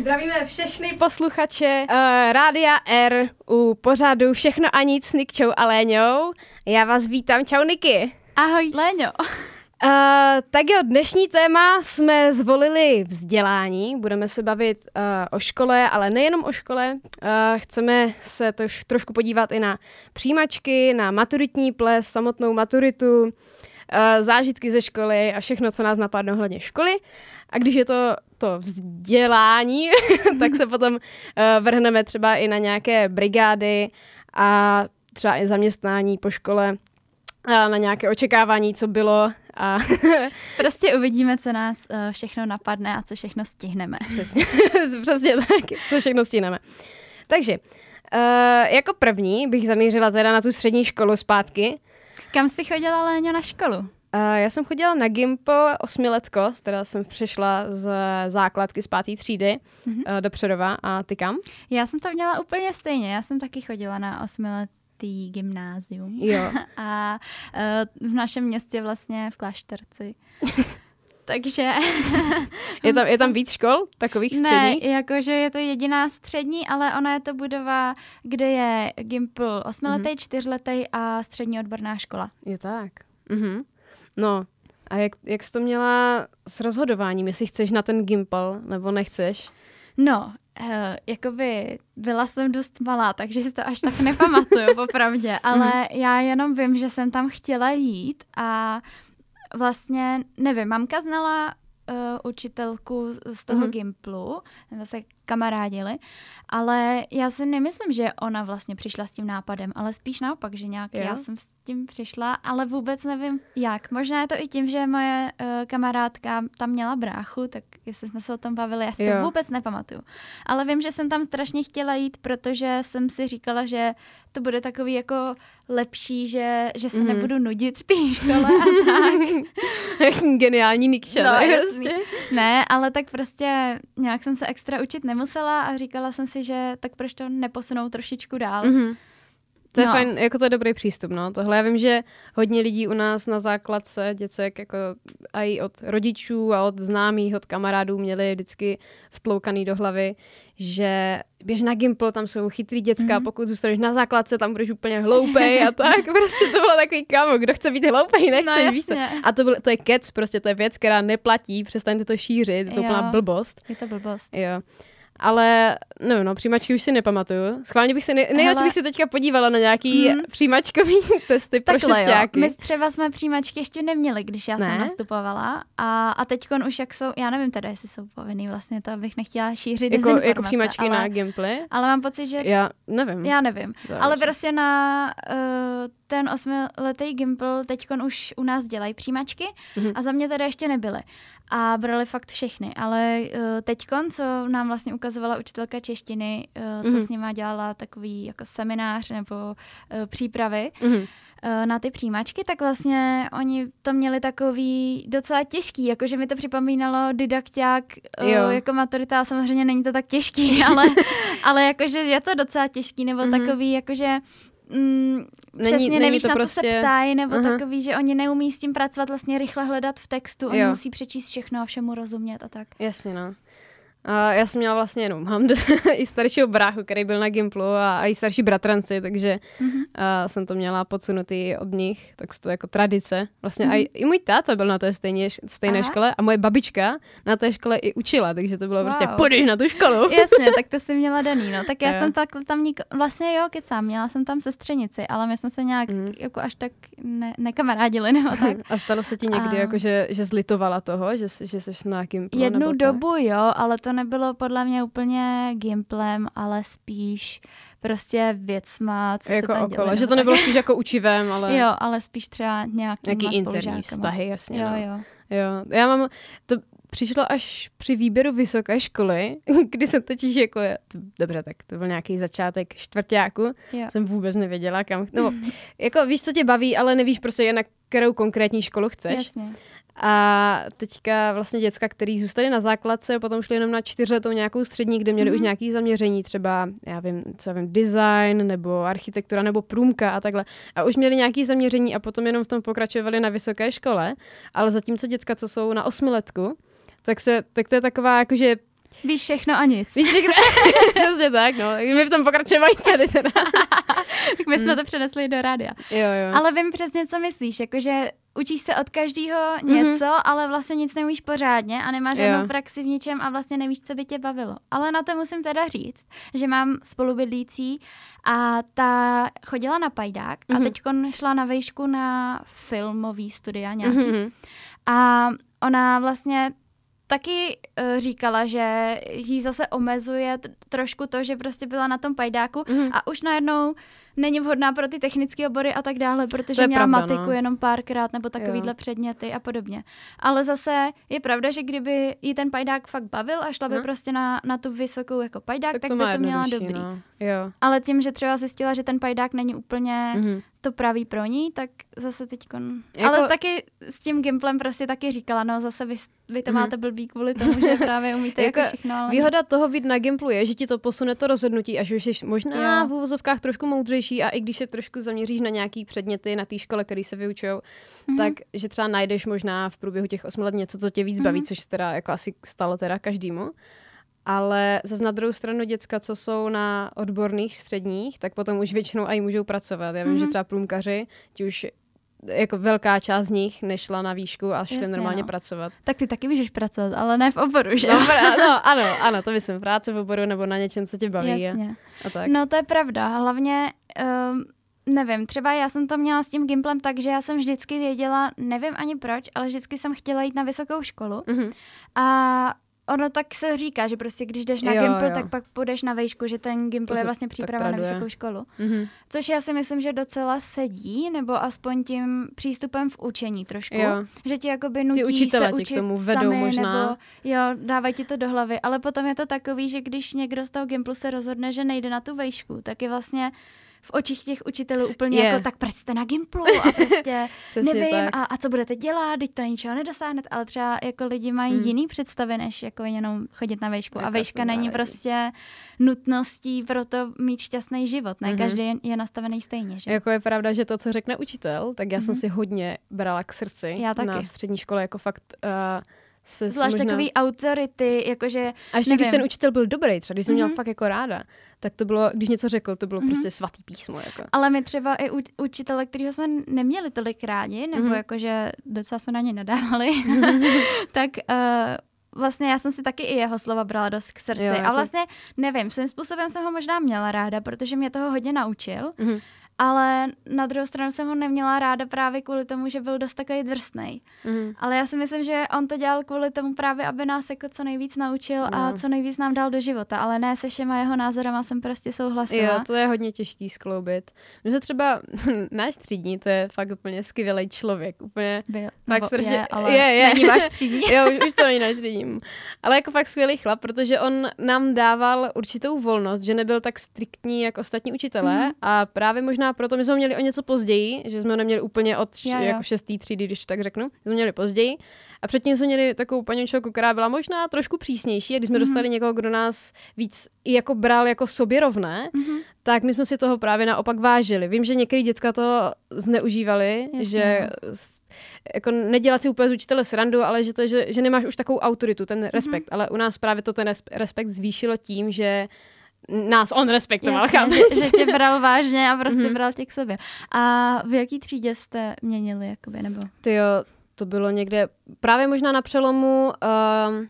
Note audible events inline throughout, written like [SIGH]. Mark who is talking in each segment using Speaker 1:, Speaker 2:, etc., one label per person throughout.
Speaker 1: zdravíme všechny posluchače uh, Rádia R u pořadu Všechno a nic s Nikčou a Léňou. Já vás vítám, čau Niky.
Speaker 2: Ahoj Léňo.
Speaker 1: Uh, tak jo, dnešní téma jsme zvolili vzdělání. Budeme se bavit uh, o škole, ale nejenom o škole. Uh, chceme se tož, trošku podívat i na přijímačky, na maturitní ples, samotnou maturitu, zážitky ze školy a všechno, co nás napadne ohledně školy. A když je to to vzdělání, [LAUGHS] tak se potom uh, vrhneme třeba i na nějaké brigády a třeba i zaměstnání po škole a na nějaké očekávání, co bylo. A [LAUGHS]
Speaker 2: prostě uvidíme, co nás uh, všechno napadne a co všechno stihneme.
Speaker 1: Přesně, [LAUGHS] přesně tak, co všechno stihneme. Takže, uh, jako první bych zamířila teda na tu střední školu zpátky.
Speaker 2: Kam jsi chodila, Léňo, na školu?
Speaker 1: Uh, já jsem chodila na Gimple osmiletko, teda jsem přešla z základky z páté třídy mm-hmm. uh, do Přerova. A ty kam?
Speaker 2: Já jsem to měla úplně stejně. Já jsem taky chodila na osmiletý gymnázium.
Speaker 1: Jo. [LAUGHS]
Speaker 2: A uh, v našem městě vlastně v Klášterci. [LAUGHS] Takže... [LAUGHS]
Speaker 1: je, tam, je tam víc škol takových středních?
Speaker 2: Ne, jakože je to jediná střední, ale ona je to budova, kde je Gimple osmiletý, mm-hmm. čtyřletý a střední odborná škola.
Speaker 1: Je tak. Mm-hmm. No, a jak, jak jsi to měla s rozhodováním, jestli chceš na ten Gimple nebo nechceš?
Speaker 2: No, uh, jakoby byla jsem dost malá, takže si to až tak nepamatuju [LAUGHS] popravdě, ale mm-hmm. já jenom vím, že jsem tam chtěla jít a vlastně, nevím, mamka znala uh, učitelku z toho mm-hmm. Gimplu, nebo se kamarádili, ale já si nemyslím, že ona vlastně přišla s tím nápadem, ale spíš naopak, že nějak jo. já jsem s tím přišla, ale vůbec nevím jak. Možná je to i tím, že moje uh, kamarádka tam měla bráchu, tak jestli jsme se o tom bavili, já si jo. to vůbec nepamatuju. Ale vím, že jsem tam strašně chtěla jít, protože jsem si říkala, že to bude takový jako lepší, že, že se mm. nebudu nudit v té [LAUGHS] škole a tak.
Speaker 1: Geniální Nikša,
Speaker 2: no, prostě. Ne, ale tak prostě nějak jsem se extra učit nemusela a říkala jsem si, že tak proč to neposunou trošičku dál. Mm-hmm.
Speaker 1: To je no. fajn, jako to je dobrý přístup, no. Tohle já vím, že hodně lidí u nás na základce děcek, jako i od rodičů a od známých, od kamarádů měli vždycky vtloukaný do hlavy, že běž na Gimple, tam jsou chytrý děcka, mm-hmm. pokud zůstaneš na základce, tam budeš úplně hloupej a tak. [LAUGHS] Prostě to bylo takový kámo, kdo chce být hloupej, nechce, no, víš co. A to, byl, to je kec, prostě to je věc, která neplatí, přestaňte to šířit, je to úplná blbost.
Speaker 2: Je to blbost.
Speaker 1: Jo. Ale no, no, přijímačky už si nepamatuju. Schválně bych se, nej, nejradši bych se teďka podívala na nějaký hmm. přijímačkový [LAUGHS] testy pro Takhle, šestáky.
Speaker 2: Jo. My třeba jsme přijímačky ještě neměli, když já ne? jsem nastupovala. A, a teď už jak jsou, já nevím teda, jestli jsou povinný vlastně, to bych nechtěla šířit
Speaker 1: jako, jako přijímačky ale, na Gimply?
Speaker 2: Ale mám pocit, že...
Speaker 1: Já nevím.
Speaker 2: Já nevím. Záleží. Ale prostě na uh, ten osmiletý Gimple teď už u nás dělají přijímačky mm-hmm. a za mě teda ještě nebyly. A brali fakt všechny. Ale uh, teď, co nám vlastně ukazovala učitelka češtiny, uh, co mhm. s nima dělala takový jako seminář nebo uh, přípravy, mm-hmm na ty přijímačky, tak vlastně oni to měli takový docela těžký, jakože mi to připomínalo didakták jako maturita, samozřejmě není to tak těžký, [LAUGHS] ale, ale jakože je to docela těžký, nebo mm-hmm. takový, jakože mm, není, přesně není nevíš, to na prostě... co se prostě- ptají, nebo uh-huh. takový, že oni neumí s tím pracovat, vlastně rychle hledat v textu, oni jo. musí přečíst všechno a všemu rozumět a tak.
Speaker 1: Jasně, no. Uh, já jsem měla vlastně jenom, mám [LAUGHS] i staršího bráchu, který byl na Gimplu a, a i starší bratranci, takže mm-hmm. uh, jsem to měla podsunutý od nich, tak to jako tradice. Vlastně mm-hmm. a i, i můj táta byl na té stejně, stejné Aha. škole a moje babička na té škole i učila, takže to bylo prostě, wow. prostě půjdeš na tu školu. [LAUGHS]
Speaker 2: Jasně, tak to si měla daný, no. Tak já jsem tak tam, nik- vlastně jo, kecám, měla jsem tam sestřenici, ale my jsme se nějak mm. jako až tak ne- nekamarádili nebo tak. [LAUGHS]
Speaker 1: a stalo se ti někdy, a... jako, že, že zlitovala toho, že, že jsi na Gimplu?
Speaker 2: Jednu dobu jo, ale to nebylo podle mě úplně gimplem, ale spíš prostě věcma, co
Speaker 1: jako
Speaker 2: se tam
Speaker 1: okolo, že to nebylo spíš jako učivém, ale... [LAUGHS]
Speaker 2: Jo, ale spíš třeba nějaký
Speaker 1: Nějaký interní vztahy, jasně.
Speaker 2: Jo,
Speaker 1: no.
Speaker 2: jo.
Speaker 1: jo. Já mám, to přišlo až při výběru vysoké školy, [LAUGHS] kdy jsem totiž jako, dobře, tak to byl nějaký začátek čtvrtáku, jo. jsem vůbec nevěděla kam, nebo [LAUGHS] jako víš, co tě baví, ale nevíš prostě na kterou konkrétní školu chceš.
Speaker 2: Jasně.
Speaker 1: A teďka vlastně děcka, který zůstali na základce, potom šli jenom na čtyřletou nějakou střední, kde měli mm-hmm. už nějaký zaměření, třeba, já vím, co já vím, design, nebo architektura, nebo průmka a takhle. A už měli nějaký zaměření a potom jenom v tom pokračovali na vysoké škole, ale zatímco děcka, co jsou na osmiletku, tak, se, tak to je taková jakože
Speaker 2: Víš všechno a nic.
Speaker 1: Víš všechno, [LAUGHS] přesně tak, no. My v tom pokračovali tady teda. [LAUGHS]
Speaker 2: tak my jsme hmm. to přenesli do rádia.
Speaker 1: Jo, jo.
Speaker 2: Ale vím přesně, co myslíš, jakože učíš se od každého něco, mm-hmm. ale vlastně nic neumíš pořádně a nemáš žádnou praxi v ničem a vlastně nevíš, co by tě bavilo. Ale na to musím teda říct, že mám spolubydlící a ta chodila na pajdák mm-hmm. a mhm. teď šla na vejšku na filmový studia nějaký. Mm-hmm. A ona vlastně taky uh, říkala, že jí zase omezuje t- trošku to, že prostě byla na tom pajdáku mm-hmm. a už najednou není vhodná pro ty technické obory a tak dále, protože měla pravda, matiku no. jenom párkrát nebo takovýhle jo. předměty a podobně. Ale zase je pravda, že kdyby jí ten pajdák fakt bavil a šla by no. prostě na, na tu vysokou jako pajdák, tak, tak to by to měla dobrý. No.
Speaker 1: Jo.
Speaker 2: Ale tím, že třeba zjistila, že ten pajdák není úplně mm-hmm. To pravý pro ní, tak zase teď. Jako... Ale taky s tím Gimplem prostě taky říkala, no zase vy, vy to mm-hmm. máte blbý kvůli tomu, že právě umíte [LAUGHS] jako, jako všechno. Ale...
Speaker 1: Výhoda toho být na Gimplu je, že ti to posune to rozhodnutí, až už jsi možná jo. v úvozovkách trošku moudřejší a i když se trošku zaměříš na nějaký předměty na té škole, které se vyučují, mm-hmm. tak že třeba najdeš možná v průběhu těch osmi let něco, co tě víc baví, mm-hmm. což se teda jako asi stalo teda každému. Ale zase na druhou stranu děcka, co jsou na odborných středních, tak potom už většinou i můžou pracovat. Já vím, mm-hmm. že mhm. třeba průmkaři, ti už jako velká část z nich nešla na výšku a šli Jasně, normálně no. pracovat.
Speaker 2: Tak ty taky můžeš pracovat, ale ne v oboru, že?
Speaker 1: No, no ano, ano, to myslím, práce v oboru nebo na něčem, co tě baví.
Speaker 2: Jasně.
Speaker 1: A, a tak.
Speaker 2: No to je pravda, hlavně um, nevím, třeba já jsem to měla s tím Gimplem tak, že já jsem vždycky věděla, nevím ani proč, ale vždycky jsem chtěla jít na vysokou školu mm-hmm. a ono tak se říká, že prostě když jdeš na jo, Gimple, jo. tak pak půjdeš na vejšku, že ten Gimple je vlastně příprava na vysokou školu. Mm-hmm. Což já si myslím, že docela sedí, nebo aspoň tím přístupem v učení trošku. Jo. Že ti jakoby nutí
Speaker 1: Ty
Speaker 2: se učit
Speaker 1: k tomu vedou
Speaker 2: sami,
Speaker 1: možná.
Speaker 2: nebo jo, dávají ti to do hlavy. Ale potom je to takový, že když někdo z toho Gimplu se rozhodne, že nejde na tu vejšku, tak je vlastně v očích těch učitelů úplně yeah. jako tak proč jste na Gimplu a prostě [LAUGHS] nevím a, a co budete dělat, teď to ničeho nedosáhnete, ale třeba jako lidi mají mm. jiný představy, než jako jenom chodit na vejšku a vejška není prostě nutností pro to mít šťastný život, ne mm-hmm. každý je, je nastavený stejně. Že?
Speaker 1: Jako je pravda, že to, co řekne učitel, tak já mm-hmm. jsem mhm. si hodně brala k srdci
Speaker 2: já taky.
Speaker 1: na střední škole, jako fakt uh,
Speaker 2: se Zvlášť možná... takový autority, jakože...
Speaker 1: A ještě nevím. když ten učitel byl dobrý, třeba když jsem mm-hmm. měla mhm. fakt jako ráda, tak to bylo, když něco řekl, to bylo mm-hmm. prostě svatý písmo. Jako.
Speaker 2: Ale my třeba i u, učitele, kterého jsme neměli tolik rádi, nebo mm-hmm. jakože docela jsme na ně nadávali, [LAUGHS] [LAUGHS] tak uh, vlastně já jsem si taky i jeho slova brala dost k srdci. Jo, jako... A vlastně nevím, svým způsobem jsem ho možná měla ráda, protože mě toho hodně naučil. Mm-hmm ale na druhou stranu jsem ho neměla ráda právě kvůli tomu, že byl dost takový drsný. Mm. Ale já si myslím, že on to dělal kvůli tomu právě, aby nás jako co nejvíc naučil no. a co nejvíc nám dal do života, ale ne se všema jeho názorama jsem prostě souhlasila.
Speaker 1: Jo, to je hodně těžký skloubit. Že třeba [LAUGHS] náš třídní, to je fakt úplně skvělý člověk, úplně
Speaker 2: Byl,
Speaker 1: fakt
Speaker 2: strašně, je, ale je, je. není váš třídní. [LAUGHS]
Speaker 1: jo, už, už to není náš třídní. Ale jako fakt skvělý chlap, protože on nám dával určitou volnost, že nebyl tak striktní jako ostatní učitelé mm. a právě možná proto my jsme ho měli o něco později, že jsme ho neměli úplně od š- jo, jo. jako šestý třídy, když to tak řeknu. My jsme měli později. A předtím jsme měli takovou paní učitelku, která byla možná trošku přísnější. A když jsme mm-hmm. dostali někoho, kdo nás víc i jako bral jako sobě rovné, mm-hmm. tak my jsme si toho právě naopak vážili. Vím, že některé děcka to zneužívali, Jasně. že no. jako nedělat si úplně z učitele srandu, ale že, to, že, že nemáš už takovou autoritu, ten respekt. Mm-hmm. Ale u nás právě to ten respekt zvýšilo tím, že nás on respektoval,
Speaker 2: Jasně, že, že tě bral [LAUGHS] vážně a prostě mm-hmm. bral tě k sobě. A v jaký třídě jste měnili, jakoby, nebo?
Speaker 1: Ty jo, to bylo někde, právě možná na přelomu uh,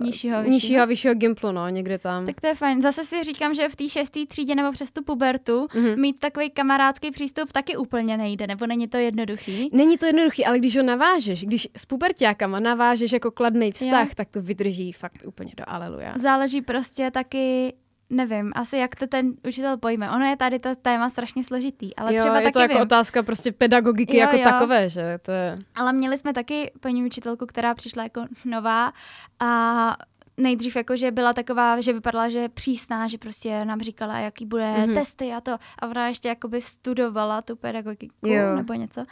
Speaker 2: nižšího, vyššího.
Speaker 1: nižšího vyššího gimplu, no, někde tam.
Speaker 2: Tak to je fajn. Zase si říkám, že v té šesté třídě nebo přes tu pubertu mm-hmm. mít takový kamarádský přístup taky úplně nejde, nebo není to jednoduchý?
Speaker 1: Není to jednoduchý, ale když ho navážeš, když s pubertákama navážeš jako kladný vztah, jo. tak to vydrží fakt úplně do aleluja.
Speaker 2: Záleží prostě taky nevím, asi jak to ten učitel pojme. Ono je tady to téma strašně složitý, ale
Speaker 1: jo,
Speaker 2: třeba
Speaker 1: je
Speaker 2: taky
Speaker 1: to jako
Speaker 2: vím.
Speaker 1: otázka prostě pedagogiky jo, jako jo. takové, že to je...
Speaker 2: Ale měli jsme taky paní učitelku, která přišla jako nová a nejdřív jako, že byla taková, že vypadala, že je přísná, že prostě nám říkala, jaký bude mm-hmm. testy a to. A ona ještě jakoby studovala tu pedagogiku jo. nebo něco.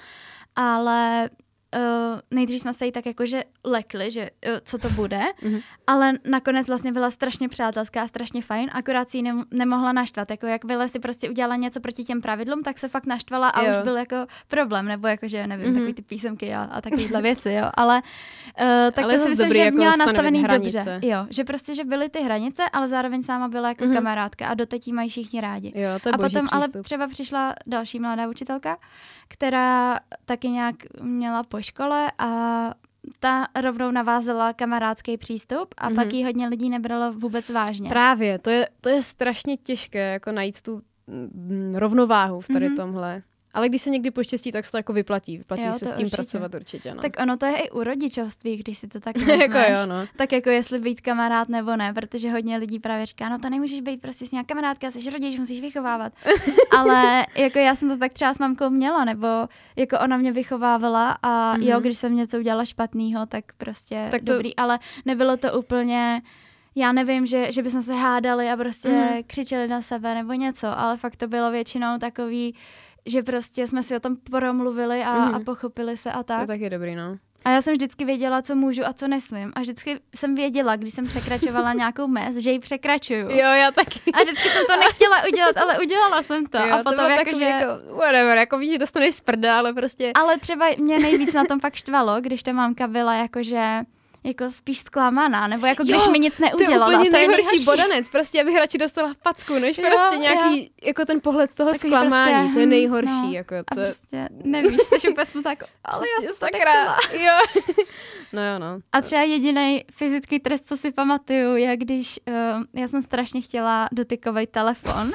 Speaker 2: Ale uh, nejdřív jsme se jí tak jakože lekli, že uh, co to bude, mm-hmm. ale nakonec vlastně byla strašně přátelská, strašně fajn, akorát si ji ne- nemohla naštvat, jako jak Vile si prostě udělala něco proti těm pravidlům, tak se fakt naštvala a jo. už byl jako problém, nebo jakože, nevím, mm-hmm. takový ty písemky a, a takovýhle věci, jo, ale uh, tak ale to si myslím, že jako měla nastavený hranice. dobře, jo, že prostě, že byly ty hranice, ale zároveň sama byla jako mm-hmm. kamarádka a doteď jí mají všichni rádi.
Speaker 1: Jo, to je
Speaker 2: a potom
Speaker 1: přístup.
Speaker 2: ale třeba přišla další mladá učitelka, která taky nějak měla po škole a ta rovnou navázala kamarádský přístup a mm-hmm. pak ji hodně lidí nebralo vůbec vážně.
Speaker 1: Právě, to je, to je strašně těžké, jako najít tu mm, rovnováhu v tady mm-hmm. tomhle. Ale když se někdy poštěstí, tak se to jako vyplatí. Vyplatí jo, se s tím určitě. pracovat určitě. No.
Speaker 2: Tak ono to je i u rodičovství, když si to tak [LAUGHS] jako jo, no. Tak jako jestli být kamarád nebo ne, protože hodně lidí právě říká, no to nemůžeš být prostě s nějak kamarádka, jsi rodič, musíš vychovávat. [LAUGHS] Ale jako já jsem to tak třeba s mamkou měla, nebo jako ona mě vychovávala a mm-hmm. jo, když jsem něco udělala špatného, tak prostě tak to... dobrý, ale nebylo to úplně já nevím, že, že bychom se hádali a prostě mm. křičeli na sebe nebo něco, ale fakt to bylo většinou takový, že prostě jsme si o tom promluvili a, mm. a pochopili se a tak.
Speaker 1: To tak je dobrý, no.
Speaker 2: A já jsem vždycky věděla, co můžu a co nesmím. A vždycky jsem věděla, když jsem překračovala [LAUGHS] nějakou mez, že ji překračuju.
Speaker 1: Jo, já taky.
Speaker 2: A vždycky jsem to nechtěla udělat, ale udělala jsem to.
Speaker 1: Jo,
Speaker 2: a potom
Speaker 1: to
Speaker 2: jako,
Speaker 1: že... Jako, whatever, jako víš, že dostaneš sprda, ale prostě...
Speaker 2: Ale třeba mě nejvíc na tom fakt štvalo, když ta mámka byla jakože jako spíš zklamaná, nebo jako když jo, mi nic neudělala.
Speaker 1: To je úplně to nejhorší, nejhorší bodanec, prostě abych radši dostala facku, než jo, prostě nějaký, jo. jako ten pohled toho Takový zklamání, prostě, to je nejhorší. No, jako to...
Speaker 2: A prostě nevíš, jsi úplně jsme tak, ale já jsem sakra, [LAUGHS]
Speaker 1: jo. No jo, no.
Speaker 2: A třeba jediný fyzický trest, co si pamatuju, je když uh, já jsem strašně chtěla dotykový telefon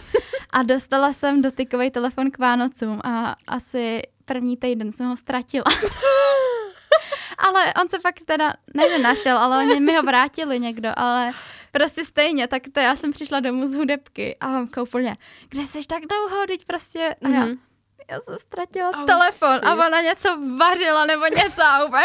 Speaker 2: a dostala jsem dotykový telefon k Vánocům a asi první týden jsem ho ztratila. [LAUGHS] ale on se fakt teda, ne, našel, ale oni mi ho vrátili někdo, ale prostě stejně, tak to já jsem přišla domů z hudebky a mám úplně, kde jsi tak dlouho, teď prostě, a já, mm-hmm já jsem ztratila oh, telefon shit. a ona něco vařila nebo něco a úplně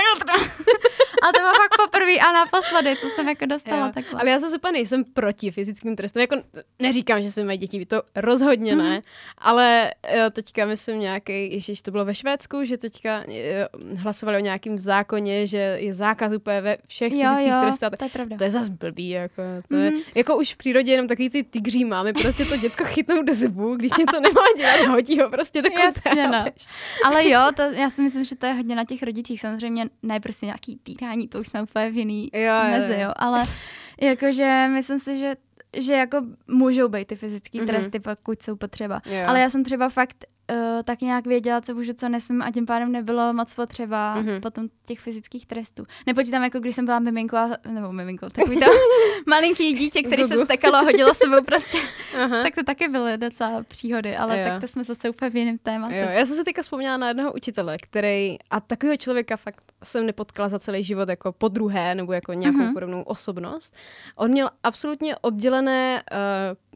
Speaker 2: A to bylo fakt poprvé a naposledy, co jsem jako dostala jo. takhle.
Speaker 1: Ale já zase úplně nejsem proti fyzickým trestům. Jako neříkám, že se mají děti, to rozhodně mm-hmm. ne. Mhm. Ale jo, teďka myslím nějaký, ježiš, to bylo ve Švédsku, že teďka jo, hlasovali o nějakém zákoně, že je zákaz úplně ve všech jo, fyzických jo, trestů.
Speaker 2: To je pravda.
Speaker 1: To je zase blbý. Jako, to mm-hmm. je, mhm. jako už v přírodě jenom takový ty tygří máme, prostě to děcko chytnou do zubu, když něco nemá dělat, hodí ho prostě do [LAUGHS]
Speaker 2: Jasně, no. Ale jo, to, já si myslím, že to je hodně na těch rodičích. Samozřejmě ne prostě nějaký týrání, to už jsme úplně v jiný jo, mezi, jo. jo. Ale jakože myslím si, že že jako můžou být ty fyzické mm-hmm. tresty, pokud jsou potřeba. Jo. Ale já jsem třeba fakt uh, tak nějak věděla, co můžu, co nesmím a tím pádem nebylo moc potřeba mm-hmm. potom těch fyzických trestů. Nepočítám, jako když jsem byla miminko, a, nebo miminko, takový to [LAUGHS] malinký dítě, který se stekalo a hodilo sebou prostě. tak to taky byly docela příhody, ale jo. tak to jsme zase úplně v jiném tématu.
Speaker 1: Jo, já jsem se teďka vzpomněla na jednoho učitele, který, a takového člověka fakt jsem nepotkala za celý život jako po druhé nebo jako nějakou mm-hmm. podobnou osobnost. On měl absolutně oddělené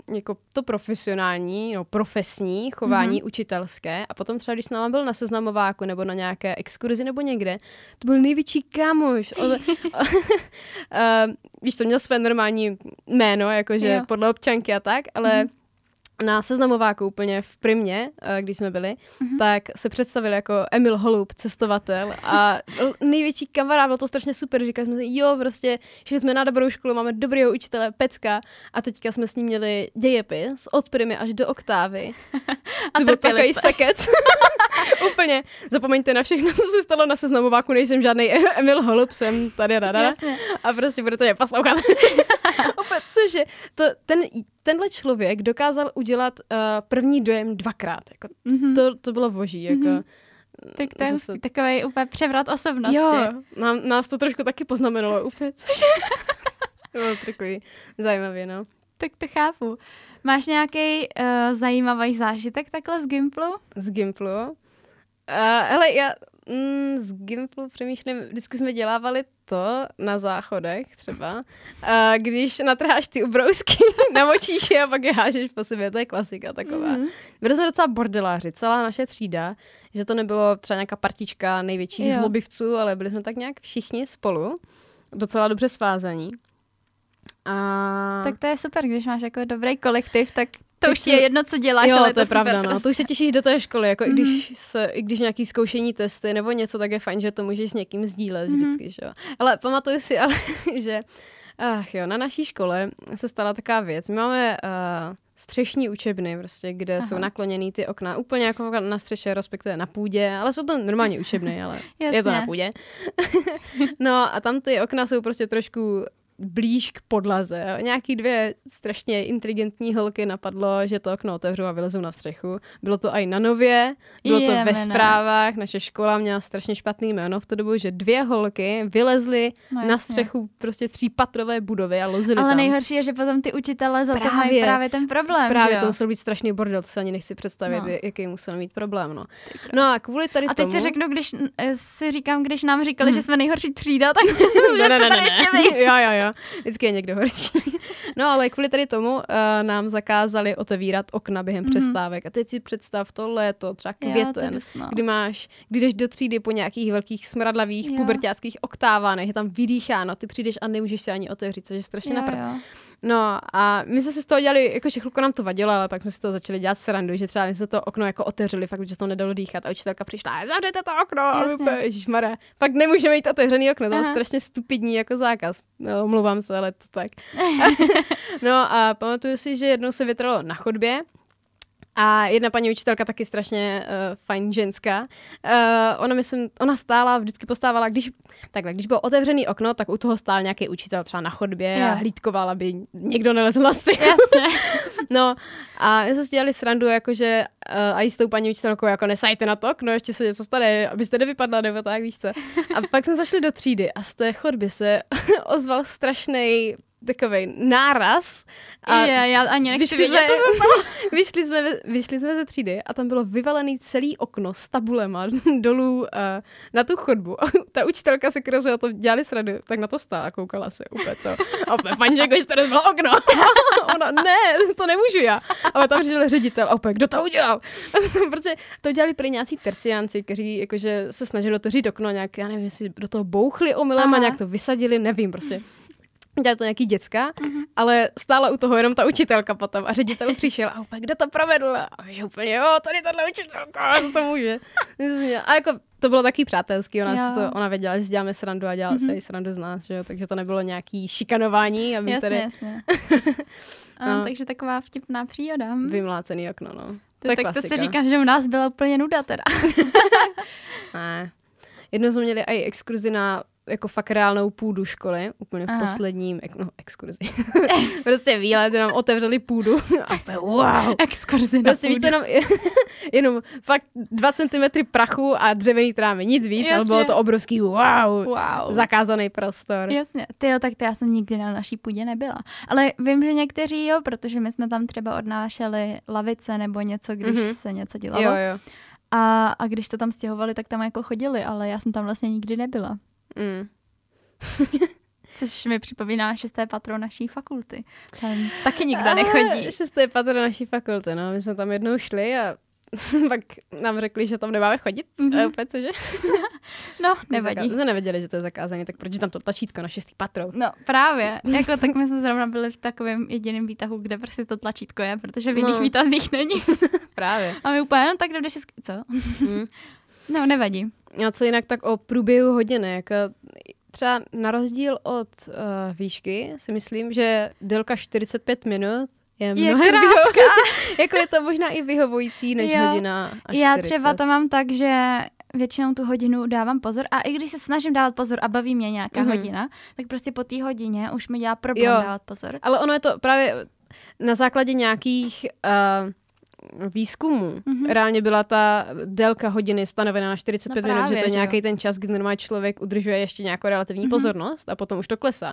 Speaker 1: uh, jako to profesionální, no, profesní chování mm-hmm. Učitelské a potom třeba, když s náma byl na seznamováku nebo na nějaké exkurzi nebo někde, to byl největší kámoš. On, uh, [LAUGHS] [LAUGHS] víš, to měl své normální jméno, jakože jo. podle občanky a tak, ale mm-hmm na seznamováku úplně v Primě, eh, když jsme byli, mm-hmm. tak se představil jako Emil Holub, cestovatel a největší kamarád, bylo to strašně super, říkali jsme si, jo, prostě šli jsme na dobrou školu, máme dobrého učitele, Pecka a teďka jsme s ním měli dějepis od Primy až do oktávy. [LAUGHS]
Speaker 2: a to byl takový
Speaker 1: sekec. [LAUGHS] úplně, zapomeňte na všechno, co se stalo na seznamováku, nejsem žádný Emil Holub, jsem tady a a prostě budete mě poslouchat. [LAUGHS] úplně, cože, to, ten, tenhle člověk dokázal udělat uh, první dojem dvakrát. Jako, mm-hmm. to, to bylo boží. Jako, mm-hmm.
Speaker 2: Tak to je zase... takový úplně převrat osobnosti.
Speaker 1: Jo, nám, nás to trošku taky poznamenalo úplně, cože? [LAUGHS] to bylo takový no.
Speaker 2: Tak to chápu. Máš nějaký uh, zajímavý zážitek takhle z Gimplu?
Speaker 1: Z Gimplu? Uh, hele, já mm, z Gimplu přemýšlím, vždycky jsme dělávali to na záchodech třeba, a když natrháš ty ubrousky, [LAUGHS] namočíš je a pak je hážeš po sobě, to je klasika taková. Mm-hmm. Byli jsme docela bordeláři, celá naše třída, že to nebylo třeba nějaká partička největších jo. zlobivců, ale byli jsme tak nějak všichni spolu, docela dobře svázaní.
Speaker 2: A... Tak to je super, když máš jako dobrý kolektiv, tak to už je jedno, co děláš,
Speaker 1: jo,
Speaker 2: ale
Speaker 1: to je
Speaker 2: to
Speaker 1: pravda,
Speaker 2: super
Speaker 1: no.
Speaker 2: prostě.
Speaker 1: To už se těšíš do té školy, jako mm-hmm. i,
Speaker 2: Mhm.
Speaker 1: když se, i když nějaký zkoušení testy nebo něco, tak je fajn, že to můžeš s někým sdílet
Speaker 2: Mhm.
Speaker 1: vždycky, že jo. Ale pamatuju si ale, [LAUGHS] že ach jo, na naší škole se stala taková věc. My máme uh, střešní učebny, prostě, kde Aha. jsou nakloněný ty okna, úplně jako na střeše, respektive na půdě, ale jsou to normálně učebny, ale [LAUGHS] je to na půdě. [LAUGHS] no a tam ty okna jsou prostě trošku blíž k podlaze. jo. Nějaký dvě strašně inteligentní holky napadlo, že to okno otevřou a vylezou na střechu. Bylo to i na nově, bylo to ve
Speaker 2: Jemene.
Speaker 1: zprávách, naše škola měla strašně špatný jméno v tu dobu, že dvě holky vylezly
Speaker 2: No,
Speaker 1: na střechu prostě třípatrové budovy a lozily
Speaker 2: Ale
Speaker 1: tam.
Speaker 2: nejhorší je, že potom ty učitele za to mají
Speaker 1: Právě.
Speaker 2: právě ten problém,
Speaker 1: Právě to musel být strašný bordel, to se ani nechci představit,
Speaker 2: No.
Speaker 1: jaký musel mít problém. No, no a kvůli tady
Speaker 2: A teď
Speaker 1: tomu...
Speaker 2: si řeknu, když eh, si říkám, když nám říkali,
Speaker 1: Hmm.
Speaker 2: že jsme nejhorší třída, tak [LAUGHS] [LAUGHS] že
Speaker 1: Ne, ne, ne, ne,
Speaker 2: ještě vy.
Speaker 1: jo, jo, jo. Vždycky je někdo horší. [LAUGHS] No ale kvůli tady tomu uh, nám zakázali otevírat okna během
Speaker 2: Mhm.
Speaker 1: přestávek. A teď si představ to léto, třeba
Speaker 2: Jo, to
Speaker 1: květen,
Speaker 2: je dusno.
Speaker 1: kdy máš, kdy jdeš do třídy po nějakých velkých smradlavých
Speaker 2: Jo.
Speaker 1: pubertáckých oktávánech, je tam vydýcháno, ty přijdeš a nemůžeš se ani otevřít, což je strašně
Speaker 2: Jo, jo.
Speaker 1: No a my jsme si z toho dělali, jakože chvilku nám to vadilo, ale pak jsme si to začali dělat srandu, že třeba my jsme to okno jako otevřeli, fakt, že se to nedalo dýchat a učitelka přišla, zavřete to okno a
Speaker 2: Jasně.
Speaker 1: ježišmarja, pak nemůžeme mít otevřený okno, to je strašně stupidní jako zákaz. No, omlouvám se, ale to tak. [LAUGHS] no a pamatuju si, že jednou se větralo na chodbě a jedna paní učitelka taky strašně uh, fajn ženská. Uh, ona, myslím, ona stála, vždycky postávala, když, takhle, když bylo otevřený okno, tak u toho stál nějaký učitel třeba na chodbě
Speaker 2: Jo.
Speaker 1: a hlídkoval, aby někdo nelezl na střechu.
Speaker 2: Jasně. [LAUGHS]
Speaker 1: No a my jsme si dělali srandu, jakože uh, a i s tou paní učitelkou, jako nesajte na to okno, ještě se něco stane, abyste nevypadla, nebo tak, víš co. A pak jsme zašli do třídy a z té chodby se [LAUGHS] ozval strašný takový náraz. A
Speaker 2: je, já ani nechci
Speaker 1: vyšli
Speaker 2: vědět,
Speaker 1: jsme,
Speaker 2: co se stalo. [LAUGHS]
Speaker 1: vyšli, jsme, vyšli jsme ze třídy a tam bylo vyvalený celý okno s tabulema [LAUGHS] dolů uh, na tu chodbu. A [LAUGHS] ta učitelka se, kterou to dělali srandu, tak na to stála a koukala se úplně, co? A úplně, paní, jako jste rozbilo okno. A Ona, ne, to nemůžu já. Ale tam přišel ředitel a úplně, kdo to udělal? Protože to dělali prý nějací terciánci, kteří jakože se snažili otevřít okno nějak, já nevím, jestli do toho bouchli omylem a nějak to vysadili, nevím, prostě. Dělali to nějaký děcka, ale stála u toho jenom ta učitelka potom a ředitel přišel a úplně, kdo to provedl? A že úplně, jo, tady tahle učitelka, to, to může. A jako to bylo taky přátelský, ona, to, ona věděla, že si děláme srandu a dělala
Speaker 2: Mhm.
Speaker 1: se i srandu z nás, že jo? takže to nebylo nějaký šikanování, aby
Speaker 2: Jasně,
Speaker 1: tady
Speaker 2: jasně. [LAUGHS]
Speaker 1: No.
Speaker 2: Takže taková vtipná příhoda. hm.
Speaker 1: vymlácený okno, no. To
Speaker 2: To,
Speaker 1: je
Speaker 2: tak to
Speaker 1: klasika.
Speaker 2: se říká, že u nás byla úplně nuda teda. [LAUGHS]
Speaker 1: Ne. Jednou jsme měli i exkurzi na jako fakt reálnou půdu školy, úplně v
Speaker 2: Aha.
Speaker 1: posledním, no, exkurzi. [LAUGHS] prostě výlet, nám otevřeli půdu. [LAUGHS] A wow.
Speaker 2: Exkurzi na
Speaker 1: Prostě víš, co, jenom, [LAUGHS] jenom fakt dva centimetry prachu a dřevěný trámy, nic víc, ale
Speaker 2: Jasně.
Speaker 1: bylo to obrovský wow,
Speaker 2: Wow.
Speaker 1: zakázaný prostor.
Speaker 2: Jasně, ty jo, tak to já jsem nikdy na naší půdě nebyla. Ale vím, že někteří jo, protože my jsme tam třeba odnášeli lavice nebo něco, když
Speaker 1: Mhm.
Speaker 2: se něco dělalo.
Speaker 1: Jo, jo.
Speaker 2: A, a když to tam stěhovali, tak tam jako chodili, ale já jsem tam vlastně nikdy nebyla.
Speaker 1: Mm. [LAUGHS]
Speaker 2: Což mi připomíná šesté patro naší fakulty. Tam taky nikdo nechodí.
Speaker 1: A, Šesté patro naší fakulty, no. My jsme tam jednou šli a [LAUGHS] pak nám řekli, že tam nemáme chodit.
Speaker 2: Mhm.
Speaker 1: Mm-hmm. A úplně cože? [LAUGHS]
Speaker 2: No, nevadí.
Speaker 1: Jsme nevěděli, že to je zakázané, tak proč je tam to tlačítko na šestý patro?
Speaker 2: No právě, jako tak my jsme zrovna byli v takovém jediném výtahu, kde prostě to tlačítko je, protože v jiných
Speaker 1: No.
Speaker 2: výtazích není.
Speaker 1: Právě.
Speaker 2: A my úplně, no tak jde do šest... Co?
Speaker 1: Mm.
Speaker 2: No, nevadí.
Speaker 1: A co jinak tak o průběhu hodiny, jako třeba na rozdíl od uh, výšky si myslím, že délka 45 minut je
Speaker 2: Je
Speaker 1: mnohem vyho- [LAUGHS] jako je to možná i vyhovující než
Speaker 2: Jo.
Speaker 1: hodina a 40.
Speaker 2: Já třeba to mám tak, že většinou tu hodinu dávám pozor a i když se snažím dávat pozor a baví mě nějaká
Speaker 1: Mhm.
Speaker 2: mm-hmm. hodina, tak prostě po té hodině už mi dělá problém
Speaker 1: Jo.
Speaker 2: dávat pozor.
Speaker 1: Ale ono je to právě na základě nějakých uh, výzkumů.
Speaker 2: Mhm.
Speaker 1: Mm-hmm. Reálně byla ta délka hodiny stanovena na 45
Speaker 2: No
Speaker 1: minut,
Speaker 2: právě,
Speaker 1: že to je nějaký ten čas, kdy normální člověk udržuje ještě nějakou relativní
Speaker 2: Mhm.
Speaker 1: mm-hmm. pozornost a potom už to klesá.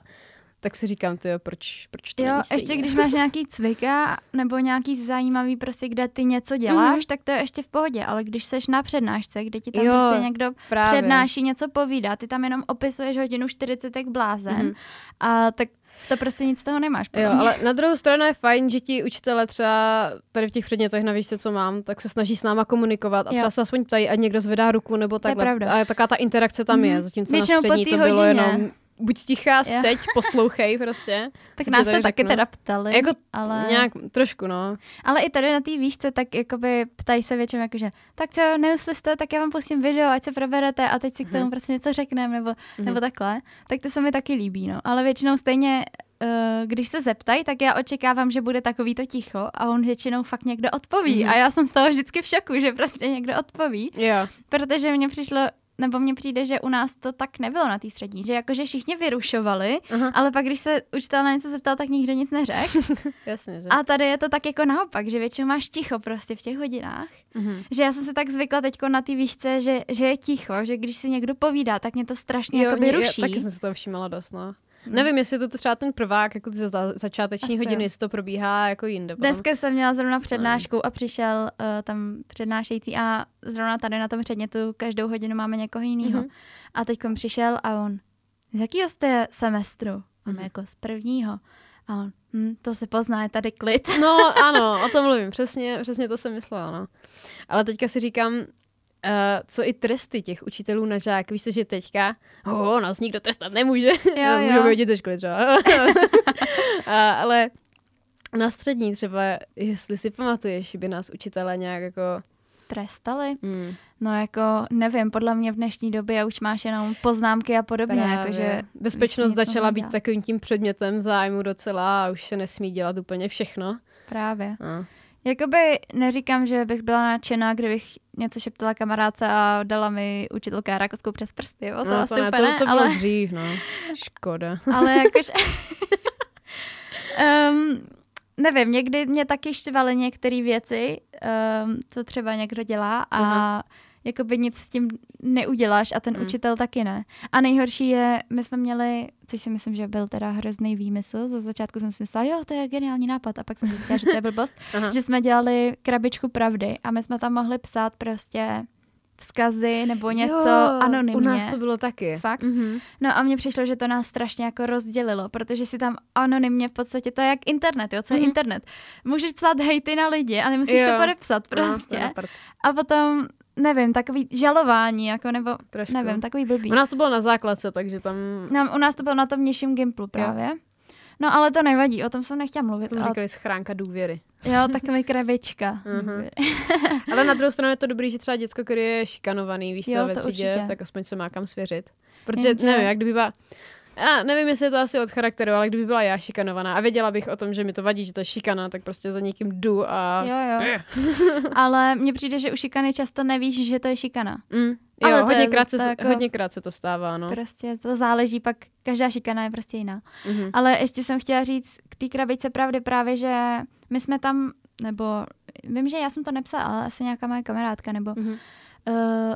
Speaker 1: Tak si říkám, tyjo, proč, proč to
Speaker 2: Jo,
Speaker 1: není
Speaker 2: ještě
Speaker 1: stejně?
Speaker 2: když máš nějaký cvika nebo nějaký zajímavý prostě, kde ty něco děláš,
Speaker 1: Mhm.
Speaker 2: tak to je ještě v pohodě, ale když seš na přednášce, kde ti tam
Speaker 1: Jo,
Speaker 2: prostě někdo
Speaker 1: Právě.
Speaker 2: přednáší, něco povídá, ty tam jenom opisuješ hodinu 40 jak blázen
Speaker 1: Mhm.
Speaker 2: a tak to prostě nic z toho nemáš. podle
Speaker 1: Jo, ale na druhou stranu je fajn, že ti učitele třeba tady v těch předmětech na výšce, co mám, tak se snaží s náma komunikovat a
Speaker 2: Jo.
Speaker 1: třeba se aspoň ptají, ať někdo zvedá ruku nebo
Speaker 2: je
Speaker 1: takhle.
Speaker 2: pravda.
Speaker 1: A taká ta interakce tam je,
Speaker 2: Mhm.
Speaker 1: zatímco
Speaker 2: Většinou
Speaker 1: na střední to bylo
Speaker 2: hodině.
Speaker 1: jenom buď stichá,
Speaker 2: Jo.
Speaker 1: seď, poslouchej prostě. [LAUGHS]
Speaker 2: Tak nás se taky teda ptali,
Speaker 1: Jako
Speaker 2: ale,
Speaker 1: Nějak, trošku, no.
Speaker 2: ale i tady na té výšce, tak jakoby ptají se většinou jakože, tak co, neusli jste, tak já vám pustím video, ať se proberete a teď si k tomu
Speaker 1: Mhm.
Speaker 2: prostě něco řekneme, nebo,
Speaker 1: Mhm.
Speaker 2: nebo takhle. Tak to se mi taky líbí, no. Ale většinou stejně, uh, když se zeptají, tak já očekávám, že bude takový to ticho a on většinou fakt někdo odpoví.
Speaker 1: Mhm.
Speaker 2: A já jsem z toho vždycky v šoku, že prostě někdo odpoví.
Speaker 1: Jo.
Speaker 2: Protože mně přišlo, nebo mně přijde, že u nás to tak nebylo na té střední, že jakože všichni vyrušovali,
Speaker 1: Aha,
Speaker 2: ale pak když se učitel na něco zeptal, tak nikdo nic neřekl. [LAUGHS]
Speaker 1: jasně, že?
Speaker 2: A tady je to tak jako naopak, že většinou máš ticho prostě v těch hodinách.
Speaker 1: Mhm.
Speaker 2: Že já jsem se tak zvykla teď na té výšce, že, že je ticho, že když si někdo povídá, tak mě to strašně jakoby
Speaker 1: mě-
Speaker 2: ruší.
Speaker 1: Já, taky jsem se toho všimala dost, no.
Speaker 2: Hmm.
Speaker 1: Nevím, jestli to třeba ten prvák, jako ty za, začáteční
Speaker 2: Asi
Speaker 1: hodiny,
Speaker 2: jo.
Speaker 1: jestli to probíhá jako jinde. potom.
Speaker 2: Dneska jsem měla zrovna přednášku a přišel uh, tam přednášející a zrovna tady na tom předmětu každou hodinu máme někoho jiného.
Speaker 1: Mhm.
Speaker 2: A teď přišel a on, z jakého jste semestru? My
Speaker 1: Mhm.
Speaker 2: jako z prvního. A on, hm, to se pozná, je tady klid.
Speaker 1: No [LAUGHS] ano, o tom mluvím, přesně, přesně to jsem myslela, no. Ale teďka si říkám, Uh, co i tresty těch učitelů na žák. Víš co, že teďka, oh, nás nikdo trestat nemůže.
Speaker 2: Jo, [LAUGHS]
Speaker 1: Můžou
Speaker 2: jo.
Speaker 1: ze školy třeba. A, [LAUGHS] ale na střední třeba, jestli si pamatuješ, by nás učitelé nějak jako...
Speaker 2: Trestali?
Speaker 1: Hmm,
Speaker 2: No jako, nevím, podle mě v dnešní době už máš jenom poznámky a podobně. Jakože
Speaker 1: Bezpečnost začala být takovým tím předmětem zájmu docela a už se nesmí dělat úplně všechno.
Speaker 2: právě.
Speaker 1: No.
Speaker 2: Jakoby neříkám, že bych byla nadšená, kdybych něco šeptala kamarádce a dala mi učitelka rakovskou přes prsty, jo, to
Speaker 1: no,
Speaker 2: asi
Speaker 1: to,
Speaker 2: úplně
Speaker 1: to,
Speaker 2: ne,
Speaker 1: to bylo
Speaker 2: ale,
Speaker 1: dřív, no. Škoda.
Speaker 2: ale [LAUGHS] jakože... um, nevím, někdy mě taky štvaly některé věci, um, co třeba někdo dělá a
Speaker 1: Aha.
Speaker 2: Jakoby nic s tím neuděláš a ten
Speaker 1: Mm.
Speaker 2: učitel taky ne. A nejhorší je, my jsme měli, což si myslím, že byl teda hrozný výmysl, za začátku jsem si myslela, jo, to je geniální nápad a pak jsem zjistila, že to je blbost, [LAUGHS] že jsme dělali krabičku pravdy a my jsme tam mohli psát prostě vzkazy nebo něco
Speaker 1: jo,
Speaker 2: anonymně.
Speaker 1: U nás to bylo taky.
Speaker 2: Fakt?
Speaker 1: Mhm.
Speaker 2: No a mně přišlo, že to nás strašně jako rozdělilo, protože si tam anonymně v podstatě, to je jak internet, jo, co je
Speaker 1: Mhm.
Speaker 2: internet. Můžeš psát hejty na lidi a nemusíš
Speaker 1: Jo.
Speaker 2: se podepsat
Speaker 1: No,
Speaker 2: prostě.
Speaker 1: prd,
Speaker 2: a potom, nevím, takový žalování, jako nebo,
Speaker 1: trošku.
Speaker 2: nevím, takový blbý.
Speaker 1: U nás to bylo na základce, takže tam
Speaker 2: No, u nás to bylo na tom nižším Gimplu právě. No ale to nevadí, o tom jsem nechtěla mluvit.
Speaker 1: tomu
Speaker 2: ale,
Speaker 1: říkali schránka důvěry.
Speaker 2: jo, takový krabička.
Speaker 1: Mhm. [LAUGHS] Ale na druhou stranu je to dobrý, že třeba děcko, který je šikanovaný, víš co,
Speaker 2: Jo,
Speaker 1: ve
Speaker 2: to
Speaker 1: třídě,
Speaker 2: určitě.
Speaker 1: tak aspoň se má kam svěřit. Protože
Speaker 2: Jenže-
Speaker 1: nevím, jak kdyby byla, já nevím, jestli je to asi od charakteru, ale kdyby byla já šikanovaná a věděla bych o tom, že mi to vadí, že to je šikana, tak prostě za někým jdu a...
Speaker 2: Jo, jo. [LAUGHS] ale mně přijde, že u šikany často nevíš, že to je šikana.
Speaker 1: Mm,
Speaker 2: Ale
Speaker 1: jo,
Speaker 2: to je
Speaker 1: hodněkrát
Speaker 2: zase
Speaker 1: se,
Speaker 2: jako-
Speaker 1: hodněkrát se to stává, no.
Speaker 2: Prostě to záleží, pak každá šikana je prostě jiná.
Speaker 1: Mhm.
Speaker 2: Ale ještě jsem chtěla říct k té krabičce pravdy právě, že my jsme tam, nebo vím, že já jsem to nepsala, ale asi nějaká moje kamarádka, nebo,
Speaker 1: Mhm.
Speaker 2: uh,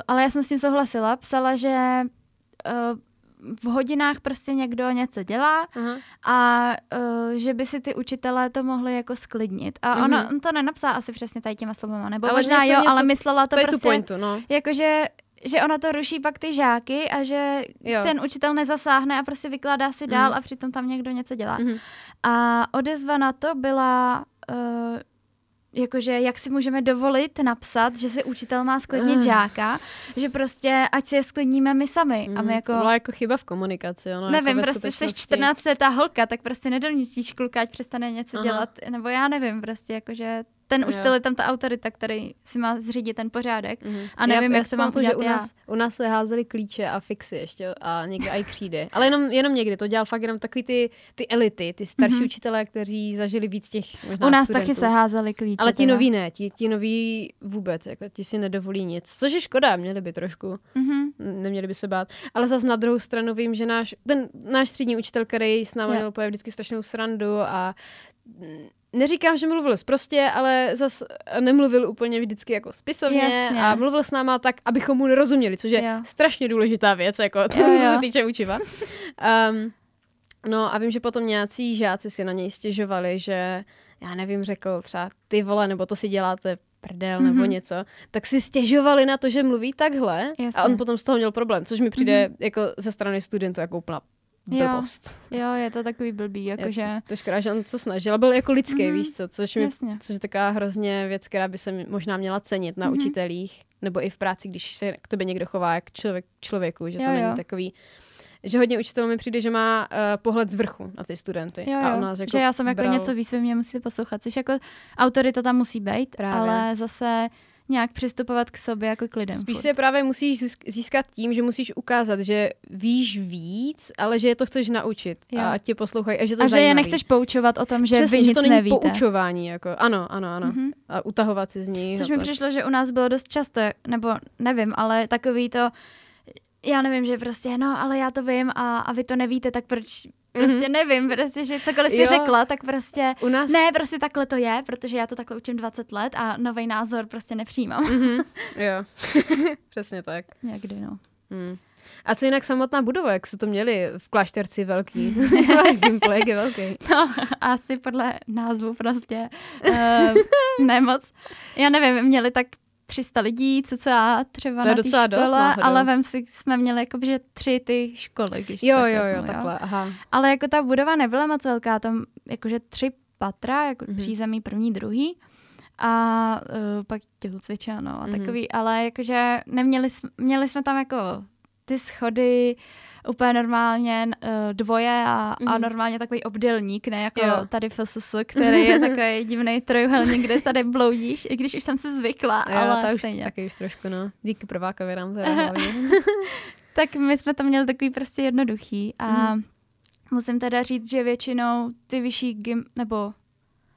Speaker 2: ale já jsem s tím souhlasila, psala, že uh, v hodinách prostě někdo něco dělá
Speaker 1: Aha.
Speaker 2: a uh, že by si ty učitelé to mohli jako sklidnit. A
Speaker 1: Mhm.
Speaker 2: ona on to nenapsala asi přesně tady těma slovama, nebo
Speaker 1: Ale
Speaker 2: možná
Speaker 1: něco-
Speaker 2: jo,
Speaker 1: něco-
Speaker 2: ale myslela to, prostě
Speaker 1: pointu, no.
Speaker 2: jakože že ona to ruší pak ty žáky a že
Speaker 1: Jo.
Speaker 2: ten učitel nezasáhne a prostě vykládá si dál
Speaker 1: Mhm.
Speaker 2: a přitom tam někdo něco dělá.
Speaker 1: Mhm.
Speaker 2: A odezva na to byla, uh, jakože jak si můžeme dovolit napsat, že si učitel má sklidnit
Speaker 1: Ah.
Speaker 2: žáka, že prostě ať si je sklidníme my sami. A
Speaker 1: Mhm.
Speaker 2: my jako,
Speaker 1: To byla jako chyba v komunikaci, ono.
Speaker 2: nevím,
Speaker 1: jako
Speaker 2: prostě jsi
Speaker 1: skutečnosti.
Speaker 2: 14 letá holka, tak prostě nedonutíš kluka, ať přestane něco
Speaker 1: Aha.
Speaker 2: dělat, nebo já nevím, prostě jakože ten
Speaker 1: Jo.
Speaker 2: učitel je tam ta autorita, který si má zřídit ten pořádek.
Speaker 1: Mhm.
Speaker 2: A nevím,
Speaker 1: já,
Speaker 2: jak
Speaker 1: já
Speaker 2: to mám
Speaker 1: pamatuju, že u
Speaker 2: já.
Speaker 1: nás, u nás se házely klíče a fixy ještě a někde i křídy. Ale jenom, jenom někdy, to dělal fakt jenom takový ty, ty elity, ty starší
Speaker 2: Mhm.
Speaker 1: učitelé, kteří zažili víc těch možná
Speaker 2: U nás
Speaker 1: studentů.
Speaker 2: taky se házeli klíče.
Speaker 1: Ale ti noví ne, ti, ti noví vůbec, jako ti si nedovolí nic. Což je škoda, měli by trošku,
Speaker 2: Mhm.
Speaker 1: neměli by se bát. Ale zas na druhou stranu vím, že náš, ten náš třídní učitel, který s námi měl vždycky strašnou srandu a neříkám, že mluvil prostě, ale zas nemluvil úplně vždycky jako spisovně
Speaker 2: Jasně.
Speaker 1: a mluvil s náma tak, abychom mu nerozuměli, což je
Speaker 2: Jo.
Speaker 1: strašně důležitá věc, jako co
Speaker 2: Jo, jo.
Speaker 1: se týče učiva. Um, no a vím, že potom nějací žáci si na něj stěžovali, že já nevím, řekl třeba ty vole, nebo to si děláte prdel nebo
Speaker 2: Mhm.
Speaker 1: něco, tak si stěžovali na to, že mluví takhle
Speaker 2: Jasně.
Speaker 1: a on potom z toho měl problém, což mi přijde
Speaker 2: Mhm.
Speaker 1: jako ze strany studentů jako úplná. Blbost.
Speaker 2: Jo, je to takový blbý, jakože...
Speaker 1: To je škoda, že on se snažil, a byl jako lidský,
Speaker 2: Mhm.
Speaker 1: víš co, což, mi,
Speaker 2: Jasně.
Speaker 1: což je taková hrozně věc, která by se možná měla cenit na
Speaker 2: Mhm.
Speaker 1: učitelích, nebo i v práci, když se k tobě někdo chová jak člověk, člověku, že to
Speaker 2: Jo,
Speaker 1: není
Speaker 2: jo.
Speaker 1: takový, že hodně učitelů mi přijde, že má uh, pohled z vrchu na ty studenty.
Speaker 2: Jo,
Speaker 1: A
Speaker 2: jo.
Speaker 1: on nás jako
Speaker 2: že já jsem jako
Speaker 1: bral-
Speaker 2: něco víc, vy mě musíte poslouchat. Což jako autorita tam musí být,
Speaker 1: Právě.
Speaker 2: ale zase nějak přistupovat k sobě jako k lidem.
Speaker 1: Spíš
Speaker 2: furt.
Speaker 1: se právě musíš získ- získat tím, že musíš ukázat, že víš víc, ale že je to chceš naučit
Speaker 2: Jo.
Speaker 1: a tě poslouchají a že to
Speaker 2: A že je nechceš poučovat o tom, že
Speaker 1: Přesně,
Speaker 2: vy
Speaker 1: že
Speaker 2: nic
Speaker 1: to není
Speaker 2: nevíte.
Speaker 1: poučování, jako ano, ano, ano.
Speaker 2: Mhm.
Speaker 1: A utahovat si z ní.
Speaker 2: Což mi přišlo, že u nás bylo dost často, nebo nevím, ale takový to, já nevím, že prostě, no, ale já to vím a, a vy to nevíte, tak proč, prostě nevím, prostě, že cokoliv si
Speaker 1: Mhm. Jo.
Speaker 2: řekla, tak prostě,
Speaker 1: U nás
Speaker 2: ne, prostě takhle to je, protože já to takhle učím 20 let a nový názor prostě nepřijímám.
Speaker 1: Mhm, [LAUGHS] jo, [LAUGHS] přesně tak.
Speaker 2: Někdy, no.
Speaker 1: Hmm. A co jinak samotná budova, jak se to měli v klášterci velký? [LAUGHS] Váš gameplay je velký.
Speaker 2: No, asi podle názvu prostě uh, nemoc. Já nevím, měli tak 300 lidí, cca třeba
Speaker 1: To je
Speaker 2: na
Speaker 1: docela
Speaker 2: škole,
Speaker 1: dost náhodou.
Speaker 2: ale vem si, jsme měli jako, že tři ty školy, když
Speaker 1: Jo,
Speaker 2: takhle
Speaker 1: jo, jo,
Speaker 2: vezmu,
Speaker 1: takhle, aha.
Speaker 2: Ale jako ta budova nebyla moc velká, tam jakože tři patra, jako
Speaker 1: Mhm.
Speaker 2: mm-hmm. přízemí první, druhý. A uh, pak tělocvična, no a
Speaker 1: Mhm.
Speaker 2: takový, ale jakože neměli, měli jsme tam jako ty schody úplně normálně uh, dvoje a, mm-hmm. a
Speaker 1: Mhm.
Speaker 2: normálně takový obdélník, ne jako
Speaker 1: Jo.
Speaker 2: jo. tady FSS, [LAUGHS] který je takový divný trojuhelník, kde tady bloudíš, i když už jsem se zvykla,
Speaker 1: Jo,
Speaker 2: ale
Speaker 1: ta už
Speaker 2: stejně.
Speaker 1: taky už trošku, no. Díky prvákovi nám teda hlavně. [LAUGHS]
Speaker 2: Tak my jsme to měli takový prostě jednoduchý a mm. musím teda říct, že většinou ty vyšší gim, nebo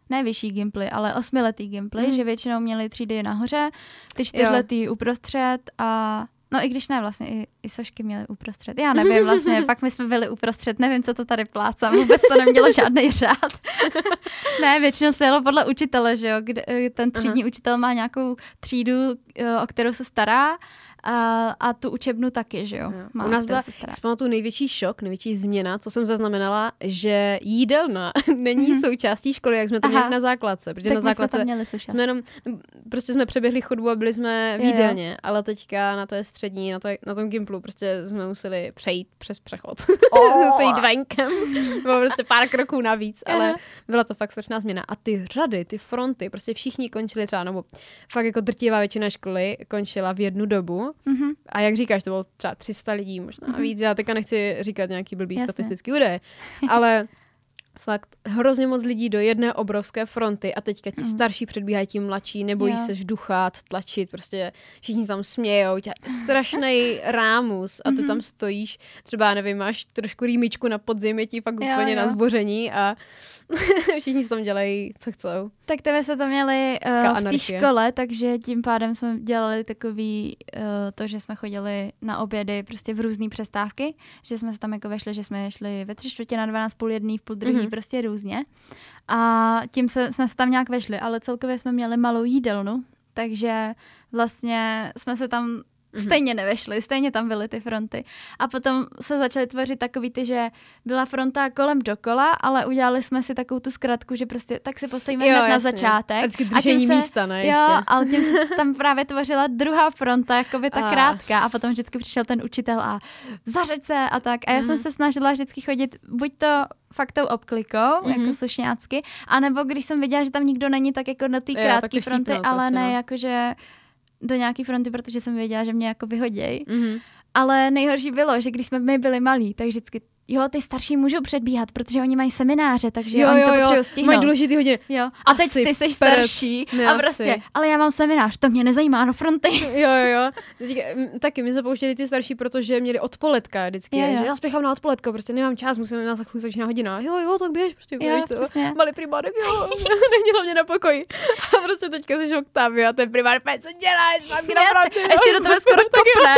Speaker 2: ne vyšší gimply, ale osmiletý gimply, mm. že většinou měli třídy nahoře, ty čtyřletý uprostřed a No i když ne, vlastně i, i sošky měly uprostřed. Já nevím vlastně, [LAUGHS] pak my jsme byli uprostřed, nevím, co to tady plácám, vůbec to nemělo žádný řád. [LAUGHS] ne, většinou se jelo podle učitele, že jo, kde, eh, ten třídní učitel má nějakou třídu, eh, o kterou se stará a, a tu učebnu taky, že jo.
Speaker 1: Jo.
Speaker 2: Má,
Speaker 1: U nás byla
Speaker 2: se
Speaker 1: si pamatuju největší šok, největší změna, co jsem zaznamenala, že jídelna [LAUGHS] není
Speaker 2: Mhm.
Speaker 1: součástí školy, jak jsme to
Speaker 2: Aha.
Speaker 1: měli na základce. Protože
Speaker 2: Tak
Speaker 1: na
Speaker 2: jsme
Speaker 1: základce
Speaker 2: tam měli
Speaker 1: jsme jenom, prostě jsme přeběhli chodbu a byli jsme v
Speaker 2: Jo, jo.
Speaker 1: jídelně, ale teďka na té střední, na, té, na tom Gimplu, prostě jsme museli přejít přes přechod. [LAUGHS]
Speaker 2: Oh.
Speaker 1: Zase jít venkem. Bylo prostě pár kroků navíc, ale byla to fakt strašná změna. A ty řady, ty fronty, prostě všichni končili třeba, nebo fakt jako drtivá většina školy končila v jednu dobu.
Speaker 2: Mhm.
Speaker 1: A jak říkáš, to bylo třeba 300 lidí, možná
Speaker 2: Mhm.
Speaker 1: víc. Já teďka nechci říkat nějaký blbý
Speaker 2: Jasně.
Speaker 1: statistický údaje, ale fakt hrozně moc lidí do jedné obrovské fronty a teďka ti
Speaker 2: Mhm.
Speaker 1: starší předbíhají ti mladší, nebojí
Speaker 2: Jo.
Speaker 1: se žduchat, tlačit, prostě všichni tam smějou, tě, strašný rámus a ty
Speaker 2: Mhm.
Speaker 1: tam stojíš, třeba nevím, máš trošku rýmičku na podzim, je ti fakt
Speaker 2: Jo,
Speaker 1: úplně
Speaker 2: jo.
Speaker 1: na zboření a [LAUGHS] všichni si tam dělají, co chcou.
Speaker 2: Tak my se to měli uh, v té škole, takže tím pádem jsme dělali takový uh, to, že jsme chodili na obědy prostě v různé přestávky, že jsme se tam jako vešli, že jsme šli ve tři čtvrtě na 12, půl jedný, v půl druhý,
Speaker 1: Mhm.
Speaker 2: Mm-hmm. prostě různě. A tím se, jsme se tam nějak vešli, ale celkově jsme měli malou jídelnu, takže vlastně jsme se tam
Speaker 1: Mhm.
Speaker 2: Stejně nevešli, stejně tam byly ty fronty. A potom se začaly tvořit takový ty, že byla fronta kolem dokola, ale udělali jsme si takovou tu zkratku, že prostě tak se postavíme
Speaker 1: Jo,
Speaker 2: hned na
Speaker 1: jasně.
Speaker 2: začátek.
Speaker 1: A vždycky držení
Speaker 2: se,
Speaker 1: místa, ne,
Speaker 2: Jo,
Speaker 1: ještě.
Speaker 2: ale tím se tam právě tvořila druhá fronta, jako by ta
Speaker 1: A.
Speaker 2: krátká. A potom vždycky přišel ten učitel a zařeď se a tak. A já jsem
Speaker 1: Mhm.
Speaker 2: se snažila vždycky chodit buď to fakt tou obklikou,
Speaker 1: Mhm.
Speaker 2: jako slušňácky, anebo když jsem viděla, že tam nikdo není, tak jako na té
Speaker 1: Jo,
Speaker 2: krátké fronty,
Speaker 1: štípnout
Speaker 2: ale
Speaker 1: prostě,
Speaker 2: ne
Speaker 1: no.
Speaker 2: jakože do nějaký fronty, protože jsem věděla, že mě jako vyhoděj.
Speaker 1: Mhm.
Speaker 2: Ale nejhorší bylo, že když jsme my byli malí, tak vždycky, jo, ty starší můžou předbíhat, protože oni mají semináře, takže
Speaker 1: Jo,
Speaker 2: oni
Speaker 1: jo,
Speaker 2: to
Speaker 1: jo,
Speaker 2: potřebují
Speaker 1: mají
Speaker 2: stihnout.
Speaker 1: důležitý hodiny.
Speaker 2: Jo. A teď
Speaker 1: Asi
Speaker 2: ty jsi
Speaker 1: peret.
Speaker 2: starší
Speaker 1: Ne,
Speaker 2: a
Speaker 1: asi.
Speaker 2: prostě, ale já mám seminář, to mě nezajímá, no fronty. [LAUGHS]
Speaker 1: Jo, jo, jo. Taky my se pouštěli ty starší, protože měli odpoledka vždycky.
Speaker 2: Jo, jo.
Speaker 1: Že já spěchám na odpoledko, prostě nemám čas, musím na začíná hodina. Jo, jo, tak běž, prostě
Speaker 2: Jo,
Speaker 1: běž, co?
Speaker 2: přesně.
Speaker 1: Malý primárek, jo, [LAUGHS] neměla mě na pokoji. A prostě teďka jsi Octavio a ten primár, "Pej, co děláš, mám na
Speaker 2: Jasně,
Speaker 1: fronty,
Speaker 2: a ještě
Speaker 1: jo."
Speaker 2: do tebe skoro [LAUGHS] kopne.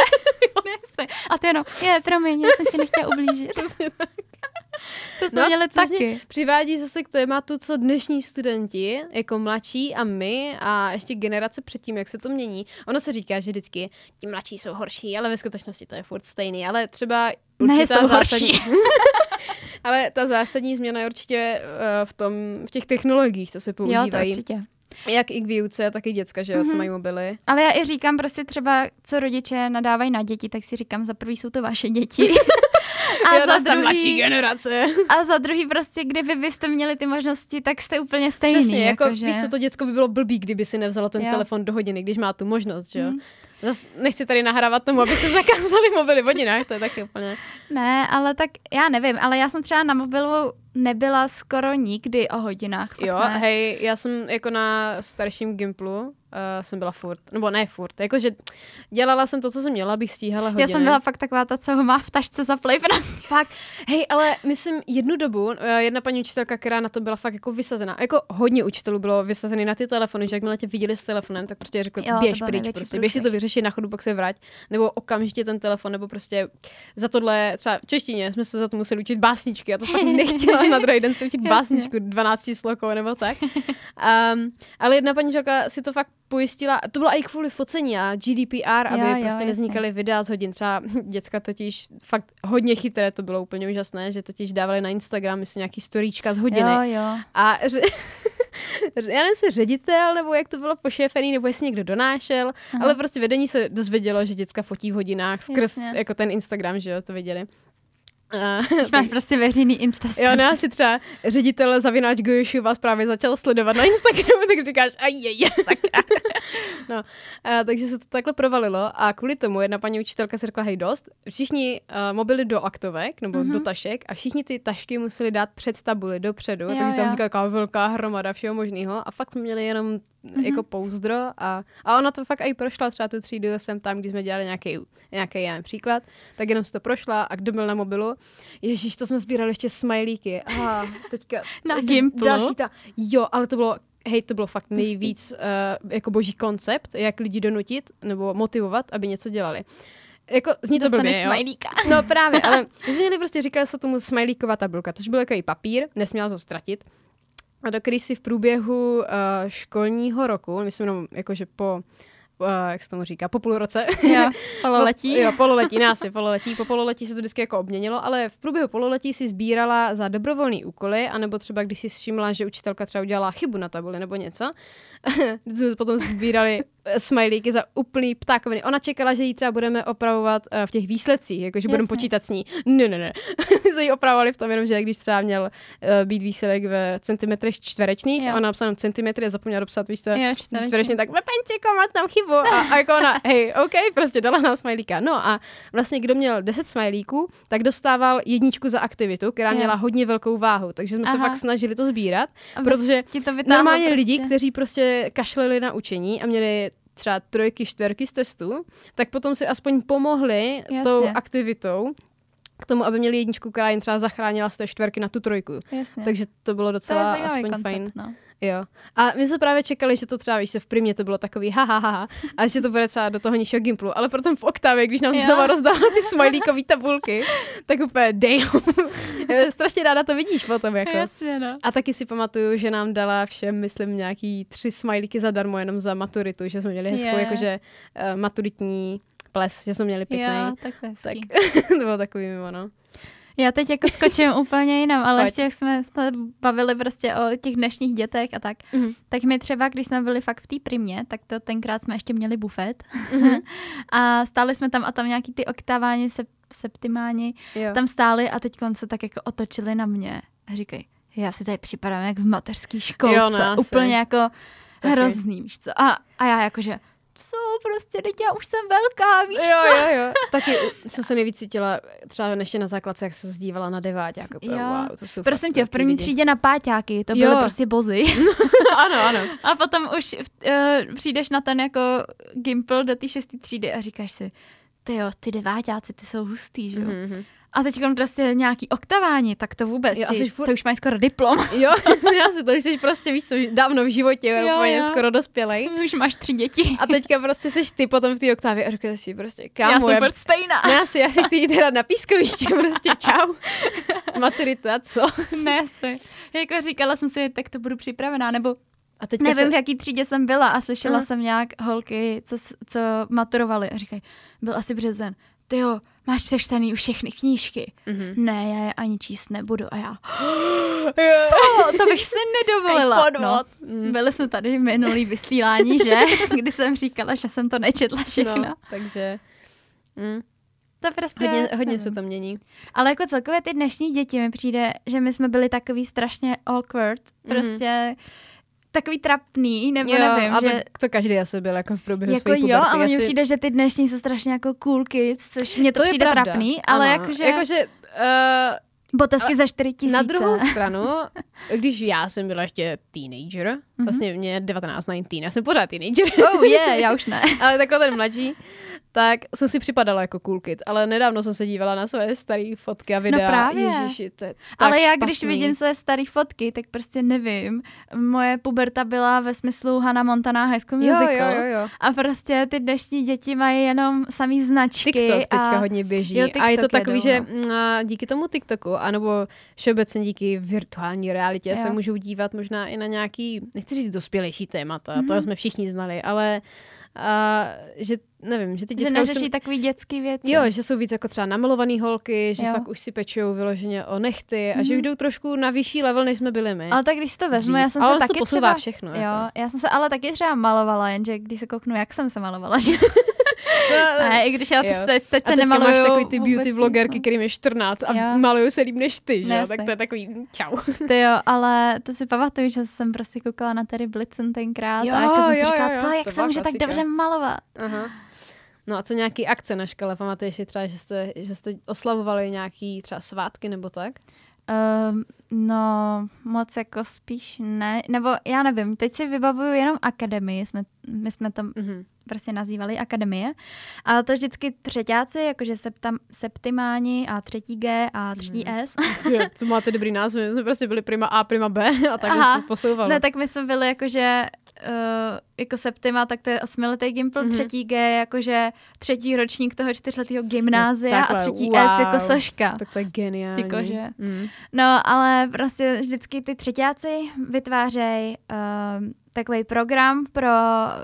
Speaker 2: A ty jenom, je, promiň, já jsem ti nechtěla ublížit. [LAUGHS] to jsme
Speaker 1: No,
Speaker 2: měli taky.
Speaker 1: Přivádí zase k tématu, co dnešní studenti, jako mladší a my a ještě generace předtím, jak se to mění. Ono se říká, že vždycky ti mladší jsou horší, ale ve skutečnosti to je furt stejný. Ale třeba
Speaker 2: Ne,
Speaker 1: určitá
Speaker 2: jsou
Speaker 1: zásadní...
Speaker 2: horší. [LAUGHS]
Speaker 1: ale ta zásadní změna je určitě uh, v tom, v těch technologiích, co se
Speaker 2: Jo, to
Speaker 1: používají.
Speaker 2: určitě.
Speaker 1: Jak i k výuce, tak i děcka, že jo, co
Speaker 2: Mhm.
Speaker 1: mají mobily.
Speaker 2: Ale já i říkám prostě třeba, co rodiče nadávají na děti, tak si říkám, za prvý jsou to vaše děti. [LAUGHS] a,
Speaker 1: Jo,
Speaker 2: za
Speaker 1: ta mladší
Speaker 2: druhý,
Speaker 1: generace.
Speaker 2: a za druhý prostě, kdyby vy jste měli ty možnosti, tak jste úplně stejný.
Speaker 1: Přesně, jako,
Speaker 2: že...
Speaker 1: víš co, to děcko by bylo blbý, kdyby si nevzalo ten
Speaker 2: Jo.
Speaker 1: telefon do hodiny, když má tu možnost, že jo.
Speaker 2: Mhm.
Speaker 1: Zas nechci tady nahrávat tomu, aby se [LAUGHS] zakázali mobily v hodinách, to je taky úplně...
Speaker 2: Ne, ale tak já nevím, ale já jsem třeba na mobilu nebyla skoro nikdy o hodinách. Fakt
Speaker 1: Jo,
Speaker 2: ne.
Speaker 1: hej, já jsem jako na starším Gimplu uh, jsem byla furt, nebo ne furt, jakože dělala jsem to, co jsem měla, abych stíhala hodiny.
Speaker 2: Já jsem byla fakt taková ta, co ho má v tašce za play prostě. [LAUGHS]
Speaker 1: Fakt, hej, ale myslím jednu dobu, eh, jedna paní učitelka, která na to byla fakt jako vysazená, jako hodně učitelů bylo vysazený na ty telefony, že jakmile tě viděli s telefonem, tak prostě řekli,
Speaker 2: Jo,
Speaker 1: běž pryč, prostě, běž si to vyřešit na chodu, pak se vrať, nebo okamžitě ten telefon, nebo prostě za tohle, třeba v češtině jsme se za to museli učit básničky, já to fakt nechtěla [LAUGHS] na druhý den
Speaker 2: Jasně.
Speaker 1: básničku, 12 slokou nebo tak. Um, ale jedna paní učitelka si to fakt pojistila, to bylo i kvůli focení a GDPR, aby
Speaker 2: Jo, jo,
Speaker 1: prostě nevznikaly videa z hodin. Třeba děcka totiž fakt hodně chytré, to bylo úplně úžasné, že totiž dávali na Instagram, myslím, nějaký storíčka z hodiny.
Speaker 2: Jo, jo.
Speaker 1: A ře- [LAUGHS] já nevím, jestli ředitel, nebo jak to bylo pošéfený, nebo jestli někdo donášel,
Speaker 2: Aha.
Speaker 1: ale prostě vedení se dozvědělo, že děcka fotí v hodinách skrz
Speaker 2: Jasně.
Speaker 1: jako ten Instagram, že jo, to viděli. A,
Speaker 2: Když máš prostě veřejný Insta
Speaker 1: Jo, ne, asi třeba ředitel zavináč Gojušu vás právě začal sledovat na Instagramu, [LAUGHS] tak říkáš, aj, je, je, sakra. [LAUGHS] no, a, takže se to takhle provalilo a kvůli tomu jedna paní učitelka si řekla, hej, dost, všichni uh, mobily do aktovek nebo
Speaker 2: Mhm.
Speaker 1: do tašek a všichni ty tašky museli dát před tabuli dopředu,
Speaker 2: Jo,
Speaker 1: takže tam
Speaker 2: jo.
Speaker 1: vznikla taková velká hromada všeho možného a fakt jsme měli jenom
Speaker 2: Mhm.
Speaker 1: jako pouzdro a, a ona to fakt i prošla, třeba tu třídu jsem tam, když jsme dělali nějaký, nějaký já nevím, příklad, tak jenom si to prošla a kdo byl na mobilu, Ježíš, to jsme sbírali ještě smajlíky. A teďka... [LAUGHS]
Speaker 2: Na Gimplu?
Speaker 1: Další ta, jo, ale to bylo, hej, to bylo fakt nejvíc uh, jako boží koncept, jak lidi donutit nebo motivovat, aby něco dělali. Jako, zní to blbě, jo?
Speaker 2: smajlíka.
Speaker 1: No právě, [LAUGHS] ale my jsme měli prostě, říkali se tomu smajlíková tabulka, což byl takový papír, nesměla to ztratit. A do který si v průběhu uh, školního roku, myslím jenom jakože po, uh, jak se tomu říká, po půl roce,
Speaker 2: Jo, [LAUGHS] pololetí.
Speaker 1: Jo, pololetí, nás je pololetí. Po pololetí se to vždycky jako obměnilo, ale v průběhu pololetí si sbírala za dobrovolný úkoly, anebo třeba když si všimla, že učitelka třeba udělala chybu na tabuli nebo něco, [LAUGHS] jsme potom sbírali smajlíky za úplný ptákoviny. Ona čekala, že ji třeba budeme opravovat eh, v těch výsledcích, jakože budeme počítat s ní. Ne, ne, ne. [LAUGHS] My jsme ji opravovali v tom jenom, že když třeba měl eh, být výsledek ve centimetrech čtverečných,
Speaker 2: Jo.
Speaker 1: ona napsala centimetry a zapomněla dopsat, víš co,
Speaker 2: Jo,
Speaker 1: čtverečně, tak Pepenčiko, máš tam chybu. A, a jako ona, [LAUGHS] hej, OK, prostě dala nám smajlíka. No a vlastně kdo měl 10 smajlíků, tak dostával jedničku za aktivitu, která
Speaker 2: Jo.
Speaker 1: měla hodně velkou váhu. Takže jsme se
Speaker 2: Aha.
Speaker 1: fakt snažili to sbírat,
Speaker 2: Aby
Speaker 1: protože
Speaker 2: to
Speaker 1: normálně
Speaker 2: prostě.
Speaker 1: lidi, kteří prostě kašleli na učení a měli třeba trojky, čtverky z testu, tak potom si aspoň pomohli
Speaker 2: Jasně.
Speaker 1: tou aktivitou k tomu, aby měli jedničku, která jim třeba zachránila z té čtverky na tu trojku.
Speaker 2: Jasně.
Speaker 1: Takže to bylo
Speaker 2: to
Speaker 1: docela
Speaker 2: zajímavý
Speaker 1: aspoň
Speaker 2: koncept,
Speaker 1: fajn.
Speaker 2: no.
Speaker 1: Jo. A my jsme právě čekali, že to třeba, víš, se v primě to bylo takový ha, ha, ha, ha a že to bude třeba do toho nižšího gimplu, ale potom v oktávě, když nám
Speaker 2: Jo.
Speaker 1: znova rozdala ty smajlíkové tabulky, tak úplně damn. [LAUGHS] Strašně ráda to vidíš potom, jako.
Speaker 2: Jasně, no.
Speaker 1: A taky si pamatuju, že nám dala všem, myslím, nějaký tři smajlíky zadarmo jenom za maturitu, že jsme měli hezkou,
Speaker 2: Je.
Speaker 1: jakože uh, maturitní ples, že jsme měli pěkný.
Speaker 2: Jo, tak
Speaker 1: tak [LAUGHS] to bylo takový mimo, no.
Speaker 2: Já teď jako skočím [LAUGHS] úplně jinam, ale ještě jak jsme se bavili prostě o těch dnešních dětech a tak,
Speaker 1: Mhm.
Speaker 2: tak my třeba, když jsme byli fakt v té primě, tak to tenkrát jsme ještě měli bufet
Speaker 1: Mhm. [LAUGHS]
Speaker 2: a stáli jsme tam a tam nějaký ty oktaváni, sep, septimáni,
Speaker 1: Jo.
Speaker 2: tam stáli a teď se tak jako otočili na mě a říkají, já si tady připadám jak v mateřské školce,
Speaker 1: Jo, no,
Speaker 2: úplně jako
Speaker 1: Taky.
Speaker 2: hrozný, víš co? A, a já jakože, co, prostě, teď já už jsem velká, víš co?
Speaker 1: Jo, jo, jo. Taky jsem se nejvíc cítila třeba ještě na základce, jak se zdívala na devátě. Jako,
Speaker 2: Jo.
Speaker 1: wow, to jsou
Speaker 2: Prosím tě, v první
Speaker 1: lidi.
Speaker 2: třídě na páťáky, to byly
Speaker 1: Jo.
Speaker 2: prostě bozy. [LAUGHS]
Speaker 1: ano, ano.
Speaker 2: A potom už uh, přijdeš na ten jako gimpl do té šesté třídy a říkáš si, ty jo, ty deváťáci, ty jsou hustý, že jo? Mm-hmm.
Speaker 1: Mhm.
Speaker 2: A teď prostě nějaký oktaváni, tak to vůbec,
Speaker 1: Jo,
Speaker 2: ty,
Speaker 1: jsi furt-
Speaker 2: to už mají skoro diplom. [LAUGHS]
Speaker 1: Jo, [LAUGHS] já si to už jsi prostě, víš co, dávno v životě,
Speaker 2: Jo,
Speaker 1: jo, úplně
Speaker 2: jo.
Speaker 1: skoro dospělej. [LAUGHS]
Speaker 2: už máš tři děti.
Speaker 1: A teďka prostě seš ty potom v té oktávě a říkáš si prostě,
Speaker 2: já
Speaker 1: kámo,
Speaker 2: jsem furt stejná.
Speaker 1: já, si, já si chci jít hrát na pískoviště, prostě čau. Maturita, co?
Speaker 2: ne si. Jako říkala jsem si, tak to budu připravená, nebo
Speaker 1: A teďka
Speaker 2: nevím,
Speaker 1: se...
Speaker 2: v jaký třídě jsem byla a slyšela
Speaker 1: Aha.
Speaker 2: jsem nějak holky, co, co maturovali a říkají, byl asi březen. Ty jo, máš přečtený už všechny knížky.
Speaker 1: Mhm.
Speaker 2: Ne, já je ani číst nebudu. A já, [GASPS] [GASPS] co? To bych si nedovolila. No,
Speaker 1: Mm.
Speaker 2: byli jsme tady v minulý vysílání, že? [LAUGHS] Kdy jsem říkala, že jsem to nečetla všechno.
Speaker 1: No, takže... Mm,
Speaker 2: To prostě...
Speaker 1: hodně, hodně
Speaker 2: nevím.
Speaker 1: se to mění.
Speaker 2: Ale jako celkově ty dnešní děti mi přijde, že my jsme byli takový strašně awkward.
Speaker 1: Mhm.
Speaker 2: Prostě takový trapný, nebo
Speaker 1: jo,
Speaker 2: nevím,
Speaker 1: a
Speaker 2: že...
Speaker 1: tak to každý asi byl jako v průběhu
Speaker 2: Jako
Speaker 1: svojí
Speaker 2: jo,
Speaker 1: puberty.
Speaker 2: ale mně
Speaker 1: asi...
Speaker 2: přijde, že ty dnešní jsou strašně jako cool kids, což mě to,
Speaker 1: to je
Speaker 2: přijde
Speaker 1: pravda.
Speaker 2: trapný, ale
Speaker 1: ano.
Speaker 2: jakože,
Speaker 1: jakože uh,
Speaker 2: botesky za 4 tisíce.
Speaker 1: na druhou [LAUGHS] stranu, když já jsem byla ještě teenager,
Speaker 2: Mhm.
Speaker 1: mm-hmm. vlastně mě 19, 19, já jsem pořád teenager,
Speaker 2: Oh yeah, já už ne. [LAUGHS]
Speaker 1: ale takový ten mladší, tak jsem si připadala jako cool kid, ale nedávno jsem se dívala na své staré fotky a videa.
Speaker 2: právě.
Speaker 1: Ježiši, to je tak
Speaker 2: Ale já,
Speaker 1: špatný.
Speaker 2: když vidím své staré fotky, tak prostě nevím. Moje puberta byla ve smyslu Hannah Montana High School
Speaker 1: jo,
Speaker 2: Musical.
Speaker 1: jo, jo, jo.
Speaker 2: A prostě ty dnešní děti mají jenom samý značky.
Speaker 1: TikTok teďka
Speaker 2: a...
Speaker 1: hodně běží.
Speaker 2: Jo,
Speaker 1: a je to takový,
Speaker 2: jedou,
Speaker 1: že
Speaker 2: no.
Speaker 1: díky tomu TikToku, anebo všeobecně díky virtuální realitě
Speaker 2: Jo.
Speaker 1: se můžou dívat možná i na nějaký, nechci říct dospělejší témata,
Speaker 2: Mhm.
Speaker 1: mm-hmm. to jsme všichni znali, ale a, že nevím, že ty
Speaker 2: Že
Speaker 1: děcka už
Speaker 2: neřeší
Speaker 1: jsou,
Speaker 2: takový dětský věci.
Speaker 1: Jo, že jsou víc jako třeba namalovaný holky, že
Speaker 2: Jo.
Speaker 1: fakt už si pečou vyloženě o nechty mm-hmm. a
Speaker 2: Mhm.
Speaker 1: že už jdou trošku na vyšší level, než jsme byli my.
Speaker 2: Ale tak když si to vezmu, já jsem
Speaker 1: ale
Speaker 2: se taky
Speaker 1: posouvá
Speaker 2: třeba...
Speaker 1: všechno.
Speaker 2: Jo,
Speaker 1: Jako.
Speaker 2: já jsem se ale taky třeba malovala, jenže když se kouknu, jak jsem se malovala, že? [LAUGHS]
Speaker 1: No,
Speaker 2: Ne, i když já to teď, teď
Speaker 1: a
Speaker 2: se nemaluju
Speaker 1: máš takový ty beauty vlogerky,
Speaker 2: no.
Speaker 1: kterým je 14 a
Speaker 2: Jo.
Speaker 1: malují se líp než ty, že
Speaker 2: Ne,
Speaker 1: jo? Tak to je takový mm, čau. [LAUGHS]
Speaker 2: Ty jo, ale to si pamatuju, že jsem prostě koukala na Terry Blitzen tenkrát
Speaker 1: Jo,
Speaker 2: a jako jsem si
Speaker 1: jo,
Speaker 2: říkala,
Speaker 1: jo, jo,
Speaker 2: co,
Speaker 1: to
Speaker 2: jak se může tak dobře malovat.
Speaker 1: Aha. No a co nějaký akce na škole? Pamatuješ si třeba, že jste, že jste oslavovali nějaký třeba svátky nebo tak?
Speaker 2: Um, no, moc jako spíš ne, nebo já nevím, teď si vybavuju jenom akademii, jsme, my jsme to
Speaker 1: Mhm.
Speaker 2: prostě nazývali akademie, ale to vždycky třetíáci, jakože septam, septimáni a třetí G a třetí
Speaker 1: Mhm.
Speaker 2: S. [LAUGHS]
Speaker 1: Ty, to máte dobrý název, my jsme prostě byli prima A, prima B a tak
Speaker 2: Aha.
Speaker 1: se to posouvalo.
Speaker 2: Ne, tak my jsme byli jakože uh, jako septima, tak to je osmiletý gimpl,
Speaker 1: Mhm.
Speaker 2: mm-hmm. třetí G je jakože třetí ročník toho čtyřletého gymnázia
Speaker 1: Takhle,
Speaker 2: a třetí
Speaker 1: wow.
Speaker 2: S jako soška.
Speaker 1: Tak to je geniální. Mm.
Speaker 2: No, ale prostě vždycky ty třetíáci vytvářejí uh, takový program pro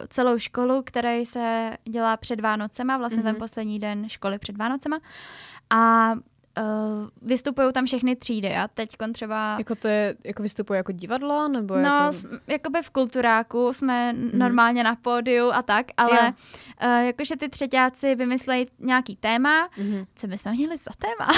Speaker 2: celou školu, který se dělá před Vánocema, vlastně mm-hmm. ten
Speaker 1: Mhm.
Speaker 2: poslední den školy před Vánocema. A uh, vystupují tam všechny třídy. A teď třeba...
Speaker 1: Jako to je, jako vystupuje jako divadlo, nebo
Speaker 2: No,
Speaker 1: jako...
Speaker 2: jako... jakoby v kulturáku jsme mm-hmm. normálně na pódiu a tak, ale
Speaker 1: Jo.
Speaker 2: uh, jakože ty třetíáci vymyslejí nějaký téma,
Speaker 1: Mhm.
Speaker 2: co my jsme měli za téma,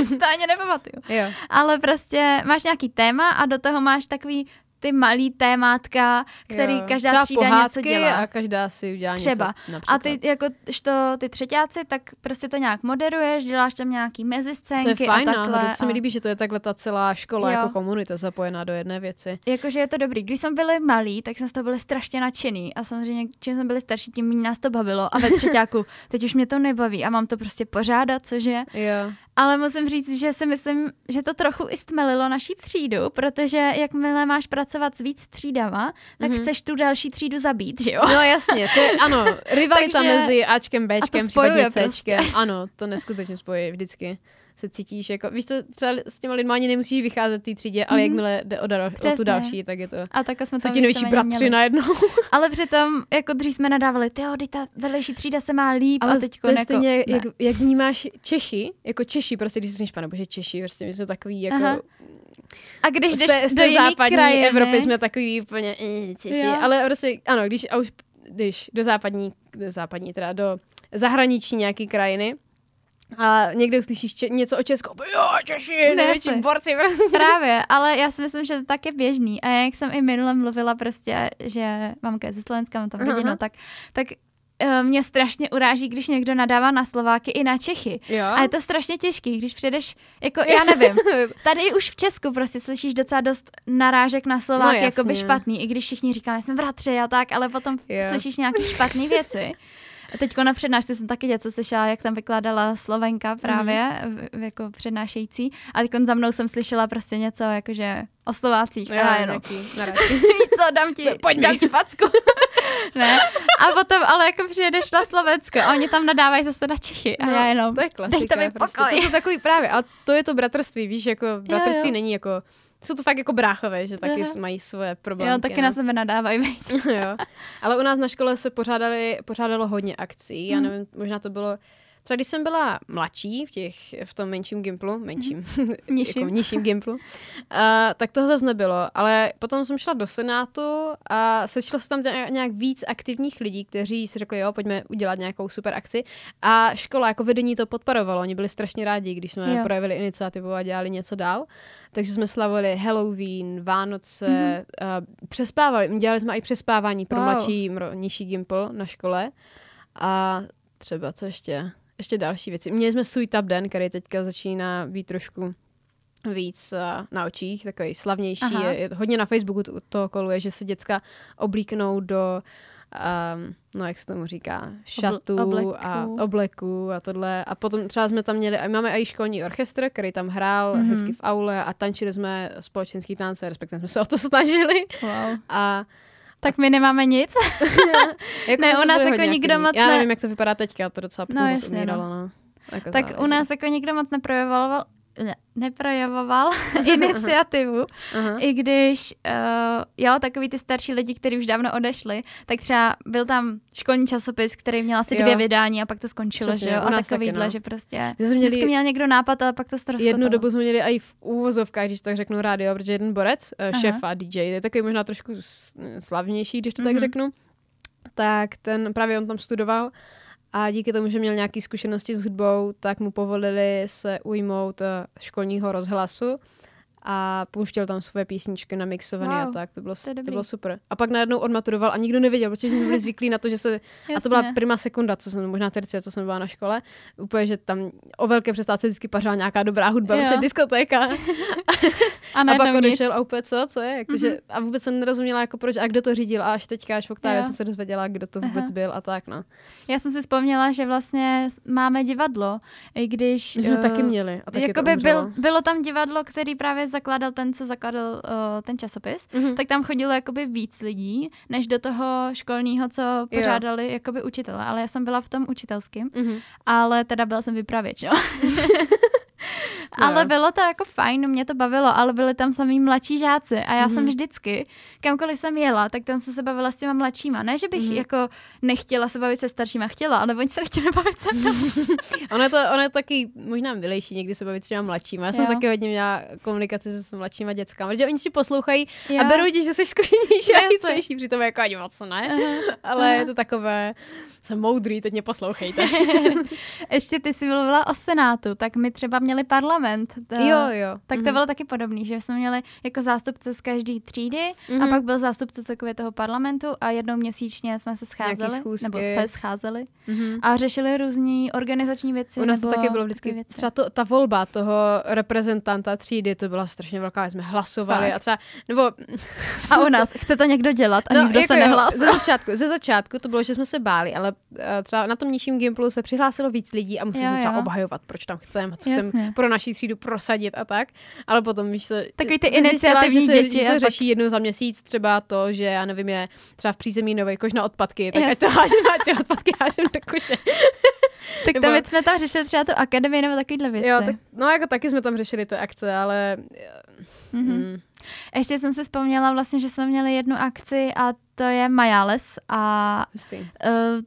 Speaker 2: už [LAUGHS] [LAUGHS] to ani nepamatuju.
Speaker 1: Jo.
Speaker 2: Ale prostě máš nějaký téma a do toho máš takový ty malý témátka, který
Speaker 1: jo.
Speaker 2: každá
Speaker 1: Třeba
Speaker 2: třída něco dělá.
Speaker 1: a každá si udělá
Speaker 2: Třeba.
Speaker 1: něco. Například.
Speaker 2: A ty jako to, ty třetíáci, tak prostě to nějak moderuješ, děláš tam nějaký
Speaker 1: to
Speaker 2: meziscénky
Speaker 1: je fajn
Speaker 2: a takhle.
Speaker 1: to se mi
Speaker 2: a-
Speaker 1: líbí, že to je takhle ta celá škola
Speaker 2: Jo.
Speaker 1: jako komunita zapojená do jedné věci.
Speaker 2: Jakože je to dobrý. Když jsme byli malí, tak jsme z toho byli strašně nadšený. A samozřejmě, čím jsme byli starší, tím méně nás to bavilo. A ve třetíku, [LAUGHS] teď už mě to nebaví a mám to prostě pořádat, cože.
Speaker 1: Jo.
Speaker 2: Ale musím říct, že si myslím, že to trochu i stmelilo naší třídu, protože jakmile máš pracovat s víc třídama, tak
Speaker 1: Mhm.
Speaker 2: mm-hmm. chceš tu další třídu zabít, že jo?
Speaker 1: No jasně, to je, [LAUGHS] ano, rivalita
Speaker 2: Takže-
Speaker 1: mezi Ačkem, Bčkem,
Speaker 2: spojuje
Speaker 1: případně Cčkem. Ano, to neskutečně spojí vždycky. Se cítíš jako, víš co, třeba s těma lidma ani nemusíš vycházet v té třídě, ale
Speaker 2: Mhm.
Speaker 1: jakmile jde o, dar, o tu další, tak je to...
Speaker 2: A takhle jsme to
Speaker 1: ti největší bratři najednou. [LAUGHS]
Speaker 2: Ale přitom, jako dřív jsme nadávali, ty ta vedlejší třída se má líp
Speaker 1: Ale
Speaker 2: a teď
Speaker 1: to je
Speaker 2: jako,
Speaker 1: stejně,
Speaker 2: ne.
Speaker 1: jak, jak vnímáš Čechy, jako Češi, prostě když řekneš, pane bože, Češi, prostě my jsme takový jako...
Speaker 2: Aha. A když
Speaker 1: z
Speaker 2: jdeš
Speaker 1: té, z
Speaker 2: do
Speaker 1: té západní
Speaker 2: krajiny,
Speaker 1: Evropy jsme takový úplně eh, Češi,
Speaker 2: Jo.
Speaker 1: ale prostě, ano, když, a už, když do západní, do západní, teda do zahraniční nějaký krajiny, a někde uslyšíš če- něco o Česku, jo, Češi, největší borci, prostě.
Speaker 2: Právě, ale já si myslím, že to tak je běžný. A jak jsem i minule mluvila prostě, že mamka je ze Slovenska, mám tam
Speaker 1: Aha.
Speaker 2: rodinu, tak, tak eh, mě strašně uráží, když někdo nadává na Slováky i na Čechy.
Speaker 1: Jo.
Speaker 2: A je to strašně těžký, když přijdeš, jako já nevím, [LAUGHS] tady už v Česku prostě slyšíš docela dost narážek na Slováky,
Speaker 1: No,
Speaker 2: jako by špatný, i když všichni říkáme, jsme bratři a tak, ale potom
Speaker 1: Jo.
Speaker 2: slyšíš nějaký špatný věci. [LAUGHS] A teď na přednášce jsem taky něco slyšela, jak tam vykládala Slovenka právě, mm-hmm. jako přednášející. A teď za mnou jsem slyšela prostě něco, jakože o Slovácích.
Speaker 1: Jo,
Speaker 2: a já jenom, [LAUGHS] co, dám ti, [LAUGHS]
Speaker 1: Pojď
Speaker 2: dám ti facku. [LAUGHS] ne. A potom ale jako přijedeš na Slovensko a oni tam nadávají zase na Čechy. A
Speaker 1: No,
Speaker 2: já jenom,
Speaker 1: to je klasika.
Speaker 2: dejte mi
Speaker 1: prostě.
Speaker 2: pokoj.
Speaker 1: To jsou takový právě, a to je to bratrství, víš, jako bratrství
Speaker 2: jo.
Speaker 1: není jako, jsou to fakt jako bráchové, že taky
Speaker 2: Aha.
Speaker 1: mají svoje problémy.
Speaker 2: jo, taky na sebe nadávají, [LAUGHS]
Speaker 1: jo. Ale u nás na škole se pořádali, pořádalo hodně akcí. Já
Speaker 2: Mhm.
Speaker 1: nevím, možná to bylo třeba když jsem byla mladší v, těch, v tom menším gimplu, menším, mm-hmm.
Speaker 2: nižším. [LAUGHS]
Speaker 1: jako nižším gimplu, uh, tak toho zase nebylo. Ale potom jsem šla do Senátu a sešlo se tam nějak víc aktivních lidí, kteří si řekli, jo, pojďme udělat nějakou super akci. A škola jako vedení to podporovalo. Oni byli strašně rádi, když jsme jo. projevili iniciativu a dělali něco dál. Takže jsme slavili Halloween, Vánoce, mm-hmm. uh, přespávali, dělali jsme i přespávání pro wow. mladší, nižší gimpl na škole. A třeba co ještě? Ještě další věci. Měli jsme Sweet Up Den, který teďka začíná být trošku víc uh, na očích, takový slavnější. Je, je, hodně na Facebooku to, to koluje, že se děcka oblíknou do um, no jak se tomu říká, šatů
Speaker 2: Obl-
Speaker 1: a obleků a tohle. A potom třeba jsme tam měli, máme i školní orchestr, který tam hrál mm-hmm. hezky v aule a tančili jsme společenský tance, respektive jsme se o to [LAUGHS] snažili.
Speaker 2: Wow.
Speaker 1: A
Speaker 2: tak my nemáme nic. [LAUGHS] [LAUGHS]
Speaker 1: jako
Speaker 2: ne, u nás jako nikdo moc
Speaker 1: Já
Speaker 2: ne...
Speaker 1: nevím, jak to vypadá teďka, to docela
Speaker 2: no, jasně, no.
Speaker 1: no. Jako
Speaker 2: tak u nás jako nikdo moc neprojevoval, ne, neprojevoval [LAUGHS] iniciativu,
Speaker 1: Aha.
Speaker 2: i když, uh, jo, takový ty starší lidi, kteří už dávno odešli, tak třeba byl tam školní časopis, který měl asi
Speaker 1: Jo.
Speaker 2: dvě vydání a pak to skončilo,
Speaker 1: Přesně,
Speaker 2: že jo, a takovýhle,
Speaker 1: no.
Speaker 2: že prostě
Speaker 1: měli
Speaker 2: vždycky měl někdo nápad, ale pak to ztroskotalo.
Speaker 1: jednu dobu jsme měli i v úvozovkách, když tak řeknu rádio, protože jeden borec, šéf a DJ, je takový možná trošku slavnější, když to tak
Speaker 2: Mhm.
Speaker 1: řeknu, tak ten právě on tam studoval a díky tomu, že měl nějaké zkušenosti s hudbou, tak mu povolili se ujmout eh, školního rozhlasu a pouštěl tam svoje písničky namixované a
Speaker 2: Wow,
Speaker 1: tak. To bylo,
Speaker 2: to
Speaker 1: to, bylo super. A pak najednou odmaturoval a nikdo nevěděl, protože jsme byli [LAUGHS] zvyklí na to, že se a to byla prima sekunda, co jsem, možná tercia, co jsem byla na škole. Úplně, že tam o velké přestávce vždycky pařila nějaká dobrá hudba, prostě diskotéka. [LAUGHS]
Speaker 2: a,
Speaker 1: A pak
Speaker 2: nic.
Speaker 1: odešel a úplně co, co je? Jak to, že, a vůbec jsem nerozuměla, jako proč a kdo to řídil. A až teďka, až v oktávě jsem se dozvěděla, kdo to vůbec
Speaker 2: Aha.
Speaker 1: byl a tak, no.
Speaker 2: Já jsem si vzpomněla, že vlastně máme divadlo, i když...
Speaker 1: My jsme
Speaker 2: eh,
Speaker 1: taky měli a taky
Speaker 2: Jakoby byl, bylo tam divadlo, který právě zakládal ten, co zakladal uh, ten časopis,
Speaker 1: Mhm.
Speaker 2: tak tam chodilo jakoby víc lidí, než do toho školního, co pořádali jakoby učitele. Ale já jsem byla v tom učitelském,
Speaker 1: Mhm.
Speaker 2: ale teda byla jsem vypravěč, no. [LAUGHS] Ale bylo to jako fajn, mě to bavilo, ale byli tam samý mladší žáci a já
Speaker 1: Mhm.
Speaker 2: jsem vždycky, kamkoliv jsem jela, tak tam jsem se bavila s těma mladšíma. Ne, že bych
Speaker 1: Mhm.
Speaker 2: jako nechtěla se bavit se staršíma, chtěla, ale oni se nechtěli [LAUGHS] bavit se mnou. [LAUGHS]
Speaker 1: Ono je to, ono je to taky možná milejší někdy se bavit s těma mladšíma. Já jsem
Speaker 2: Jo.
Speaker 1: taky hodně měla komunikaci se mladšíma dětskama, protože oni si poslouchají
Speaker 2: Jo.
Speaker 1: a berou ti, že jsi [LAUGHS] zkušenější a chytřejší, přitom jako ani moc ne.
Speaker 2: Aha.
Speaker 1: Ale
Speaker 2: Aha.
Speaker 1: je to takové, jsem moudrý, teď mě poslouchejte. [LAUGHS]
Speaker 2: Ještě ty jsi mluvila o Senátu, tak my třeba měli parlament. To,
Speaker 1: jo, jo.
Speaker 2: Tak to
Speaker 1: Mhm.
Speaker 2: bylo taky podobný, že jsme měli jako zástupce z každé třídy
Speaker 1: Mhm.
Speaker 2: a pak byl zástupce celkově toho parlamentu a jednou měsíčně jsme se scházeli, nebo se scházeli
Speaker 1: Mhm.
Speaker 2: a řešili různé organizační věci.
Speaker 1: U nás to taky bylo vždycky,
Speaker 2: věci.
Speaker 1: třeba to, ta volba toho reprezentanta třídy, to byla strašně velká, jsme hlasovali
Speaker 2: Fakt?
Speaker 1: a třeba, nebo...
Speaker 2: A u nás chce to někdo dělat a
Speaker 1: No,
Speaker 2: nikdo se
Speaker 1: jako jo,
Speaker 2: nehlásil.
Speaker 1: Ze začátku, ze začátku to bylo, že jsme se báli, ale uh, třeba na tom nižším Gimplu se přihlásilo víc lidí a museli jsme třeba
Speaker 2: jo.
Speaker 1: obhajovat, proč tam chceme, co chceme pro naší třídu prosadit a tak. Ale potom, víš co,
Speaker 2: Takový ty
Speaker 1: jsi zjistila,
Speaker 2: iniciativní
Speaker 1: že se,
Speaker 2: děti
Speaker 1: Že se
Speaker 2: pak-
Speaker 1: řeší jednou za měsíc třeba to, že já nevím, je třeba v přízemí nový koš na odpadky, tak ať to hážeme, ať ty odpadky hážeme do koše. [LAUGHS]
Speaker 2: Tak
Speaker 1: nebo-
Speaker 2: tam jsme tam řešili třeba tu akademii nebo takovýhle věci.
Speaker 1: Jo, tak, no jako taky jsme tam řešili ty akce, ale...
Speaker 2: Mhm.
Speaker 1: Mm.
Speaker 2: Ještě jsem si vzpomněla vlastně, že jsme měli jednu akci a to je Majales a
Speaker 1: Hustý.
Speaker 2: uh,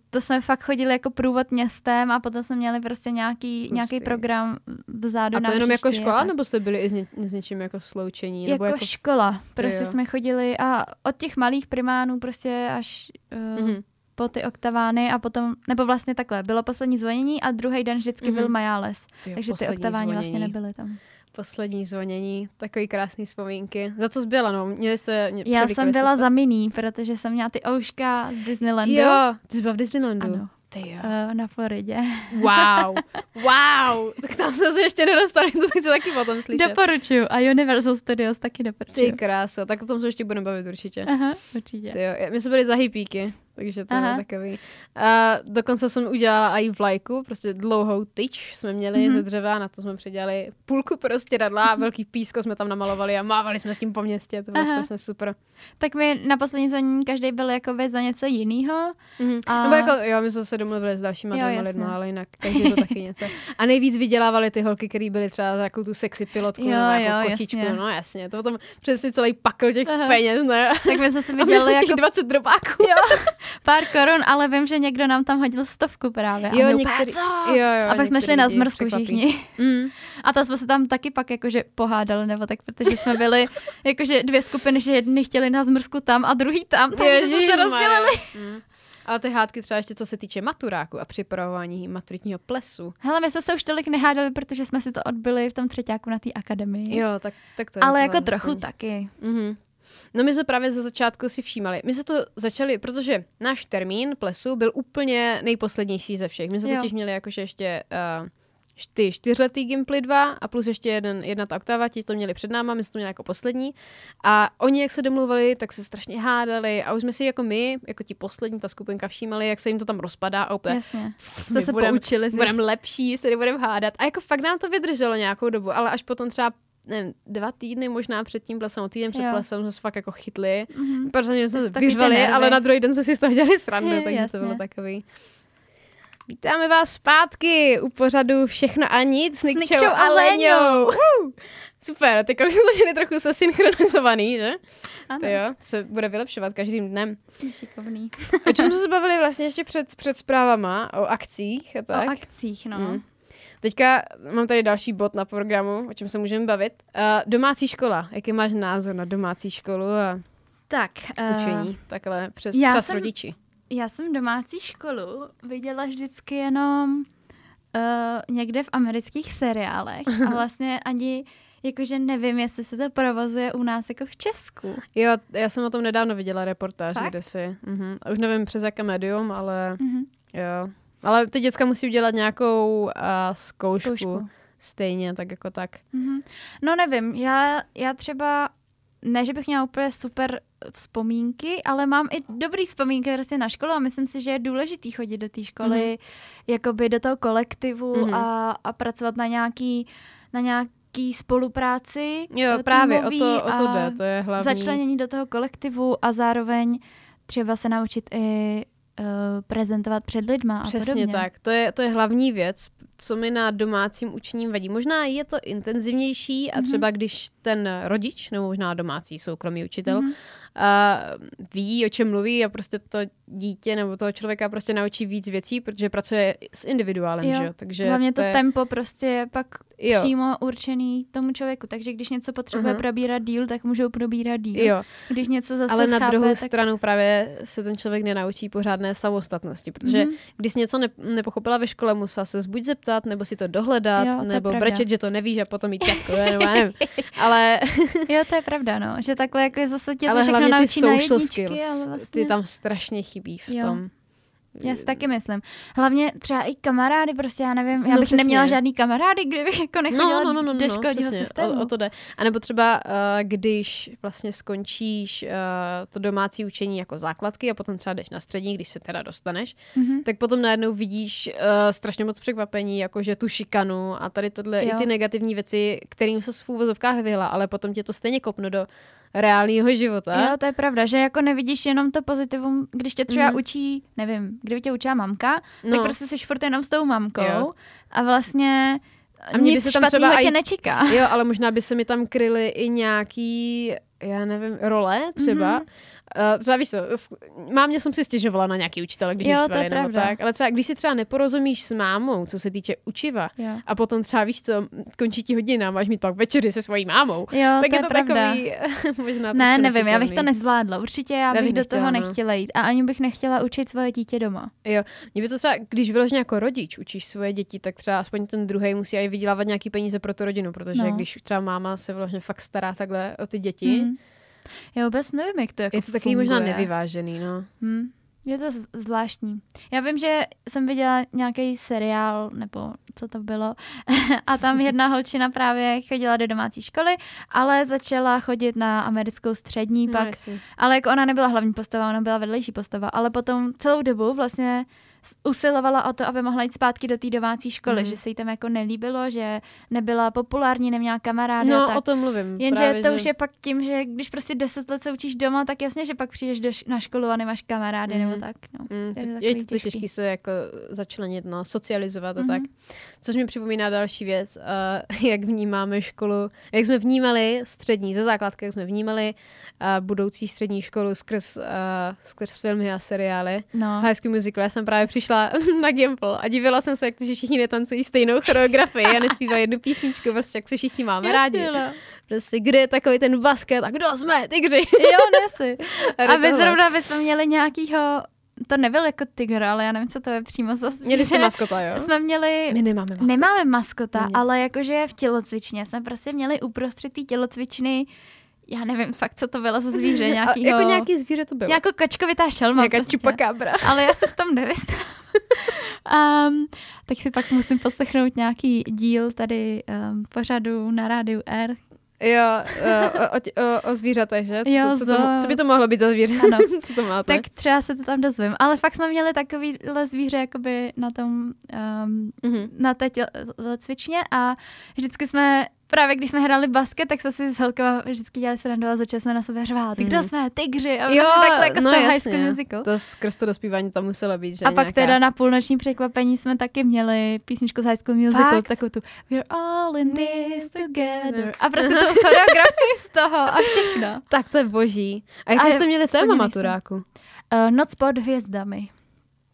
Speaker 2: to jsme fakt chodili jako průvod městem a potom jsme měli prostě nějaký, nějaký program vzadu
Speaker 1: A
Speaker 2: na
Speaker 1: to jenom jako škola,
Speaker 2: tak.
Speaker 1: nebo jste byli i s, ně, s něčím jako sloučení?
Speaker 2: jako,
Speaker 1: nebo jako...
Speaker 2: škola. Prostě
Speaker 1: jo.
Speaker 2: jsme chodili a od těch malých primánů prostě až uh,
Speaker 1: Mhm.
Speaker 2: po ty oktavány a potom, nebo vlastně takhle, bylo poslední zvonění a druhý den vždycky
Speaker 1: Mhm.
Speaker 2: byl Majales.
Speaker 1: Tyjo,
Speaker 2: Takže ty oktavány vlastně
Speaker 1: zvonění.
Speaker 2: nebyly tam.
Speaker 1: Poslední zvonění, takový krásný vzpomínky. Za co jsi byla, no? Měli jste... Mě,
Speaker 2: Já jsem byla
Speaker 1: se?
Speaker 2: za miní, protože jsem měla ty ouška z Disneylandu.
Speaker 1: Jo, ty jsi byla v Disneylandu.
Speaker 2: Ano.
Speaker 1: Ty jo.
Speaker 2: Uh, na Floridě.
Speaker 1: Wow, [LAUGHS] wow, tak tam jsme se ještě nedostali, to chci taky potom slyšet.
Speaker 2: Doporučuju. A Universal Studios taky doporučuju.
Speaker 1: Ty kráso, tak o tom se ještě budeme bavit určitě.
Speaker 2: Aha, určitě.
Speaker 1: Ty jo, my jsme byli za hippíky, takže to
Speaker 2: Aha.
Speaker 1: je takový. A dokonce jsem udělala i vlajku, prostě dlouhou tyč jsme měli
Speaker 2: Mhm.
Speaker 1: mm-hmm. ze dřeva, na to jsme předělali půlku prostě radla [LAUGHS] velký písko jsme tam namalovali a mávali jsme s tím po městě, to bylo
Speaker 2: Aha.
Speaker 1: strašně super.
Speaker 2: Tak my na poslední zvonění každý byl jakoby za něco jiného.
Speaker 1: Mm-hmm.
Speaker 2: A-
Speaker 1: Nebo jako, jo, my jsme se domluvili s dalšíma dvěma lidma, ale jinak každý to taky něco. A nejvíc vydělávali ty holky, které byly třeba za takovou tu sexy pilotku
Speaker 2: Jo,
Speaker 1: nebo jako
Speaker 2: jo,
Speaker 1: kočičku,
Speaker 2: jasně.
Speaker 1: no jasně, to potom přesně celý pakl těch
Speaker 2: Aha.
Speaker 1: peněz, ne?
Speaker 2: Tak my jsme si
Speaker 1: měli
Speaker 2: vydělali
Speaker 1: těch
Speaker 2: jako...
Speaker 1: 20 drobáků.
Speaker 2: Jo, [LAUGHS] pár korun, ale vím, že někdo nám tam hodil stovku právě.
Speaker 1: Jo,
Speaker 2: a
Speaker 1: některý-
Speaker 2: co?
Speaker 1: jo, jo,
Speaker 2: a pak jsme šli na zmrzku všichni.
Speaker 1: Mm.
Speaker 2: A to jsme se tam taky pak jakože pohádali, nebo tak, protože jsme byli jakože dvě skupiny, že jedni chtěli na zmrzku tam a druhý tam, takže jsme se rozdělili.
Speaker 1: Mm. Ale ty hádky třeba ještě co se týče maturáku a připravování maturitního plesu.
Speaker 2: Hele, my jsme se už tolik nehádali, protože jsme si to odbyli v tom třetíku na té akademii.
Speaker 1: Jo, tak, tak to je
Speaker 2: Ale
Speaker 1: to
Speaker 2: jako
Speaker 1: aspoň.
Speaker 2: trochu taky.
Speaker 1: Mhm. No my jsme právě ze začátku si všímali. My se to začali, protože náš termín plesu byl úplně nejposlednější ze všech. My jsme
Speaker 2: Jo.
Speaker 1: totiž měli jakože ještě uh, ty čtyřletý Gimply 2 a plus ještě jeden, jedna ta oktava, ti to měli před náma, my jsme to měli jako poslední. A oni, jak se domluvali, tak se strašně hádali a už jsme si jako my, jako ti poslední, ta skupinka všímali, jak se jim to tam rozpadá a úplně
Speaker 2: Jasně. Jste se
Speaker 1: budem-
Speaker 2: poučili.
Speaker 1: budeme lepší, se nebudeme hádat. A jako fakt nám to vydrželo nějakou dobu, ale až potom třeba nevím, dva týdny možná před tím plesem, týden před
Speaker 2: Jo.
Speaker 1: plesem jsme se fakt jako chytli.
Speaker 2: Mhm.
Speaker 1: Protože jsme
Speaker 2: To
Speaker 1: se vyřvali, ale na druhý den jsme si z toho dělali srandu, takže to
Speaker 2: jasně.
Speaker 1: bylo takový. Vítáme vás zpátky u pořadu Všechno a nic s Nikčou a. Uh, Super, teď už jsme to trochu sesynchronizovaný, že?
Speaker 2: Ano,
Speaker 1: To jo, to se bude vylepšovat každým dnem.
Speaker 2: jsme šikovný.
Speaker 1: O čem jsme se bavili vlastně ještě před, před zprávama, o akcích a tak?
Speaker 2: O akcích, no.
Speaker 1: Mm. Teďka mám tady další bod na programu, o čem se můžeme bavit. Uh, domácí škola. Jaký máš názor na domácí školu a
Speaker 2: Tak, uh,
Speaker 1: učení? Takhle přes
Speaker 2: já
Speaker 1: čas
Speaker 2: jsem-
Speaker 1: rodiči.
Speaker 2: já jsem domácí školu viděla vždycky jenom uh, někde v amerických seriálech [LAUGHS] a vlastně ani jakože nevím, jestli se to provozuje u nás jako v Česku.
Speaker 1: Jo, já jsem o tom nedávno viděla reportáž,
Speaker 2: Fakt?
Speaker 1: kde si. Mhm. A Už nevím přes jaké médium, ale
Speaker 2: Mhm.
Speaker 1: jo. Ale ty děcka musí udělat nějakou uh, zkoušku,
Speaker 2: Zkoušku.
Speaker 1: Stejně, tak jako tak.
Speaker 2: Mhm. No nevím, já, já třeba, ne, že bych měla úplně super vzpomínky, ale mám i dobrý vzpomínky prostě na školu a myslím si, že je důležitý chodit do té školy, jakoby do toho kolektivu
Speaker 1: Mhm.
Speaker 2: a, a pracovat na nějaký, na nějaký spolupráci.
Speaker 1: Jo,
Speaker 2: eh,
Speaker 1: právě, o to, o to jde, to je hlavní.
Speaker 2: Začlenění do toho kolektivu a zároveň třeba se naučit i uh, prezentovat před lidma a
Speaker 1: Přesně
Speaker 2: podobně.
Speaker 1: tak. To je, to je hlavní věc, co mi na domácím učením vadí. Možná je to intenzivnější a
Speaker 2: Mhm.
Speaker 1: třeba když ten rodič, nebo možná domácí soukromý učitel,
Speaker 2: Mhm.
Speaker 1: A ví, o čem mluví a prostě to dítě nebo toho člověka prostě naučí víc věcí, protože pracuje s individuálem,
Speaker 2: Jo.
Speaker 1: že jo? Takže
Speaker 2: Hlavně to,
Speaker 1: je,
Speaker 2: tempo prostě je pak
Speaker 1: Jo.
Speaker 2: přímo určený tomu člověku, takže když něco potřebuje
Speaker 1: Aha.
Speaker 2: probírat díl, tak můžou probírat díl.
Speaker 1: Jo,
Speaker 2: Když něco zase
Speaker 1: ale na
Speaker 2: schápe,
Speaker 1: druhou
Speaker 2: tak...
Speaker 1: stranu právě se ten člověk nenaučí pořádné samostatnosti, protože
Speaker 2: Mhm.
Speaker 1: když něco ne- nepochopila ve škole, musela se buď zeptat, nebo si to dohledat,
Speaker 2: Jo, to je
Speaker 1: nebo brečet, že to nevíš a potom mít ťatko, nebo já nevím. [LAUGHS] Ale,
Speaker 2: Jo, to je pravda, no. Že takhle jako zase tě to
Speaker 1: ale
Speaker 2: všechno
Speaker 1: hlavně ty social skills,
Speaker 2: vlastně...
Speaker 1: ty tam strašně chybí v
Speaker 2: Jo.
Speaker 1: tom.
Speaker 2: Já si taky myslím. Hlavně třeba i kamarády, prostě já nevím, já
Speaker 1: No,
Speaker 2: bych neměla
Speaker 1: přesně.
Speaker 2: žádný kamarády, kdybych jako nechodila
Speaker 1: No, no, no, no,
Speaker 2: do
Speaker 1: no,
Speaker 2: školního
Speaker 1: přesně,
Speaker 2: systému.
Speaker 1: o, o to jde. A nebo třeba, uh, když vlastně skončíš uh, to domácí učení jako základky a potom třeba jdeš na střední, když se teda dostaneš,
Speaker 2: Mhm.
Speaker 1: tak potom najednou vidíš uh, strašně moc překvapení, jako že tu šikanu a tady tohle,
Speaker 2: Jo.
Speaker 1: i ty negativní věci, kterým se v úvozovkách vyhla, ale potom tě to stejně kopne do reálného života.
Speaker 2: Jo, to je pravda, že jako nevidíš jenom to pozitivum, když tě třeba
Speaker 1: Mhm.
Speaker 2: učí, nevím, kdyby tě učila mamka, tak
Speaker 1: No.
Speaker 2: prostě jsi furt jenom s tou mamkou
Speaker 1: Jo.
Speaker 2: a vlastně
Speaker 1: A mě by
Speaker 2: nic
Speaker 1: se tam třeba
Speaker 2: tě
Speaker 1: i-
Speaker 2: nečeká.
Speaker 1: Jo, ale možná by se mi tam kryly i nějaký, já nevím, role třeba.
Speaker 2: Mhm.
Speaker 1: Mm-hmm. Uh, třeba víš co, mámě jsem si stěžovala na nějaký učitele, když
Speaker 2: Jo,
Speaker 1: mě
Speaker 2: to
Speaker 1: štvali
Speaker 2: je
Speaker 1: nebo
Speaker 2: pravda.
Speaker 1: tak, ale třeba když si třeba neporozumíš s mámou, co se týče učiva,
Speaker 2: Jo.
Speaker 1: a potom třeba víš co, končí ti hodina, máš mít pak večeři se svojí mámou,
Speaker 2: Jo,
Speaker 1: tak
Speaker 2: to
Speaker 1: je
Speaker 2: je
Speaker 1: to
Speaker 2: pravda.
Speaker 1: takový [LAUGHS] možná
Speaker 2: Ne, nevím, já bych to nezvládla. Určitě já
Speaker 1: Já
Speaker 2: bych
Speaker 1: bych
Speaker 2: do toho
Speaker 1: nechtěla, no.
Speaker 2: nechtěla jít. A ani bych nechtěla učit svoje dítě doma.
Speaker 1: Mě by to třeba, když vyloženě jako rodič učíš svoje děti, tak třeba aspoň ten druhý musí i vydělávat nějaký peníze pro tu rodinu, protože
Speaker 2: No.
Speaker 1: když třeba máma se vyloženě fakt stará takhle o ty děti,
Speaker 2: Hmm. Já vůbec nevím, jak to jako
Speaker 1: je to takový možná
Speaker 2: funguje.
Speaker 1: nevyvážený, no.
Speaker 2: Hmm. Je to zvláštní. Já vím, že jsem viděla nějaký seriál, nebo co to bylo, [LAUGHS] a tam jedna holčina právě chodila do domácí školy, ale začala chodit na americkou střední
Speaker 1: No,
Speaker 2: pak, ale jako ona nebyla hlavní postava, ona byla vedlejší postava, ale potom celou dobu vlastně usilovala o to, aby mohla jít zpátky do té domácí školy,
Speaker 1: Mhm.
Speaker 2: že se jí tam jako nelíbilo, že nebyla populární, neměla kamarády
Speaker 1: No,
Speaker 2: tak.
Speaker 1: o tom mluvím.
Speaker 2: Jenže
Speaker 1: právě,
Speaker 2: to
Speaker 1: že...
Speaker 2: už je pak tím, že když prostě deset let se učíš doma, tak jasně, že pak přijdeš do, š- na školu a nemáš kamarády
Speaker 1: Mhm.
Speaker 2: nebo tak. No.
Speaker 1: Mm,
Speaker 2: je to
Speaker 1: je to
Speaker 2: těžký.
Speaker 1: těžký se jako začlenit, no, socializovat a
Speaker 2: Mhm.
Speaker 1: tak. Což mi připomíná další věc, uh, [LAUGHS] jak vnímáme školu, jak jsme vnímali střední, ze základky, jak jsme vnímali uh, budoucí střední školu skrz, uh, skrz filmy a seriály.
Speaker 2: No.
Speaker 1: High School Musical, já jsem právě přišla [LAUGHS] na Gimple a divila jsem se, jak to, že všichni netancují stejnou choreografii a nespívají jednu písničku, prostě jak se všichni máme rádi.
Speaker 2: Jasně, no.
Speaker 1: Prostě kde je takový ten basket a kdo jsme, tygři.
Speaker 2: Jo, nesi. [LAUGHS]
Speaker 1: A tohle.
Speaker 2: zrovna bychom měli nějakýho, to nebyl jako tygr, ale já nevím, co to je přímo za
Speaker 1: Měli jsme [LAUGHS] maskota, jo?
Speaker 2: Jsme měli,
Speaker 1: My nemáme maskota.
Speaker 2: nemáme maskota,
Speaker 1: Nic.
Speaker 2: ale jakože v tělocvičně jsme prostě měli uprostřed té tělocvičny, já nevím fakt, co to bylo za zvíře, [LAUGHS]
Speaker 1: A
Speaker 2: nějakýho,
Speaker 1: jako nějaký zvíře to bylo.
Speaker 2: nějakou kačkovitá šelma
Speaker 1: Nějaká
Speaker 2: prostě.
Speaker 1: čupakabra. [LAUGHS]
Speaker 2: ale já se v tom nevystávám. um, [LAUGHS] tak si pak musím poslechnout nějaký díl tady um, pořadu na rádiu R.
Speaker 1: Jo, o, o, o, o, zvířatech, že? Co,
Speaker 2: Jo,
Speaker 1: to, co, to, co by to mohlo být za zvíře?
Speaker 2: Ano.
Speaker 1: co to máte?
Speaker 2: Tak třeba se to tam dozvím. Ale fakt jsme měli takovýhle zvíře jakoby na tom, um,
Speaker 1: Mhm.
Speaker 2: na té cvičně a vždycky jsme, právě když jsme hráli basket, tak jsme si s holkama vždycky dělali srandu a začali jsme na sebe řvát. Kdo
Speaker 1: Mhm.
Speaker 2: jsme? Tygři. A
Speaker 1: Jo,
Speaker 2: prostě takhle jako
Speaker 1: no
Speaker 2: High
Speaker 1: jasně.
Speaker 2: School Musical.
Speaker 1: To skrz to dospívání tam muselo být, že
Speaker 2: A pak
Speaker 1: nějaká...
Speaker 2: teda na půlnoční překvapení jsme taky měli písničku z High School Musical,
Speaker 1: Fakt?
Speaker 2: takovou tu We're all in this together. A prostě tu choreografii z toho a všechno.
Speaker 1: Tak to je boží. A jaké jste měli téma maturáku?
Speaker 2: Uh, Noc pod hvězdami.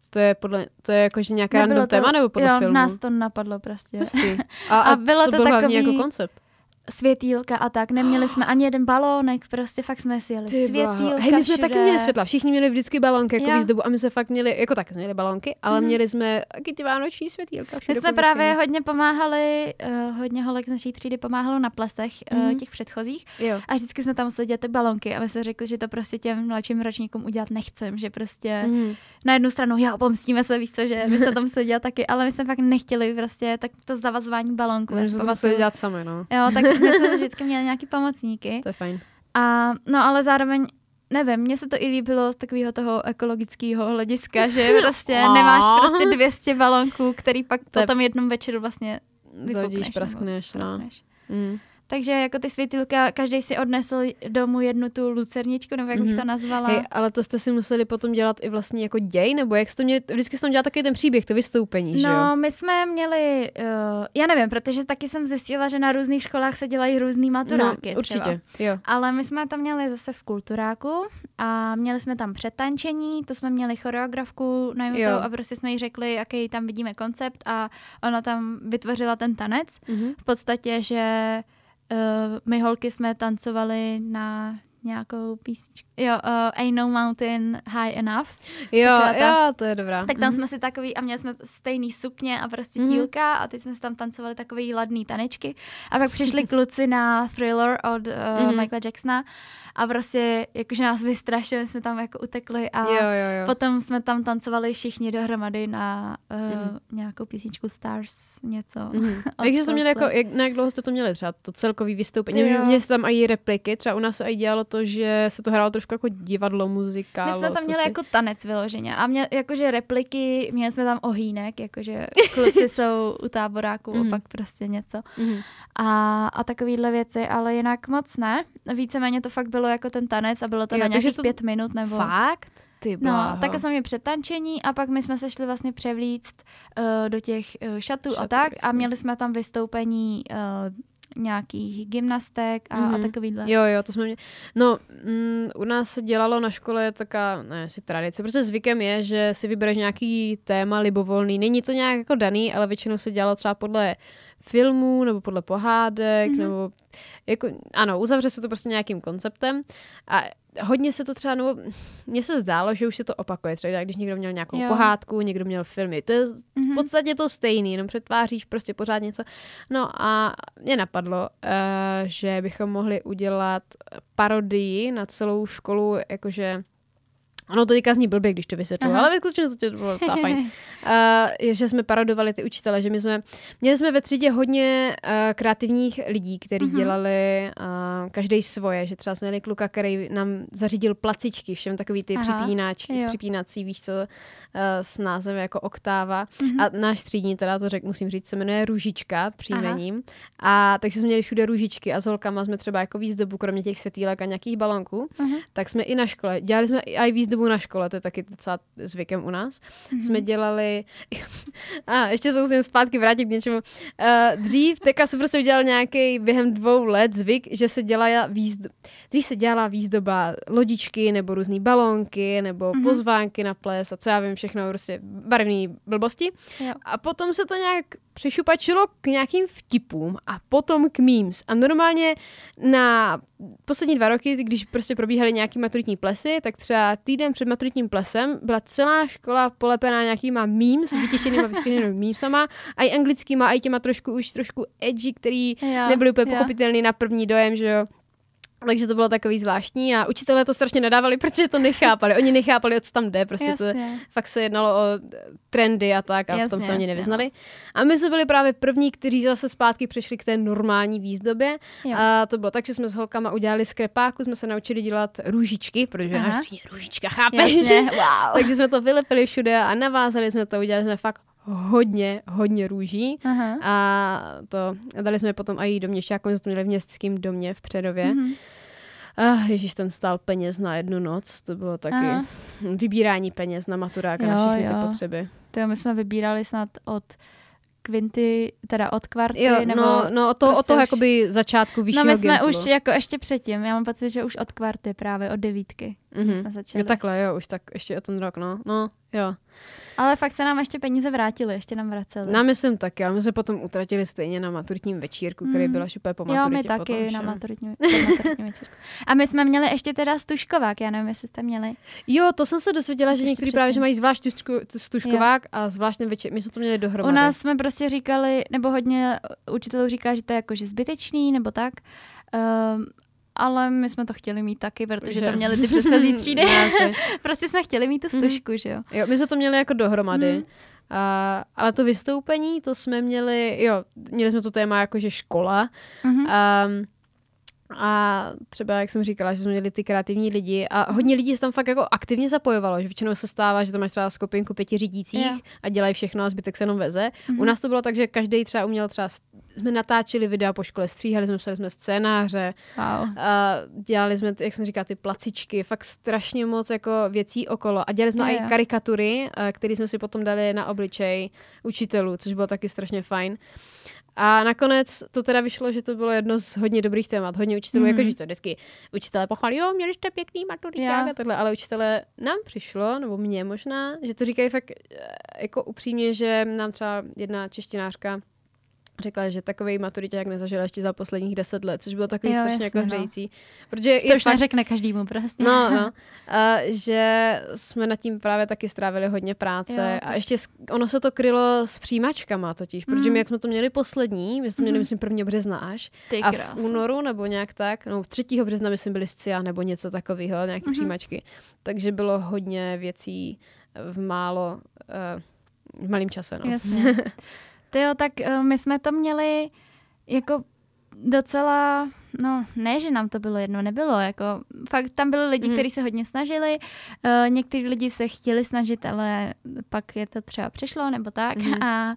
Speaker 1: To je podle, to je jakože nějaké
Speaker 2: Nebylo
Speaker 1: random téma nebo podle
Speaker 2: jo,
Speaker 1: filmu?
Speaker 2: nás to napadlo prostě.
Speaker 1: Hustý. [LAUGHS] A, a,
Speaker 2: A bylo
Speaker 1: co
Speaker 2: to
Speaker 1: byl hlavní
Speaker 2: takový-
Speaker 1: jako koncept?
Speaker 2: Světýlka a tak. Neměli jsme ani jeden balónek, prostě fakt jsme si jeli
Speaker 1: Ty
Speaker 2: světýlka.
Speaker 1: Hej, my jsme
Speaker 2: všude.
Speaker 1: taky měli světla. Všichni měli vždycky balonky jako
Speaker 2: Jo.
Speaker 1: výzdobu a my jsme fakt měli, jako tak měli balonky, ale
Speaker 2: Mhm.
Speaker 1: měli jsme taky ty vánoční světýlka.
Speaker 2: My jsme právě hodně pomáhali, uh, hodně holek z naší třídy pomáhalo na plesech uh,
Speaker 1: Mhm.
Speaker 2: těch předchozích
Speaker 1: Jo.
Speaker 2: a vždycky jsme tam museli dělat ty balonky a my jsme řekli, že to prostě těm mladším ročníkům udělat nechcem, že prostě
Speaker 1: Mhm.
Speaker 2: na jednu stranu, jo, pomstíme se, víš co, že my jsme to museli dělat taky, ale my jsme fakt nechtěli prostě tak to zavazování
Speaker 1: My
Speaker 2: si
Speaker 1: jsme to museli dělat sami, no.
Speaker 2: Jo, tak my jsme vždycky měli nějaký pomocníky.
Speaker 1: To je fajn.
Speaker 2: A no ale zároveň nevím, mně se to i líbilo z takového toho ekologického hlediska, že prostě nemáš prostě 200 balonků, který pak
Speaker 1: To je-
Speaker 2: po tom jednom večeru vlastně vyfukneš.
Speaker 1: Zahodíš,
Speaker 2: nebo
Speaker 1: praskneš, no.
Speaker 2: praskneš.
Speaker 1: Mm.
Speaker 2: Takže jako ty světýlka, každý si odnesl domů jednu tu lucerničku, nebo jak bych
Speaker 1: Mhm.
Speaker 2: to nazvala.
Speaker 1: Hej, ale to jste si museli potom dělat i vlastně jako děj, nebo jak jste měli, vždycky jste tam dělal takový ten příběh, to vystoupení, že jo?
Speaker 2: No, my jsme měli, uh, já nevím, protože taky jsem zjistila, že na různých školách se dělají různý maturáky.
Speaker 1: no,
Speaker 2: třeba.
Speaker 1: určitě, jo.
Speaker 2: Ale my jsme to měli zase v kulturáku a měli jsme tam přetančení, to jsme měli choreografku najmutou
Speaker 1: Jo.
Speaker 2: a prostě jsme jí řekli, jaký tam vidíme koncept a ona tam vytvořila ten tanec.
Speaker 1: Mhm.
Speaker 2: V podstatě, že my holky jsme tancovali na nějakou písničku. Jo, uh, Ain't No Mountain High Enough.
Speaker 1: Jo, jo, to je dobrá.
Speaker 2: Tak tam
Speaker 1: Mhm.
Speaker 2: jsme si takový, a měli jsme stejný sukně a prostě
Speaker 1: Mhm.
Speaker 2: tílka a teď jsme si tam tancovali takový ladný tanečky. A pak přišli kluci na Thriller od uh,
Speaker 1: Mhm.
Speaker 2: Michaela Jacksona a prostě jakože nás vystrašili, jsme tam jako utekli a
Speaker 1: Jo, jo, jo.
Speaker 2: potom jsme tam tancovali všichni dohromady na uh,
Speaker 1: Mhm.
Speaker 2: nějakou písničku Stars, něco.
Speaker 1: Mhm. [LAUGHS]
Speaker 2: od
Speaker 1: Takže jste to měli jako, jak, na jak dlouho jste to měli třeba, to celkový vystoupení? Měli jste tam i repliky, třeba u nás se i dělalo to, že se to hrálo trošku jako divadlo, muzikálo.
Speaker 2: My jsme tam měli
Speaker 1: si-
Speaker 2: jako tanec vyloženě a mě, jakože repliky, měli jsme tam ohýnek, jakože [LAUGHS] kluci jsou u táboráku a
Speaker 1: Mhm.
Speaker 2: pak prostě něco.
Speaker 1: Mhm.
Speaker 2: a, a takovýhle věci, ale jinak moc ne. Víceméně to fakt bylo jako ten tanec a bylo to
Speaker 1: Jo,
Speaker 2: na nějakých
Speaker 1: to-
Speaker 2: pět minut nebo...
Speaker 1: Fakt? Ty
Speaker 2: No, tak jsme přetančení a pak my jsme se šli vlastně převlíct uh, do těch uh, šatů a
Speaker 1: Šatů,
Speaker 2: tak a
Speaker 1: jasně.
Speaker 2: měli jsme tam vystoupení uh, nějakých gymnastek a, mm-hmm. a
Speaker 1: Mhm.
Speaker 2: takovýhle.
Speaker 1: Jo, jo, to jsme měli. No, mm, u nás se dělalo na škole je taková, ne, asi tradice, protože zvykem je, že si vybereš nějaký téma libovolný. Není to nějak jako daný, ale většinou se dělalo třeba podle filmů nebo podle pohádek,
Speaker 2: Mhm.
Speaker 1: mm-hmm. nebo jako, ano, uzavře se to prostě nějakým konceptem a hodně se to třeba, nebo mně se zdálo, že už se to opakuje, třeba když někdo měl nějakou
Speaker 2: Jo.
Speaker 1: pohádku, někdo měl filmy, to je v
Speaker 2: Mhm.
Speaker 1: podstatě to stejný, jenom přetváříš prostě pořád něco. No a mě napadlo, uh, že bychom mohli udělat parodii na celou školu, jakože Ono to teďka zní blbě, když to vysvětluji, ale vyskutečně to bylo docela fajn. Uh, že jsme parodovali ty učitele, že my jsme, měli jsme ve třídě hodně uh, kreativních lidí, kteří uh-huh. dělali uh, každý svoje, že třeba jsme měli kluka, který nám zařídil placičky, všem takový ty Aha, připínáčky, připínací, víš co, uh, s názvem jako oktáva. Uh-huh. A náš třídní, teda to řek, musím říct, se jmenuje Růžička příjmením. Aha. A takže jsme měli všude růžičky a s holkama jsme třeba jako výzdobu, kromě těch světýlek a nějakých balonků, uh-huh. tak jsme i na škole. Dělali jsme i výzdobu dobu na škole, to je taky docela zvykem u nás, mm-hmm. jsme dělali, [LAUGHS] a ještě se musím zpátky vrátit k něčemu, uh, dřív teďka se prostě udělal nějaký během dvou let zvyk, že se dělala výzdoba, dřív se dělala výzdoba lodičky nebo různé balónky nebo mm-hmm. pozvánky na ples a co já vím všechno, prostě barevné blbosti. Jo. A potom se to nějak přešupačilo k nějakým vtipům a potom k memes. A normálně na poslední dva roky, když prostě probíhaly nějaký maturitní plesy, tak třeba týden před maturitním plesem byla celá škola polepená nějakýma memes, vytěšenýma, [LAUGHS] vystřiženými memesama, a i anglickýma, a i těma trošku už trošku edgy, který jo, nebyly úplně pochopitelný na první dojem, že jo. Takže to bylo takový zvláštní a učitelé to strašně nadávali, [LAUGHS] protože to nechápali. Oni nechápali, o co tam jde, prostě jasně. to fakt se jednalo o trendy a tak a jasně, v tom se oni nevyznali. No. A my jsme byli právě první, kteří zase zpátky přešli k té normální výzdobě. Jo. A to bylo tak, že jsme s holkama udělali skrepáku, jsme se naučili dělat růžičky, protože náš růžička, chápeš? [LAUGHS] Wow. Takže jsme to vylepili všude a navázali jsme to, udělali jsme fakt hodně, hodně růží Aha. a to dali jsme potom i do měšťáku, jsme to měli v městském domě v Předově. Mm-hmm. Ah, ježíš, ten stál peněz na jednu noc, to bylo taky Aha. vybírání peněz na maturák a na všechny jo. ty potřeby.
Speaker 2: To my jsme vybírali snad od kvinty, teda od kvarty,
Speaker 1: jo,
Speaker 2: nebo...
Speaker 1: No, no od toho, prostě od toho už... jakoby začátku vyššího
Speaker 2: No my jsme
Speaker 1: gimplu.
Speaker 2: už jako ještě předtím, já mám pocit, že už od kvarty právě, od devítky, mm-hmm. jsme začali.
Speaker 1: Jo, takhle, jo, už tak ještě o ten rok, no, no, jo.
Speaker 2: Ale fakt se nám ještě peníze vrátily, ještě nám vraceli.
Speaker 1: Nám myslím taky, ale my se potom utratili stejně na maturitním večírku, který mm. byl až úplně po maturitě.
Speaker 2: Jo, my taky
Speaker 1: potom,
Speaker 2: na maturitním, maturitní večírku. A my jsme měli ještě teda stužkovák, já nevím, jestli jste měli.
Speaker 1: Jo, to jsem se dozvěděla, že někteří právě, že mají zvlášť stužkovák jo. a zvláštně večer, my jsme to měli dohromady.
Speaker 2: U nás jsme prostě říkali, nebo hodně učitelů říká, že to je jakože zbytečný, nebo tak. Um, ale my jsme to chtěli mít taky, protože že? to měli ty předchozí třídy. [LAUGHS] [LAUGHS] prostě jsme chtěli mít tu mhm. stužku, mm. že jo.
Speaker 1: Jo, my jsme to měli jako dohromady. Mm. Uh, ale to vystoupení, to jsme měli, jo, měli jsme to téma jako, že škola. Mm-hmm. Um, a třeba, jak jsem říkala, že jsme měli ty kreativní lidi a hodně lidí se tam fakt jako aktivně zapojovalo, že většinou se stává, že tam máš třeba skupinku pěti řídících yeah. a dělají všechno a zbytek se jenom veze. Mm-hmm. U mhm. nás to bylo tak, že každý třeba uměl třeba, jsme natáčeli videa po škole, stříhali jsme, psali jsme scénáře, wow. a dělali jsme, jak jsem říkala, ty placičky, fakt strašně moc jako věcí okolo a dělali jsme yeah, i karikatury, které jsme si potom dali na obličej učitelů, což bylo taky strašně fajn. A nakonec to teda vyšlo, že to bylo jedno z hodně dobrých témat. Hodně učitelů, mm. jakože to vždycky učitelé pochválí, jo, měli jste pěkný maturiták a tohle, ale učitelé nám přišlo, nebo mě možná, že to říkají fakt eh, jako upřímně, že nám třeba jedna češtinářka řekla, že takový jak nezažila ještě za posledních deset let, což bylo takový jo, strašně jako jasně, jako hřející.
Speaker 2: Protože to už fakt... neřekne každému prostě.
Speaker 1: No, no. A, že jsme nad tím právě taky strávili hodně práce jo, a ještě ono se to krylo s přijímačkama totiž, mm. protože my jak jsme to měli poslední, my jsme to měli mm. myslím 1. března až Ty a v únoru nebo nějak tak, no 3. března myslím byli CIA nebo něco takového, nějaké mm-hmm. přijímačky. Takže bylo hodně věcí v málo, uh, v malém čase. No.
Speaker 2: Jasně. [LAUGHS] Ty jo, tak uh, my jsme to měli jako docela, no ne, že nám to bylo jedno, nebylo, jako fakt tam byli lidi, mm. kteří se hodně snažili, uh, někteří lidi se chtěli snažit, ale pak je to třeba přešlo nebo tak mm. a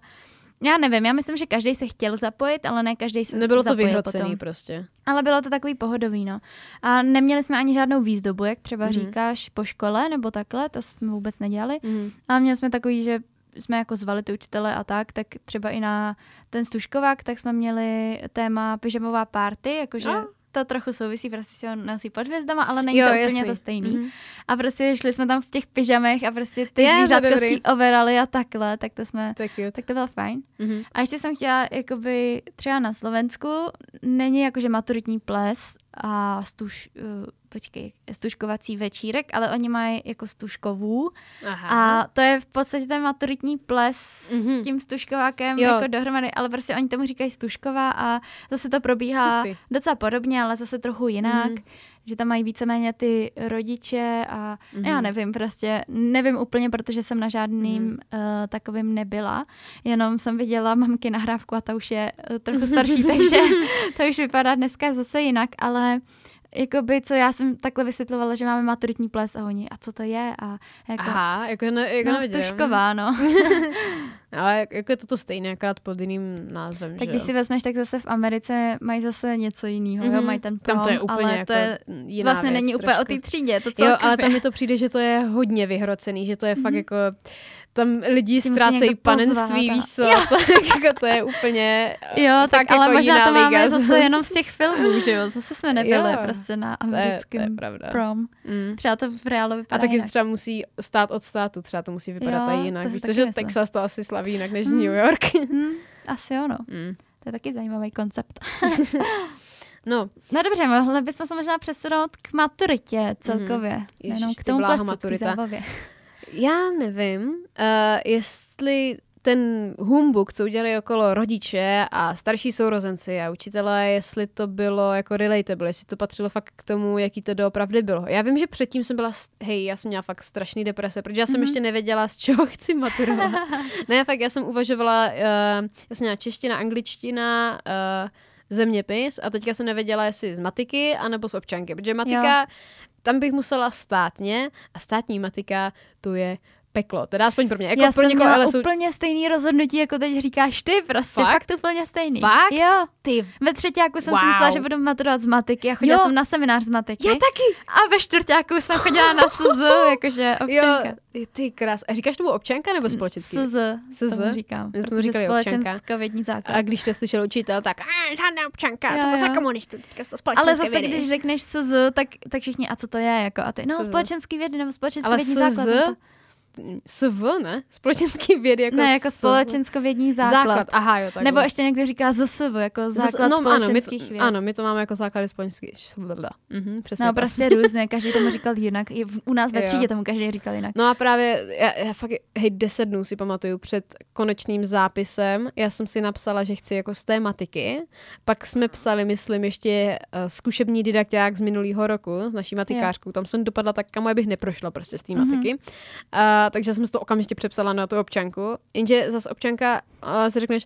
Speaker 2: já nevím, já myslím, že každý se chtěl zapojit, ale ne každý se
Speaker 1: Nebylo to vyhrocený potom. prostě.
Speaker 2: Ale bylo to takový pohodový, no. A neměli jsme ani žádnou výzdobu, jak třeba mm. říkáš, po škole nebo takhle, to jsme vůbec nedělali. Mm. Ale měli jsme takový, že jsme jako zvali ty učitele a tak, tak třeba i na ten stužkovák, tak jsme měli téma pyžamová party, jakože a? to trochu souvisí, prostě si ho nosí pod hvězdama, ale není jo, to úplně jasný. to stejný. Mm-hmm. A prostě šli jsme tam v těch pyžamech a prostě ty zvířátkovský overaly a takhle, tak to jsme,
Speaker 1: tak,
Speaker 2: tak to bylo fajn. Mm-hmm. A ještě jsem chtěla, jakoby třeba na Slovensku není jakože maturitní ples a stuž, uh, počkej, stužkovací večírek, ale oni mají jako stužkovů Aha. a to je v podstatě ten maturitní ples mm-hmm. s tím stužkovákem jo. jako dohromady, ale prostě oni tomu říkají stužková a zase to probíhá Pustý. docela podobně, ale zase trochu jinak. Mm-hmm. že tam mají víceméně ty rodiče a mm-hmm.
Speaker 1: Mhm.
Speaker 2: já nevím, prostě nevím úplně, protože jsem na žádným mm-hmm. uh, takovým nebyla, jenom jsem viděla mamky nahrávku a ta už je uh, trochu starší, [LAUGHS] takže to už vypadá dneska zase jinak, ale jakoby, co já jsem takhle vysvětlovala, že máme maturitní ples a oni, a co to je? A jako,
Speaker 1: Aha, jako, ne, jako
Speaker 2: no,
Speaker 1: neviděl.
Speaker 2: stužková, no. [LAUGHS]
Speaker 1: Ale jak- jako je to to stejné, akorát pod jiným názvem,
Speaker 2: tak
Speaker 1: že
Speaker 2: když
Speaker 1: jo?
Speaker 2: si vezmeš, tak zase v Americe mají zase něco jiného, mm-hmm. jo,
Speaker 1: Mhm.
Speaker 2: mají ten prom,
Speaker 1: Tam to je úplně
Speaker 2: ale
Speaker 1: jako
Speaker 2: to je
Speaker 1: jiná
Speaker 2: vlastně
Speaker 1: věc
Speaker 2: není úplně o
Speaker 1: trošku.
Speaker 2: té třídě, to
Speaker 1: Jo, ale tam mi to přijde, že to je hodně vyhrocený, že to je fakt jako, tam lidi ztrácejí panenství, víš co, [LAUGHS] tak jako to je úplně
Speaker 2: Jo, tak
Speaker 1: fakt
Speaker 2: ale
Speaker 1: jako
Speaker 2: možná to máme
Speaker 1: liga.
Speaker 2: zase [LAUGHS] jenom z těch filmů, že jo? Zase jsme nebyli
Speaker 1: Jo.
Speaker 2: prostě na
Speaker 1: to je, to je
Speaker 2: americkém
Speaker 1: pravda.
Speaker 2: prom.
Speaker 1: Mm.
Speaker 2: Třeba to v reálu vypadá
Speaker 1: A taky
Speaker 2: jinak.
Speaker 1: třeba musí stát od státu, třeba to musí vypadat
Speaker 2: Jo,
Speaker 1: jinak, víš, že
Speaker 2: myslím.
Speaker 1: Texas to asi slaví jinak než
Speaker 2: Mm.
Speaker 1: New York.
Speaker 2: Hm, [LAUGHS] asi jo, no.
Speaker 1: Mm.
Speaker 2: To je taky zajímavý koncept.
Speaker 1: No,
Speaker 2: No dobře, mohli bychom se možná přesunout k maturitě celkově.
Speaker 1: Mhm. Ježiš,
Speaker 2: Jenom k tomu té
Speaker 1: maturita.
Speaker 2: zábavě.
Speaker 1: Já nevím, uh, jestli ten humbuk, co udělali okolo rodiče a starší sourozenci a učitelé, jestli to bylo jako relatable, jestli to patřilo fakt k tomu, jaký to doopravdy bylo. Já vím, že předtím jsem byla, hej, já jsem měla fakt strašný deprese, protože já jsem
Speaker 2: Mhm.
Speaker 1: ještě nevěděla, z čeho chci maturovat. [LAUGHS] ne, fakt já jsem uvažovala, uh, já jsem měla čeština, angličtina, uh, zeměpis a teďka jsem nevěděla, jestli z matiky anebo z občanky, protože matika, tam bych musela státně a státní matika to je peklo. Teda aspoň pro mě. Jako
Speaker 2: Já
Speaker 1: pro
Speaker 2: jsem
Speaker 1: někoho,
Speaker 2: měla
Speaker 1: ale jsou
Speaker 2: úplně stejný rozhodnutí, jako teď říkáš ty, prostě
Speaker 1: Fakt?
Speaker 2: fakt, úplně stejný.
Speaker 1: Fakt?
Speaker 2: Jo.
Speaker 1: ty.
Speaker 2: Ve třetíku jsem
Speaker 1: Wow.
Speaker 2: si myslela, že budu maturovat z matiky a chodila
Speaker 1: Jo.
Speaker 2: jsem na seminář z matiky.
Speaker 1: Já taky.
Speaker 2: A ve čtvrtáku jsem chodila na SZ, [LAUGHS] jakože občanka.
Speaker 1: Jo, ty krás. A říkáš tomu občanka nebo společenský?
Speaker 2: SZ,
Speaker 1: SZ?
Speaker 2: říkám.
Speaker 1: My jsme říkali občanka.
Speaker 2: společenskovědní základ.
Speaker 1: A když to slyšel učitel, tak žádná občanka,
Speaker 2: Jo,
Speaker 1: to bylo za komunistů, teďka to společenské
Speaker 2: Ale zase,
Speaker 1: vědy.
Speaker 2: když řekneš SZ, tak, tak všichni, a co to je? Jako, a ty, no, společenský vědy nebo společenský vědní základ.
Speaker 1: SV, ne? Společenský vědy jako
Speaker 2: ne, jako společenskovědní základ.
Speaker 1: základ. Aha, jo, tak.
Speaker 2: Nebo ještě někdo říká ZSV, jako základ
Speaker 1: no, ano, my,
Speaker 2: společenských
Speaker 1: to,
Speaker 2: věd.
Speaker 1: ano, my to máme jako základy společenských. Mhm, přesně
Speaker 2: No
Speaker 1: tak.
Speaker 2: prostě různě, každý tomu říkal jinak. I u nás ve třídě tomu každý říkal jinak.
Speaker 1: No a právě, já, já fakt, hej, deset dnů si pamatuju před konečným zápisem, já jsem si napsala, že chci jako z té matiky, pak jsme psali, myslím, ještě uh, zkušební didakták z minulého roku, s naší matikářkou, tam jsem dopadla tak, kam bych neprošla prostě z té
Speaker 2: Mhm.
Speaker 1: matiky, uh, takže jsem si to okamžitě přepsala na tu občanku, jenže zase občanka uh, si řekneš,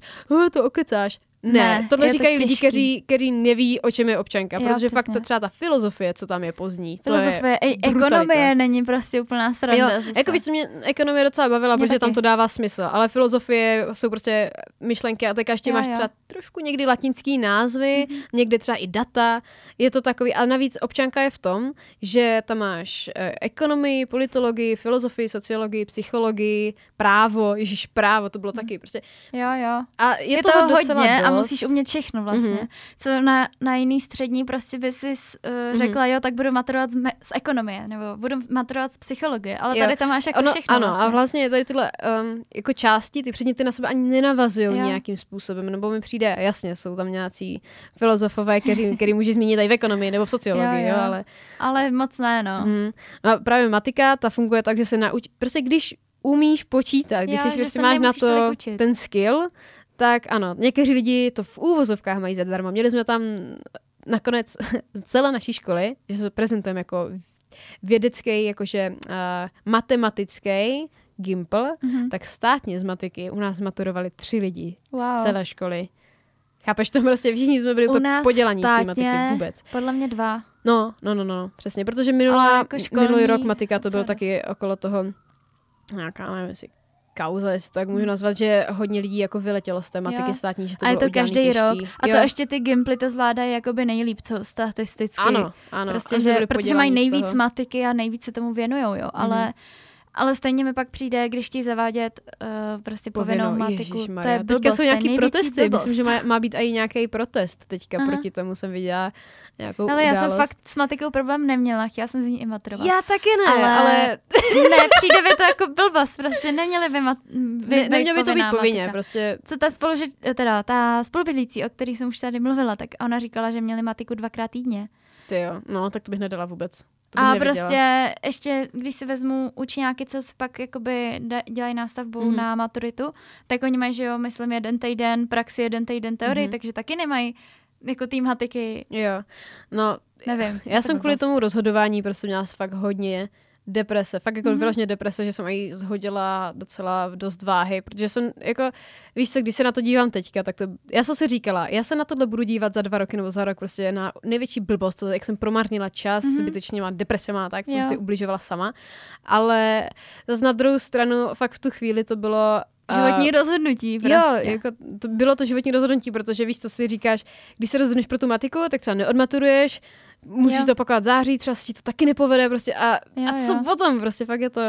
Speaker 1: to okecáš, ne,
Speaker 2: Ne,
Speaker 1: tohle
Speaker 2: je to
Speaker 1: říkají lidi, kteří, kteří neví, o čem je občanka,
Speaker 2: Jo,
Speaker 1: protože fakt
Speaker 2: přesně.
Speaker 1: ta, třeba ta filozofie, co tam je pozdní, to je
Speaker 2: Filozofie, i
Speaker 1: brutalita.
Speaker 2: ekonomie není prostě úplná sranda.
Speaker 1: Jo, jako víc mě ekonomie docela bavila,
Speaker 2: Mě
Speaker 1: protože tam
Speaker 2: taky.
Speaker 1: to dává smysl, ale filozofie jsou prostě myšlenky a tak ještě
Speaker 2: Jo,
Speaker 1: máš
Speaker 2: jo.
Speaker 1: třeba trošku někdy latinský názvy,
Speaker 2: Mhm.
Speaker 1: někdy třeba i data, je to takový, a navíc občanka je v tom, že tam máš eh, ekonomii, politologii, filozofii, sociologii, psychologii, právo, ježíš právo, to bylo taky prostě.
Speaker 2: Jo, jo.
Speaker 1: A je,
Speaker 2: Je, je
Speaker 1: toho
Speaker 2: to
Speaker 1: docela
Speaker 2: hodně. A musíš umět všechno vlastně.
Speaker 1: Mhm.
Speaker 2: Mm-hmm. Co na, na jiný střední prostě by si uh, řekla, jo, tak budu maturovat z, me- z ekonomie, nebo budu maturovat z psychologie, ale
Speaker 1: Jo.
Speaker 2: tady tam máš jako
Speaker 1: ono,
Speaker 2: všechno
Speaker 1: ano,
Speaker 2: vlastně.
Speaker 1: a vlastně tady tyhle um, jako části, ty předměty na sebe ani nenavazují nějakým způsobem, nebo mi přijde, jasně, jsou tam nějací filozofové, který, [LAUGHS] který může zmínit i v ekonomii nebo v sociologii, jo,
Speaker 2: Jo,
Speaker 1: jo. ale
Speaker 2: Ale moc ne, no.
Speaker 1: mm, a právě matika, ta funguje tak, že se naučí, prostě když umíš počítat, když
Speaker 2: Jo,
Speaker 1: jsi prostě máš na to ten skill, tak ano, někteří lidi to v úvozovkách mají zadarmo. Měli jsme tam nakonec [LAUGHS] celé naší školy, že se prezentujeme jako vědecký, jakože uh, matematický gimpl,
Speaker 2: Mhm.
Speaker 1: tak státně z matiky u nás maturovali tři lidi
Speaker 2: Wow.
Speaker 1: z celé školy. Chápeš to prostě, všichni jsme byli
Speaker 2: U nás
Speaker 1: podělaní z té
Speaker 2: státně
Speaker 1: matiky vůbec.
Speaker 2: Podle mě dva.
Speaker 1: No, no, no, no, přesně, protože minulá,
Speaker 2: Ale jako školní
Speaker 1: minulý rok matika to bylo taky okolo toho nějaká, nevím, jestli kauza, jestli to tak můžu nazvat, že hodně lidí jako vyletělo z té matiky
Speaker 2: Jo.
Speaker 1: státní, že to
Speaker 2: a je to každý
Speaker 1: těžký.
Speaker 2: rok. A to
Speaker 1: Jo.
Speaker 2: ještě ty gimply to zvládají jakoby nejlíp, co statisticky.
Speaker 1: Ano, ano.
Speaker 2: Prostě,
Speaker 1: a
Speaker 2: že, protože mají nejvíc matiky a nejvíc se tomu věnujou, jo. Ale, ale stejně mi pak přijde, když chtějí zavádět uh, prostě povinnou, matiku. To je blbost,
Speaker 1: Teďka jsou
Speaker 2: to
Speaker 1: nějaký protesty,
Speaker 2: blbost.
Speaker 1: myslím, že má, má být i nějaký protest teďka
Speaker 2: Aha.
Speaker 1: proti tomu jsem viděla nějakou
Speaker 2: Ale já
Speaker 1: událost.
Speaker 2: jsem fakt s matikou problém neměla, chtěla jsem z ní i maturovat.
Speaker 1: Já taky ne, ale,
Speaker 2: Ale- [LAUGHS] ne, přijde mi to jako blbost, prostě neměli by, mat, by
Speaker 1: ne, nemělo by to být povinně,
Speaker 2: matika.
Speaker 1: prostě
Speaker 2: Co ta spoluži, teda ta spolubydlící, o který jsem už tady mluvila, tak ona říkala, že měli matiku dvakrát týdně.
Speaker 1: ty jo, no tak to bych nedala vůbec. To
Speaker 2: A
Speaker 1: neviděla.
Speaker 2: prostě ještě, když si vezmu učňáky, co si pak jakoby dělají nástavbu
Speaker 1: Mhm.
Speaker 2: mm-hmm. na maturitu, tak oni mají, že jo, myslím, jeden týden praxi, jeden týden teorii,
Speaker 1: Mhm.
Speaker 2: mm-hmm. takže taky nemají jako tým hatiky,
Speaker 1: Jo, no,
Speaker 2: nevím.
Speaker 1: já jsem kvůli tomu rozhodování prostě měla fakt hodně deprese, fakt jako
Speaker 2: Mhm.
Speaker 1: mm-hmm. vyloženě deprese, že jsem i zhodila docela dost váhy, protože jsem jako, víš co, když se na to dívám teďka, tak to, já jsem si říkala, já se na tohle budu dívat za dva roky nebo za rok prostě na největší blbost, to, jak jsem promarnila čas,
Speaker 2: Mhm.
Speaker 1: mm-hmm. zbytečně má deprese má tak, co jsem
Speaker 2: Jo.
Speaker 1: si ubližovala sama, ale zase na druhou stranu fakt v tu chvíli to bylo
Speaker 2: Životní rozhodnutí prostě.
Speaker 1: Jo, jako to bylo to životní rozhodnutí, protože víš, co si říkáš, když se rozhodneš pro tu matiku, tak třeba neodmaturuješ, musíš
Speaker 2: Jo.
Speaker 1: to opakovat září, třeba se ti to taky nepovede prostě a,
Speaker 2: Jo,
Speaker 1: a co
Speaker 2: jo.
Speaker 1: potom, prostě fakt je to,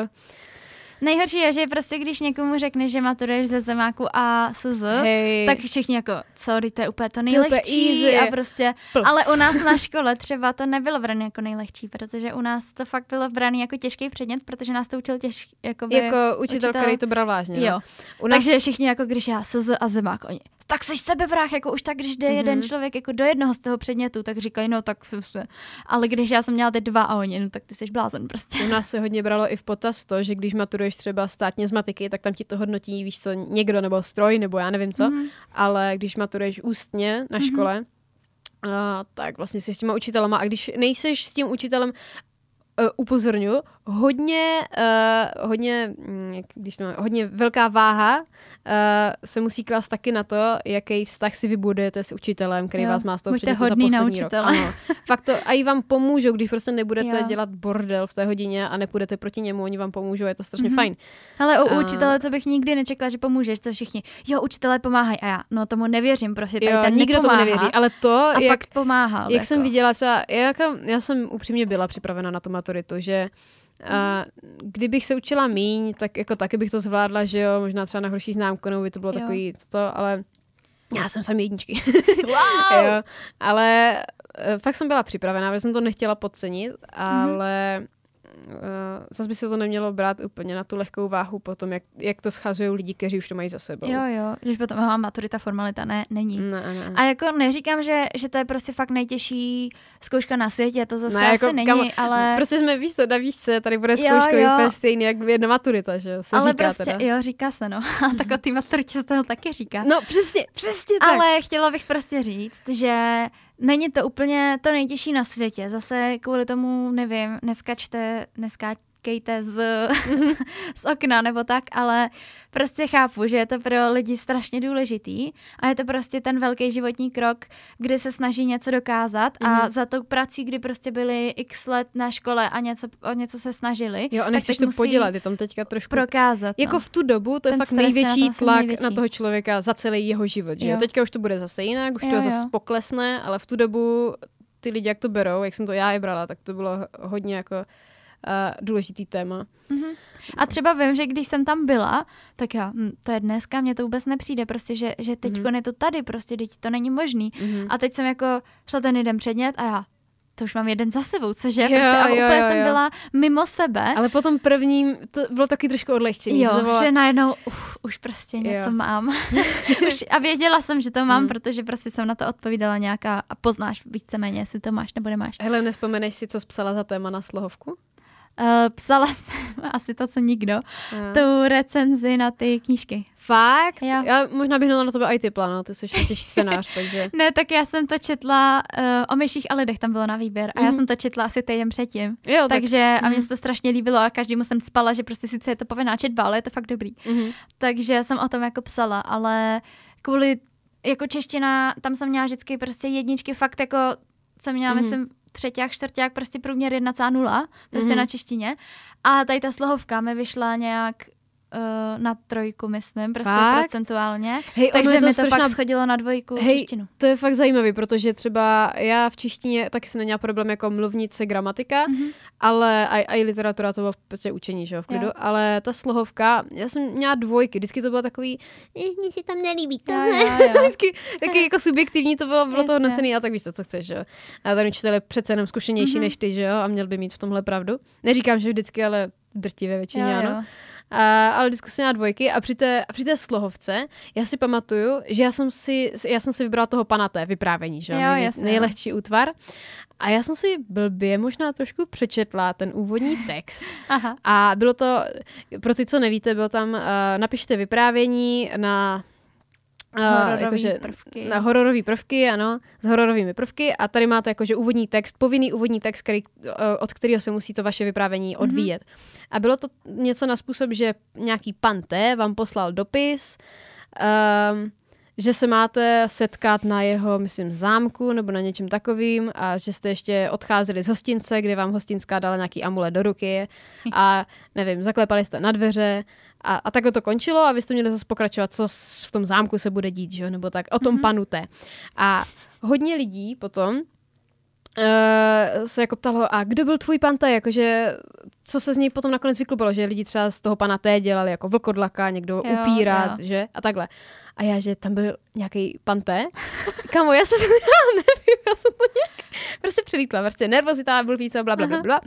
Speaker 2: Nejhorší je, že prostě když někomu řekneš, že maturuješ ze zemáku a SZ,
Speaker 1: hej,
Speaker 2: tak všichni jako, co, to je úplně to nejlehčí
Speaker 1: easy.
Speaker 2: a prostě,
Speaker 1: plus.
Speaker 2: ale u nás na škole třeba to nebylo brané jako nejlehčí, protože u nás to fakt bylo brané jako těžký předmět, protože nás to učil těžký, jakoby,
Speaker 1: jako učitel,
Speaker 2: učitel-
Speaker 1: který to bral vážně.
Speaker 2: jo.
Speaker 1: No. U nás,
Speaker 2: Takže všichni jako když já SZ a zemák, oni, tak jsi sebevrah, jako už tak, když jde
Speaker 1: Mhm.
Speaker 2: jeden člověk jako do jednoho z toho předmětu, tak říkají, no tak se. Ale když já jsem měla ty dva a oni, no tak ty jsi blázen prostě.
Speaker 1: u nás se hodně bralo i v potaz to, že když maturuješ třeba státně z matiky, tak tam ti to hodnotí, víš co, někdo nebo stroj, nebo já nevím co,
Speaker 2: Mhm.
Speaker 1: ale když maturuješ ústně na škole, a, tak vlastně jsi s těma učitelema a když nejseš s tím učitelem uh, upozorňuji, hodně, uh, hodně, mm, když to, mám- hodně velká váha uh, se musí klást taky na to, jaký vztah si vybudujete s učitelem, který
Speaker 2: Jo,
Speaker 1: vás má z toho předmětu za
Speaker 2: hodný na
Speaker 1: poslední rok.
Speaker 2: učitele.
Speaker 1: Ano. [LAUGHS] Fakt to, a i vám pomůžou, když prostě nebudete
Speaker 2: Jo.
Speaker 1: dělat bordel v té hodině a nepůjdete proti němu, oni vám pomůžou, je to strašně
Speaker 2: Mhm.
Speaker 1: fajn.
Speaker 2: Ale u
Speaker 1: A-
Speaker 2: učitele to bych nikdy nečekala, že pomůžeš, co všichni. Jo, učitelé pomáhají a já, no tomu nevěřím, prostě tady
Speaker 1: Jo,
Speaker 2: ten
Speaker 1: nikdo tomu
Speaker 2: nepomáhá.
Speaker 1: nevěří, ale to,
Speaker 2: A
Speaker 1: jak,
Speaker 2: fakt pomáhal.
Speaker 1: Jak jsem
Speaker 2: jako.
Speaker 1: viděla třeba, jak, já jsem upřímně byla připravena na tu maturitu, že a kdybych se učila míň, tak jako taky bych to zvládla, že jo, možná třeba na horší známku, nebo by to bylo
Speaker 2: Jo.
Speaker 1: takový to, ale já jsem sam jedničky. [LAUGHS]
Speaker 2: Wow! [LAUGHS]
Speaker 1: jo, ale eh, fakt jsem byla připravená, protože jsem to nechtěla podcenit, ale uh, zase by se to nemělo brát úplně na tu lehkou váhu potom, jak, jak to schazují lidi, kteří už to mají za sebou.
Speaker 2: Jo, jo, když potom má maturita formalita, ne, není.
Speaker 1: Ne, ne.
Speaker 2: A jako neříkám, že, že to je prostě fakt nejtěžší zkouška na světě, to zase
Speaker 1: Ne,
Speaker 2: asi
Speaker 1: jako,
Speaker 2: není,
Speaker 1: kamo,
Speaker 2: ale...
Speaker 1: Prostě jsme, víš co, na výšce, tady bude
Speaker 2: Jo,
Speaker 1: zkouška
Speaker 2: jo.
Speaker 1: úplně stejný, jak jedna maturita, že jo, se
Speaker 2: ale
Speaker 1: říká
Speaker 2: prostě,
Speaker 1: teda.
Speaker 2: jo, říká se, no. [LAUGHS] A tak o té maturitě se toho taky říká.
Speaker 1: No přesně, přesně tak.
Speaker 2: Ale chtěla bych prostě říct, že není to úplně to nejtěžší na světě. Zase kvůli tomu, nevím, neskačte, neskákejte z, [LAUGHS] z okna nebo tak, ale prostě chápu, že je to pro lidi strašně důležitý a je to prostě ten velký životní krok, kdy se snaží něco dokázat a
Speaker 1: Mhm.
Speaker 2: za tou prací, kdy prostě byli x let na škole a něco, o něco se snažili,
Speaker 1: Jo, a nechceš to
Speaker 2: musí
Speaker 1: podělat, je tam teďka trošku...
Speaker 2: prokázat.
Speaker 1: Jako
Speaker 2: no.
Speaker 1: v tu dobu, to je
Speaker 2: Ten
Speaker 1: fakt
Speaker 2: je na
Speaker 1: největší
Speaker 2: asi
Speaker 1: tlak
Speaker 2: největší.
Speaker 1: na toho člověka za celý jeho život, že jo? Teďka už to bude zase jinak, už
Speaker 2: Jo,
Speaker 1: to
Speaker 2: jo.
Speaker 1: zase poklesne, ale v tu dobu ty lidi, jak to berou, jak jsem to já i brala, tak to bylo hodně jako důležitý téma.
Speaker 2: Mhm. A třeba vím, že když jsem tam byla, tak já, hm, to je dneska, mně to vůbec nepřijde, prostě, že, že teď
Speaker 1: Mhm.
Speaker 2: je to tady, prostě, teď to není možný.
Speaker 1: Mhm.
Speaker 2: A teď jsem jako šla ten jeden předmět a já, to už mám jeden za sebou, cože?
Speaker 1: Jo,
Speaker 2: prostě, a
Speaker 1: jo,
Speaker 2: úplně
Speaker 1: jo,
Speaker 2: jsem
Speaker 1: jo.
Speaker 2: byla mimo sebe.
Speaker 1: Ale potom prvním, to bylo taky trošku odlehčení.
Speaker 2: Jo,
Speaker 1: že to bylo,
Speaker 2: že najednou uf, už prostě něco
Speaker 1: Jo.
Speaker 2: mám. [LAUGHS] [LAUGHS] už, a věděla jsem, že to mám,
Speaker 1: Hmm.
Speaker 2: protože prostě jsem na to odpovídala nějaká a poznáš víceméně, jestli to máš nebo nemáš.
Speaker 1: Hele, nespomeneš si, co jsi psala za téma na slohovku?
Speaker 2: Uh, psala [LAUGHS] jsem asi to, co nikdo,
Speaker 1: Jo.
Speaker 2: tu recenzi na ty knížky.
Speaker 1: Fakt?
Speaker 2: Jo.
Speaker 1: Já možná bych na tebe i typla, no, ty jsi těžší scénář, [LAUGHS] takže...
Speaker 2: Ne, tak já jsem to četla, uh, o myších a lidech tam bylo na výběr a já
Speaker 1: Mhm.
Speaker 2: jsem to četla asi týden předtím.
Speaker 1: Jo, tak...
Speaker 2: Takže a mně
Speaker 1: mhm.
Speaker 2: se to strašně líbilo a každému jsem spala, že prostě sice je to povinná četba, ale je to fakt dobrý.
Speaker 1: Mhm.
Speaker 2: Takže jsem o tom jako psala, ale kvůli jako čeština, tam jsem měla vždycky prostě jedničky, fakt jako jsem měla,
Speaker 1: Mhm.
Speaker 2: myslím, třetíák, čtvrtíák, prostě průměr 1,0, prostě
Speaker 1: Mhm.
Speaker 2: na češtině. A tady ta slohovka mi vyšla nějak uh, na trojku, myslím, prostě
Speaker 1: Fakt?
Speaker 2: procentuálně.
Speaker 1: Hej,
Speaker 2: Takže
Speaker 1: to
Speaker 2: mi to
Speaker 1: strašná
Speaker 2: pak schodilo na dvojku
Speaker 1: Hej,
Speaker 2: češtinu.
Speaker 1: To je fakt zajímavý, protože třeba já v češtině taky jsem neměla problém jako mluvnice, gramatika,
Speaker 2: Mhm.
Speaker 1: ale a, i literatura to bylo v podstatě učení, že jo, v klidu,
Speaker 2: Jo.
Speaker 1: ale ta slohovka, já jsem měla dvojky, vždycky to bylo takový, mně se tam nelíbí
Speaker 2: Jo,
Speaker 1: tohle.
Speaker 2: jo, [LAUGHS] jo.
Speaker 1: vždycky taky jako subjektivní to bylo, bylo to hodnocený a tak víš to, co chceš, že jo. A ten učitel je přece jenom zkušenější
Speaker 2: Mhm.
Speaker 1: než ty, že jo, a měl by mít v tomhle pravdu. Neříkám, že vždycky, ale drtivé většině,
Speaker 2: Jo,
Speaker 1: ano.
Speaker 2: jo.
Speaker 1: A, ale vždycky jsem měla dvojky a při té, a při té slohovce já si pamatuju, že já jsem si, já jsem si vybrala toho panaté vyprávění, že jo,
Speaker 2: Jo,
Speaker 1: nej,
Speaker 2: jasně,
Speaker 1: nejlehčí útvar. A já jsem si blbě možná trošku přečetla ten úvodní [LAUGHS] text.
Speaker 2: Aha.
Speaker 1: A bylo to, pro ty, co nevíte, bylo tam, uh, napište vyprávění na
Speaker 2: Hororový
Speaker 1: jakože
Speaker 2: prvky.
Speaker 1: Na hororové prvky, ano, s hororovými prvky a tady máte jakože úvodní text, povinný úvodní text, který, eh, od kterého se musí to vaše vyprávění
Speaker 2: Mhm.
Speaker 1: odvíjet. Mm-hmm. A bylo to něco na způsob, že nějaký pan T vám poslal dopis, um, že se máte setkat na jeho, myslím, zámku nebo na něčem takovým a že jste ještě odcházeli z hostince, kde vám hostinská dala nějaký amulet do ruky a nevím, zaklepali jste na dveře a, a takhle to končilo a vy jste měli zase pokračovat, co s- v tom zámku se bude dít, že jo, nebo tak, o tom mm-hmm. panu T. A hodně lidí potom Uh, se jako ptalo, a kdo byl tvůj pan T, jakože co se z něj potom nakonec vyklubalo, že lidi třeba z toho pana T dělali jako vlkodlaka, někdo
Speaker 2: Jo,
Speaker 1: upírat,
Speaker 2: jo.
Speaker 1: že a takhle. A já, že tam byl nějaký pan T. [LAUGHS] Kamo, já se [LAUGHS] já nevím, já jsem to nějak prostě přelítla, prostě nervozita, blbýco, bla, bla, bla, bla.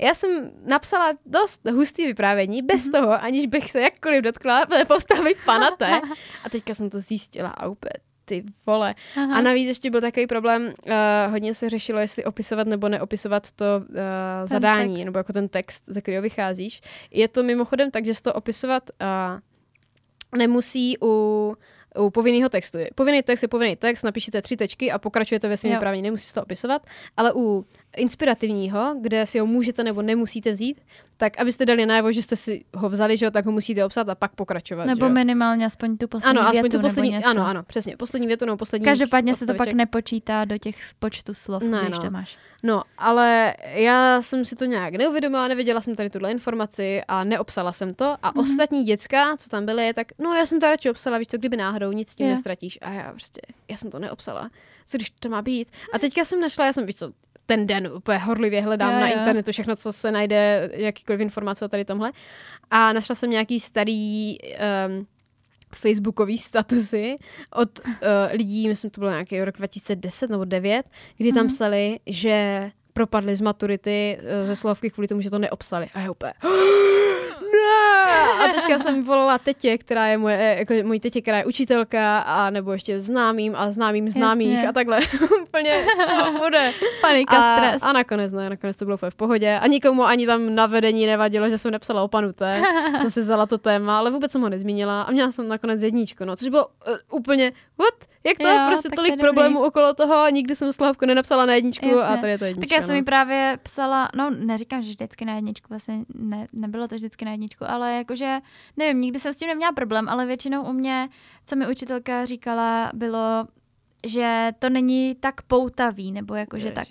Speaker 1: Já jsem napsala dost hustý vyprávění, bez
Speaker 2: Mhm.
Speaker 1: toho, aniž bych se jakkoliv dotkla [LAUGHS] postavy pana T. A teďka jsem to zjistila a úplně ty vole.
Speaker 2: Aha.
Speaker 1: A navíc ještě byl takový problém, uh, hodně se řešilo, jestli opisovat nebo neopisovat to uh, zadání,
Speaker 2: text.
Speaker 1: nebo jako ten text, ze kterého vycházíš. Je to mimochodem tak, že to opisovat uh, nemusí u u povinného textu. Povinný text je povinný text, napíšete tři tečky a pokračujete ve svém
Speaker 2: Jo.
Speaker 1: vyprávění, nemusí se to opisovat, ale u inspirativního, kde si ho můžete nebo nemusíte vzít, tak abyste dali najevo, že jste si ho vzali, že jo, tak ho musíte obsat a pak pokračovat.
Speaker 2: Nebo
Speaker 1: že jo?
Speaker 2: minimálně aspoň tu poslední
Speaker 1: ano, aspoň
Speaker 2: větu,
Speaker 1: tu poslední,
Speaker 2: nebo něco.
Speaker 1: ano, ano, přesně, poslední větu nebo poslední
Speaker 2: Každopádně se to pak nepočítá do těch počtu slov,
Speaker 1: Ne,
Speaker 2: když
Speaker 1: no.
Speaker 2: to máš.
Speaker 1: No, ale já jsem si to nějak neuvědomila, nevěděla jsem tady tuhle informaci a neobsala jsem to. A mm-hmm. ostatní děcka, co tam byly, je tak, no já jsem to radši obsala, víš co, kdyby náhodou, nic s tím
Speaker 2: Jo.
Speaker 1: nestratíš. A já prostě, já jsem to neobsala. Co když to má být? A teďka jsem našla, já jsem, víš co, ten den úplně horlivě hledám
Speaker 2: Jo,
Speaker 1: na internetu všechno, co se najde, jakýkoliv informace o tady tomhle. A našla jsem nějaký starý um, facebookový statusy od uh, lidí, myslím, to bylo nějaký rok 2010 nebo 9, kdy tam
Speaker 2: Mhm.
Speaker 1: psali, že propadli z maturity uh, ze slovky kvůli tomu, že to neobsali. A já úplně, [GASPS] ne! A teďka jsem volala tetě, která je moje, eh, jako mojí tetě, která je učitelka, a nebo ještě známým a známým známých
Speaker 2: Jasně.
Speaker 1: a takhle. [LAUGHS] Úplně, co bude?
Speaker 2: Panika,
Speaker 1: A,
Speaker 2: stres.
Speaker 1: a nakonec ne, nakonec to bylo v pohodě. A nikomu ani tam na vedení nevadilo, že jsem nepsala o panu T, co si vzala to téma, ale vůbec jsem ho nezmínila a měla jsem nakonec jedničku, no, což bylo uh, úplně, what? Jak to?
Speaker 2: Jo,
Speaker 1: prostě
Speaker 2: to
Speaker 1: tolik
Speaker 2: dobrý.
Speaker 1: problémů okolo toho, nikdy jsem Slavku nenapsala na jedničku a
Speaker 2: Jasně.
Speaker 1: tady je to jednička.
Speaker 2: Tak já jsem
Speaker 1: no.
Speaker 2: mi právě psala, no neříkám, že vždycky na jedničku, vlastně ne, nebylo to vždycky na jedničku, ale jakože, nevím, nikdy jsem s tím neměla problém, ale většinou u mě, co mi učitelka říkala, bylo, že to není tak poutavý, nebo jakože tak.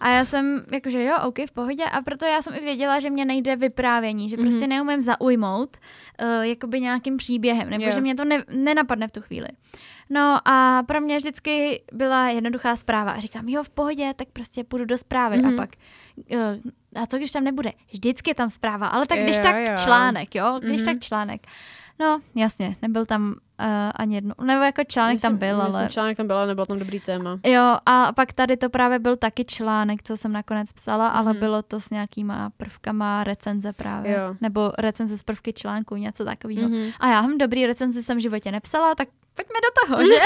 Speaker 2: A já jsem, jakože jo, OK, v pohodě, a proto já jsem i věděla, že mě nejde vyprávění, že prostě
Speaker 1: Mhm.
Speaker 2: neumím zaujmout uh, jakoby nějakým příběhem, nebo
Speaker 1: Jo.
Speaker 2: že mě to ne, nenapadne v tu chvíli. No a pro mě vždycky byla jednoduchá zpráva a říkám, jo, v pohodě, tak prostě půjdu do zprávy
Speaker 1: Mhm.
Speaker 2: a pak, uh, a co když tam nebude? Vždycky je tam zpráva, ale tak když
Speaker 1: Jo,
Speaker 2: tak
Speaker 1: jo.
Speaker 2: článek, jo, když
Speaker 1: Mhm.
Speaker 2: tak článek. No, jasně, nebyl tam uh, ani jedno, nebo jako článek tam byl,
Speaker 1: myslím,
Speaker 2: ale...
Speaker 1: článek tam byl, ale nebylo tam dobrý téma.
Speaker 2: Jo, a pak tady to právě byl taky článek, co jsem nakonec psala, ale
Speaker 1: Mhm.
Speaker 2: bylo to s nějakýma prvkama recenze právě.
Speaker 1: Jo.
Speaker 2: Nebo recenze z prvky článku, něco takového.
Speaker 1: Mhm.
Speaker 2: A já hm, dobrý recenzi jsem v životě nepsala, tak pojďme do toho, že?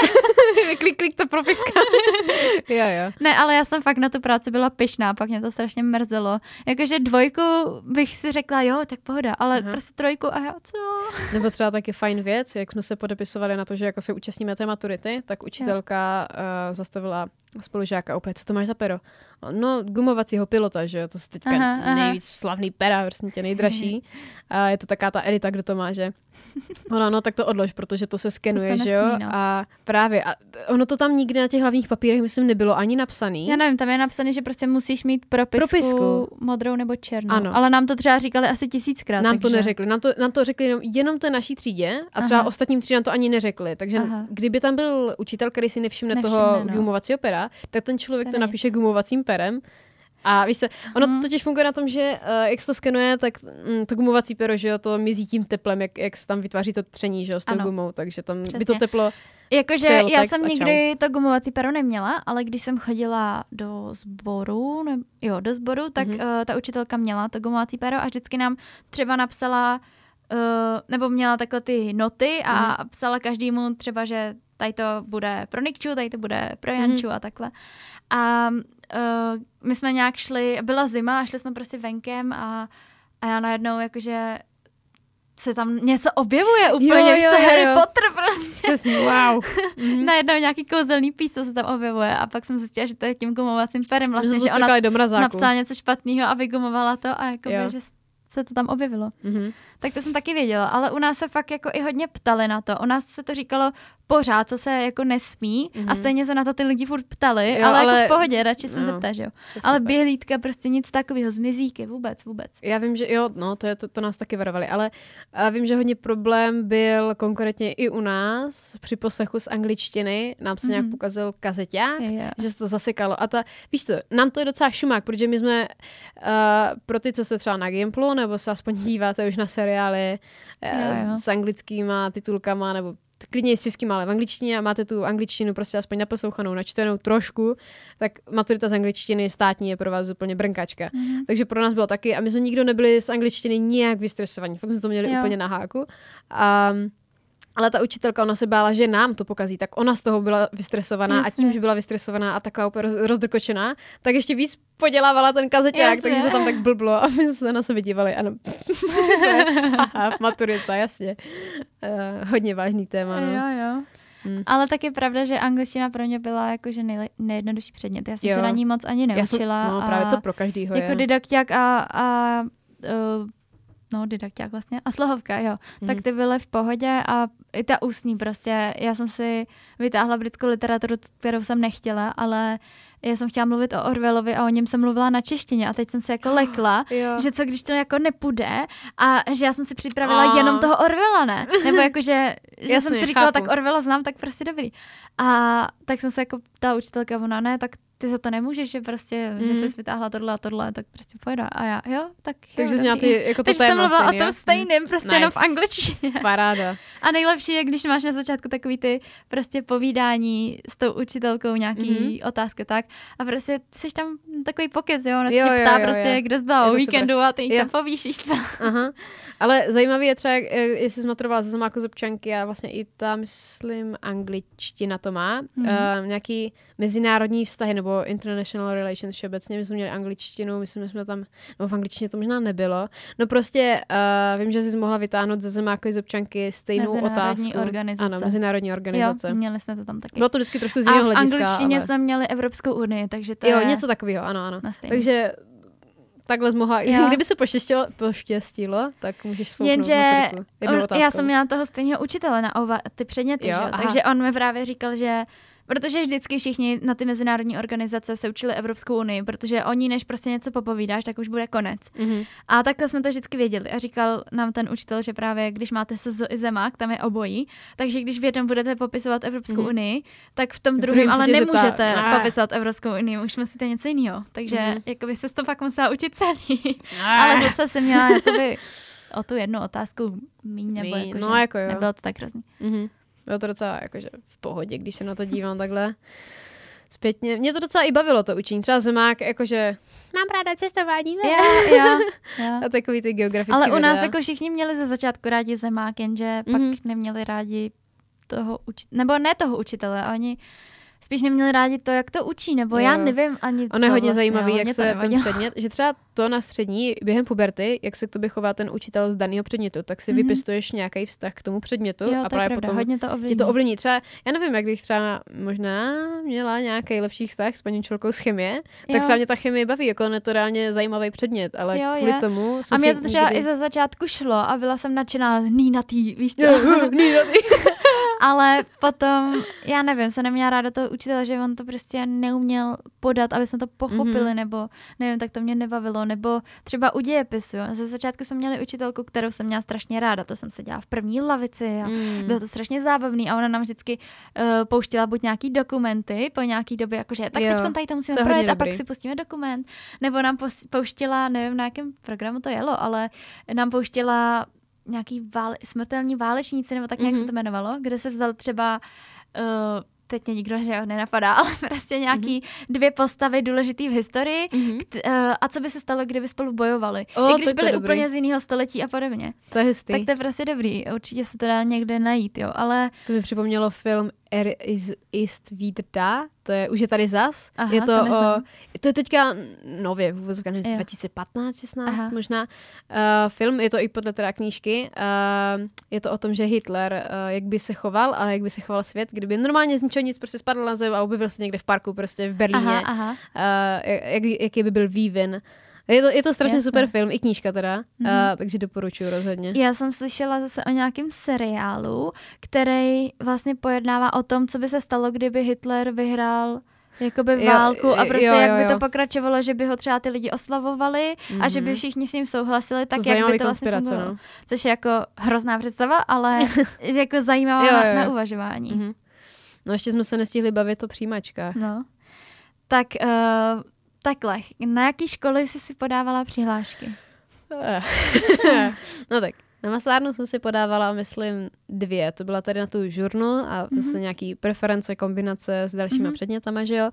Speaker 2: [LAUGHS]
Speaker 1: klik, klik to propiska. [LAUGHS] jo, jo.
Speaker 2: ne, ale já jsem fakt na tu práci byla pyšná, pak mě to strašně mrzelo. Jakože dvojku bych si řekla, jo, tak pohoda, ale
Speaker 1: Aha.
Speaker 2: prostě trojku a já co?
Speaker 1: Nebo třeba taky fajn věc, jak jsme se podepisovali na to, že jako se účastníme té maturity, tak učitelka uh, zastavila spolužáka úplně, co to máš za pero? No, gumovacího pilota, že jo, to je teďka
Speaker 2: Aha, aha.
Speaker 1: nejvíc slavný pera, prostě tě nejdražší. [LAUGHS] A je to taká ta elita, kdo to má, že? [LAUGHS] Ono, no, tak to odlož, protože to se skenuje,
Speaker 2: se
Speaker 1: že jo?
Speaker 2: nesmí, no.
Speaker 1: A právě, a ono to tam nikdy na těch hlavních papírech, myslím, nebylo ani napsaný.
Speaker 2: Já nevím, tam je napsané, že prostě musíš mít propisku,
Speaker 1: Propisku.
Speaker 2: modrou nebo černou.
Speaker 1: Ano.
Speaker 2: Ale nám to třeba říkali asi tisíckrát.
Speaker 1: Nám to
Speaker 2: takže...
Speaker 1: neřekli. Nám to, nám to řekli jenom, jenom té naší třídě a třeba
Speaker 2: Aha.
Speaker 1: ostatním třídám to ani neřekli. Takže
Speaker 2: Aha.
Speaker 1: kdyby tam byl učitel, který si nevšimne,
Speaker 2: Nevšimne,
Speaker 1: toho
Speaker 2: no.
Speaker 1: gumovacího pera, tak ten člověk
Speaker 2: To
Speaker 1: to, napíše gumovacím perem. A víš se, ono
Speaker 2: Mhm.
Speaker 1: to totiž funguje na tom, že uh, jak se to skenuje, tak mm, to gumovací pero, že jo, to mizí tím teplem, jak, jak se tam vytváří to tření, že jo, s tou
Speaker 2: Ano.
Speaker 1: gumou, takže tam by
Speaker 2: Přesně.
Speaker 1: to teplo...
Speaker 2: Jakože já jsem nikdy to gumovací pero neměla, ale když jsem chodila do sboru, ne, jo, do sboru, tak
Speaker 1: Mhm.
Speaker 2: mm-hmm. uh, ta učitelka měla to gumovací pero a vždycky nám třeba napsala, uh, nebo měla takhle ty noty a
Speaker 1: Mhm.
Speaker 2: mm-hmm. psala každému třeba, že tady to bude pro Nikču, tady to bude pro
Speaker 1: Mhm.
Speaker 2: Janču mm-hmm. a takhle. A uh, my jsme nějak šli, byla zima a šli jsme prostě venkem a, a já najednou jakože se tam něco objevuje úplně,
Speaker 1: Jo, jo, jo,
Speaker 2: Harry
Speaker 1: jo.
Speaker 2: Potter prostě.
Speaker 1: Přesně, wow. Mhm. [LAUGHS]
Speaker 2: Najednou nějaký kouzelný písmo se tam objevuje a pak jsem zjistila, že to je tím gumovacím perem
Speaker 1: Vlastně, že
Speaker 2: ona
Speaker 1: do mrazáku.
Speaker 2: napsala něco špatného a vygumovala to a jakoby,
Speaker 1: Jo.
Speaker 2: že se to tam objevilo.
Speaker 1: Mhm.
Speaker 2: Tak to jsem taky věděla, ale u nás se fakt jako i hodně ptali na to. U nás se to říkalo pořád, co se jako nesmí
Speaker 1: Mhm.
Speaker 2: a stejně se na to ty lidi furt ptali,
Speaker 1: Jo,
Speaker 2: ale,
Speaker 1: ale-
Speaker 2: jako v pohodě, radši se
Speaker 1: no,
Speaker 2: zeptáš, jo. Ale
Speaker 1: tak.
Speaker 2: běhlítka prostě nic takového, zmizíky, vůbec, vůbec.
Speaker 1: Já vím, že jo, no, to, je, to, to nás taky varovali, ale vím, že hodně problém byl konkrétně i u nás při poslechu z angličtiny. Nám se nějak
Speaker 2: Mhm.
Speaker 1: pokazil kazeťák,
Speaker 2: je.
Speaker 1: že se to zasekalo. A ta, víš co, nám to je docela šumák, protože my jsme uh, pro ty, co jste třeba na Gimplu, nebo se aspoň díváte už na seriály uh,
Speaker 2: Jo, jo.
Speaker 1: s anglickýma titulkama, nebo klidně i s českým, ale v angličtině a máte tu angličtinu prostě aspoň naposlouchanou, načtenou trošku, tak maturita z angličtiny státní je pro vás úplně brnkačka.
Speaker 2: Mhm.
Speaker 1: Takže pro nás bylo taky, a my jsme nikdo nebyli z angličtiny nijak vystresovaní, fakt jsme to měli
Speaker 2: Jo.
Speaker 1: úplně na háku. A, ale ta učitelka, ona se bála, že nám to pokazí, tak ona z toho byla vystresovaná a
Speaker 2: Jasně.
Speaker 1: tím, že byla vystresovaná a taková úplně roz, rozdrkočená, tak ještě víc podělávala ten kazeťák,
Speaker 2: Jasně.
Speaker 1: takže to tam tak blblo a my jsme se na sebe dívali, ano. [LAUGHS] Maturita, jasně. Uh, hodně vážný téma, no.
Speaker 2: Jo, jo.
Speaker 1: Hmm.
Speaker 2: Ale tak je pravda, že angličtina pro mě byla jakože nejle- nejjednodušší předmět. Já jsem
Speaker 1: Jo.
Speaker 2: se na ní moc ani
Speaker 1: Já jsem,
Speaker 2: neučila.
Speaker 1: no,
Speaker 2: a
Speaker 1: právě to pro každýho
Speaker 2: Jako
Speaker 1: je.
Speaker 2: didakťák a, a uh, no didakťák vlastně a slohovka, jo.
Speaker 1: Mhm.
Speaker 2: Tak ty byly v pohodě a i ta ústní prostě. Já jsem si vytáhla britskou literaturu, kterou jsem nechtěla, ale já jsem chtěla mluvit o Orwellovi a o něm jsem mluvila na češtině a teď jsem se jako [GASPS] lekla,
Speaker 1: Jo.
Speaker 2: že co když to jako nepůjde a že já jsem si připravila
Speaker 1: A.
Speaker 2: jenom toho Orwella, ne? Nebo jako, že, [LAUGHS] že
Speaker 1: Jasně,
Speaker 2: jsem si říkala,
Speaker 1: chápu.
Speaker 2: tak Orwella znám, tak prostě dobrý. A tak jsem se jako ta učitelka, ona ne, tak ty za to nemůžeš, že prostě, mm. že
Speaker 1: Mhm.
Speaker 2: jsi vytáhla tohle a tohle, tak prostě pojď. A já, jo, tak jo,
Speaker 1: Takže jsi měla ty, jako to
Speaker 2: Takže jsem mluvila o tom stejným, prostě
Speaker 1: Nice.
Speaker 2: jenom v angličtině. [LAUGHS]
Speaker 1: Paráda.
Speaker 2: A nejlepší je, když máš na začátku takový ty prostě povídání s tou učitelkou nějaký
Speaker 1: Mhm.
Speaker 2: mm-hmm. otázky, tak. A prostě jsi tam takový pokec, jo, ona se
Speaker 1: Jo,
Speaker 2: tě
Speaker 1: jo,
Speaker 2: ptá
Speaker 1: jo,
Speaker 2: prostě,
Speaker 1: jo.
Speaker 2: kde jsi byla o víkendu a ty jí tam povíš, víš co.
Speaker 1: Aha. Ale zajímavý je třeba, eh, jestli jsi maturovala ze zemáku z občanky a vlastně i ta, myslím, angličtina to má.
Speaker 2: Mhm.
Speaker 1: Mm. Uh, nějaký mezinárodní vztahy nebo international relations všeobecně. My jsme měli angličtinu, myslím, že jsme tam, no v angličtině to možná nebylo. No prostě uh, vím, že jsi mohla vytáhnout ze zemáku z občanky stejnou
Speaker 2: Mezinárodní
Speaker 1: otázku.
Speaker 2: organizace.
Speaker 1: Ano, mezinárodní organizace.
Speaker 2: Jo, měli jsme to tam taky.
Speaker 1: Bylo to vždycky trošku z
Speaker 2: a
Speaker 1: jiného
Speaker 2: v
Speaker 1: hlediska.
Speaker 2: angličtině
Speaker 1: ale...
Speaker 2: jsme měli Evropskou unii, takže to
Speaker 1: Jo,
Speaker 2: je
Speaker 1: něco takového, ano, ano. Takže takhle jsi mohla,
Speaker 2: Jo. [LAUGHS]
Speaker 1: kdyby se poštěstilo, poštěstilo, tak můžeš svouknout
Speaker 2: Jenže
Speaker 1: maturitu.
Speaker 2: Já jsem měla toho stejného učitele na oba ty předměty,
Speaker 1: Jo,
Speaker 2: že? takže on mi právě říkal, že Protože vždycky všichni na ty mezinárodní organizace se učili Evropskou unii, protože oni, než prostě něco popovídáš, tak už bude konec.
Speaker 1: Mhm.
Speaker 2: A takhle jsme to vždycky věděli. A říkal nám ten učitel, že právě když máte SZ i zemák, tam je obojí, takže když v jednom budete popisovat Evropskou
Speaker 1: Mhm.
Speaker 2: unii, tak v tom druhém ale
Speaker 1: tě zeptá.
Speaker 2: nemůžete
Speaker 1: Ah.
Speaker 2: popisovat Evropskou unii, už musíte něco jiného. Takže
Speaker 1: Mhm.
Speaker 2: jakoby se to pak musela učit celý. ale zase jsem měla jakoby o tu jednu otázku míň, nebo jako,
Speaker 1: no jako jo.
Speaker 2: nebylo to tak hrozný.
Speaker 1: Mhm. Bylo to docela jakože v pohodě, když se na to dívám [LAUGHS] takhle zpětně. Mě to docela i bavilo to učení. Třeba zemák, jakože mám ráda cestování. ne?
Speaker 2: Jo, jo, jo.
Speaker 1: A takový ty geografické
Speaker 2: Ale u nás
Speaker 1: videa.
Speaker 2: jako všichni měli ze začátku rádi zemák, jenže
Speaker 1: Mhm.
Speaker 2: pak neměli rádi toho učitele, nebo ne toho učitele, oni spíš neměli rádi to, jak to učí, nebo já
Speaker 1: Jo.
Speaker 2: nevím ani
Speaker 1: Ono je hodně
Speaker 2: vlastně,
Speaker 1: zajímavý, jak
Speaker 2: to
Speaker 1: se ten předmět, že třeba to na střední, během puberty, jak se k tobě chová ten učitel z daného předmětu, tak si
Speaker 2: Mhm.
Speaker 1: vypěstuješ nějaký vztah k tomu předmětu
Speaker 2: Jo,
Speaker 1: a
Speaker 2: to
Speaker 1: právě
Speaker 2: pravda,
Speaker 1: potom
Speaker 2: hodně to ovlivní.
Speaker 1: to ovlivní. Třeba, já nevím, jak bych třeba možná měla nějaký lepší vztah s paní Čolkou z chemie, tak
Speaker 2: Jo.
Speaker 1: třeba mě ta chemie baví, jako on je to reálně zajímavý předmět, ale
Speaker 2: Jo,
Speaker 1: kvůli
Speaker 2: je.
Speaker 1: tomu
Speaker 2: A mě to třeba
Speaker 1: nikdy...
Speaker 2: i ze začátku šlo a byla jsem nadšená nínatý, víš co?
Speaker 1: Jo, [LAUGHS] nínatý. [LAUGHS]
Speaker 2: Ale potom, já nevím, jsem neměla ráda toho učitele, že on to prostě neuměl podat, aby jsme to pochopili,
Speaker 1: Mhm.
Speaker 2: mm-hmm. nebo nevím, tak to mě nebavilo, nebo třeba u dějepisu. Ze začátku jsme měli učitelku, kterou jsem měla strašně ráda, to jsem seděla v první lavici a
Speaker 1: Mm.
Speaker 2: bylo to strašně zábavný a ona nám vždycky uh, pouštěla buď nějaký dokumenty po nějaký době, jakože tak teď tady to musíme
Speaker 1: to
Speaker 2: projet a pak si pustíme dokument. Nebo nám pouštěla, nevím na jakém programu to jelo, ale nám pouštěla nějaký vále- smrtelní válečníci, nebo tak nějak
Speaker 1: Mhm.
Speaker 2: se to jmenovalo, kde se vzal třeba uh, teď mě nikdo že jo, nenapadá, [LAUGHS] ale prostě nějaký dvě postavy důležitý v historii
Speaker 1: Mhm.
Speaker 2: T- uh, a co by se stalo, kdyby spolu bojovali.
Speaker 1: O,
Speaker 2: I když byli
Speaker 1: dobrý.
Speaker 2: úplně z jiného století a podobně.
Speaker 1: To je hustý.
Speaker 2: Tak to je prostě dobrý. Určitě se to dá někde najít, jo. Ale
Speaker 1: To mi připomnělo film Er is, ist wieder da, to je, už je tady zas.
Speaker 2: Aha,
Speaker 1: je to,
Speaker 2: to
Speaker 1: o, to je teďka nově, vůbec nevím, jestli
Speaker 2: Jo.
Speaker 1: 2015, 16
Speaker 2: Aha.
Speaker 1: možná. Uh, film, je to i podle teda knížky. Uh, je to o tom, že Hitler, uh, jak by se choval a jak by se choval svět, kdyby normálně z ničeho nic prostě spadl na zem a objevil se někde v parku prostě v Berlíně.
Speaker 2: Aha, aha.
Speaker 1: Uh, jak, jaký by byl vývin. Je to, je to strašně
Speaker 2: Jasně.
Speaker 1: super film, i knížka teda,
Speaker 2: Mhm.
Speaker 1: uh, takže doporučuji rozhodně.
Speaker 2: Já jsem slyšela zase o nějakém seriálu, který vlastně pojednává o tom, co by se stalo, kdyby Hitler vyhrál jakoby
Speaker 1: Jo,
Speaker 2: válku a prostě
Speaker 1: jo,
Speaker 2: jak
Speaker 1: jo,
Speaker 2: by
Speaker 1: jo.
Speaker 2: to pokračovalo, že by ho třeba ty lidi oslavovali a že by
Speaker 1: Mhm.
Speaker 2: všichni s ním souhlasili, tak
Speaker 1: to
Speaker 2: jak by to vlastně fungovalo.
Speaker 1: no.
Speaker 2: Což je jako hrozná představa, ale [LAUGHS] jako zajímavá
Speaker 1: Jo,
Speaker 2: na,
Speaker 1: jo, jo.
Speaker 2: na uvažování.
Speaker 1: Mhm. No ještě jsme se nestihli bavit o přijímačkách.
Speaker 2: No. Tak uh, takhle, na jaký školy jsi si podávala přihlášky? [LAUGHS]
Speaker 1: no tak, na maslárnu jsem si podávala, myslím, dvě. To byla tady na tu žurnu a
Speaker 2: Mhm.
Speaker 1: zase nějaký preference, kombinace s dalšíma
Speaker 2: Mhm.
Speaker 1: předmětama, že jo.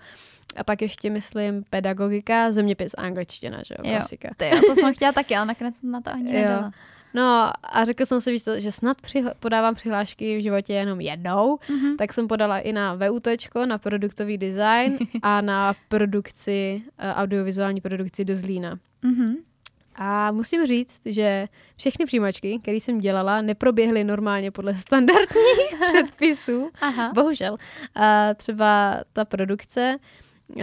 Speaker 1: A pak ještě, myslím, pedagogika, zeměpis a angličtina, že jo, klasika.
Speaker 2: Ty jo, to jsem chtěla taky, ale nakonec jsem na to ani
Speaker 1: Jo. No a řekl jsem si, víš co, že snad přihla- podávám přihlášky v životě jenom jednou,
Speaker 2: Mhm.
Speaker 1: tak jsem podala i na VUT, na produktový design a [LAUGHS] na produkci, eh, audiovizuální produkci do Zlína.
Speaker 2: Mhm.
Speaker 1: A musím říct, že všechny přijímačky, které jsem dělala, neproběhly normálně podle [LAUGHS] standardních [LAUGHS] předpisů.
Speaker 2: Aha.
Speaker 1: Bohužel. A třeba ta produkce,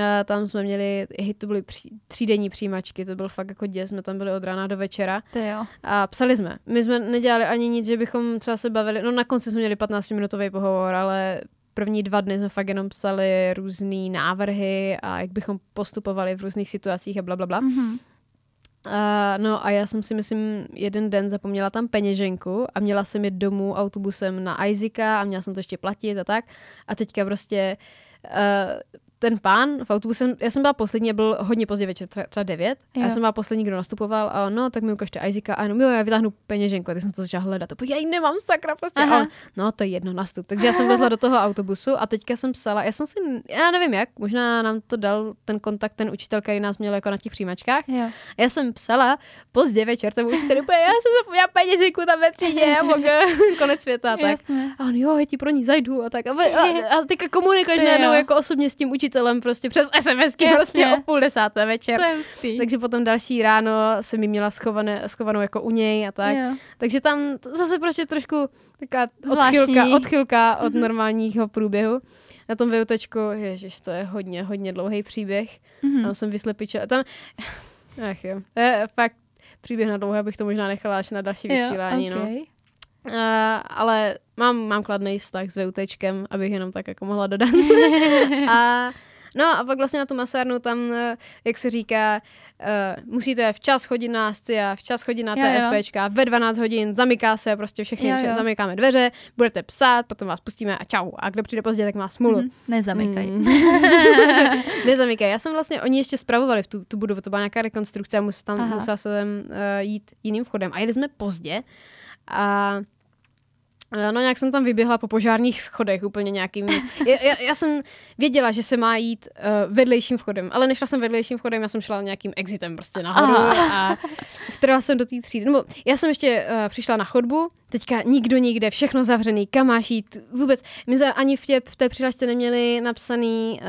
Speaker 1: a tam jsme měli, hej, to byly pří, třídenní přijímačky, to byl fakt jako děs, jsme tam byli od rána do večera
Speaker 2: To jo.
Speaker 1: a psali jsme. My jsme nedělali ani nic, že bychom třeba se bavili, no na konci jsme měli 15-minutový pohovor, ale první dva dny jsme fakt jenom psali různé návrhy a jak bychom postupovali v různých situacích a bla, bla, bla.
Speaker 2: Mhm.
Speaker 1: Uh, no a já jsem si myslím jeden den zapomněla tam peněženku a měla jsem jít domů autobusem na Isaaca a měla jsem to ještě platit a tak. A teďka prostě uh, ten pán v autobuse, já jsem byla poslední, byl hodně pozdě večer, třeba, třeba 9, a já
Speaker 2: Jo.
Speaker 1: jsem byla poslední, kdo nastupoval a no, tak mi ukažte Isaaca a jenom, jo, já vytáhnu peněženku a teď jsem to začala hledat. A já ji nemám, sakra, prostě.
Speaker 2: Aha.
Speaker 1: A on, no, to je jedno nastup. Takže já jsem vlezla do toho autobusu a teďka jsem psala, já jsem si, já nevím jak, možná nám to dal ten kontakt, ten učitel, který nás měl jako na těch přijímačkách,
Speaker 2: Jo.
Speaker 1: já jsem psala pozdě večer tomu učiteli, úplně, já jsem zapomněla peněženku tam ve třídě [LAUGHS] konec světa a tak.
Speaker 2: Jasně.
Speaker 1: A on, jo, já ti pro ní zajdu a tak. A, a, a teďka komunikuješ
Speaker 2: Jo.
Speaker 1: najednou jako osobně s tím učitelem prostě přes SMSky
Speaker 2: Jasně.
Speaker 1: prostě o půl desáté večer.
Speaker 2: To je hustý.
Speaker 1: Takže potom další ráno jsem mi měla schované, schovanou jako u něj a tak.
Speaker 2: Jo.
Speaker 1: Takže tam zase prostě trošku taková odchylka, odchylka od
Speaker 2: Mhm.
Speaker 1: normálního průběhu. Na tom vyutečku, ježiš, to je hodně, hodně dlouhý příběh.
Speaker 2: Mhm.
Speaker 1: Tam jsem vyslepičila. Tam, ach jo, to je fakt příběh na dlouhé, abych to možná nechala až na další vysílání.
Speaker 2: Jo,
Speaker 1: no.
Speaker 2: okay.
Speaker 1: Uh, ale mám, mám kladný vztah s VUTčkem, abych jenom tak jako mohla dodat. [LAUGHS] a, no a pak vlastně na tu masárnu tam, eh, jak se říká, uh, musíte včas chodit na SCIA, včas chodit na. TSPčka, ve 12 hodin, zamyká se prostě všechny,
Speaker 2: Jo, jo.
Speaker 1: zamykáme dveře, budete psát, potom vás pustíme a čau. A kdo přijde pozdě, tak má smůlu.
Speaker 2: Mhm. Nezamykaj.
Speaker 1: Mm. [LAUGHS] Nezamykaj. Já jsem vlastně, oni ještě spravovali v tu, tu budovu, to byla nějaká rekonstrukce a musel tam,
Speaker 2: Aha.
Speaker 1: musela jsem uh, jít jiným vchodem. A jeli jsme pozdě a No nějak jsem tam vyběhla po požárních schodech úplně nějakým... [LAUGHS] Já, já, já jsem věděla, že se má jít uh, vedlejším vchodem, ale nešla jsem vedlejším vchodem, já jsem šla nějakým exitem prostě nahoru a vtrhla jsem do té třídy. Nebo já jsem ještě uh, přišla na chodbu, teďka nikdo nikde, všechno zavřený, kam máš jít, vůbec. My jsme ani v, tě, v té přihlášce neměli napsaný,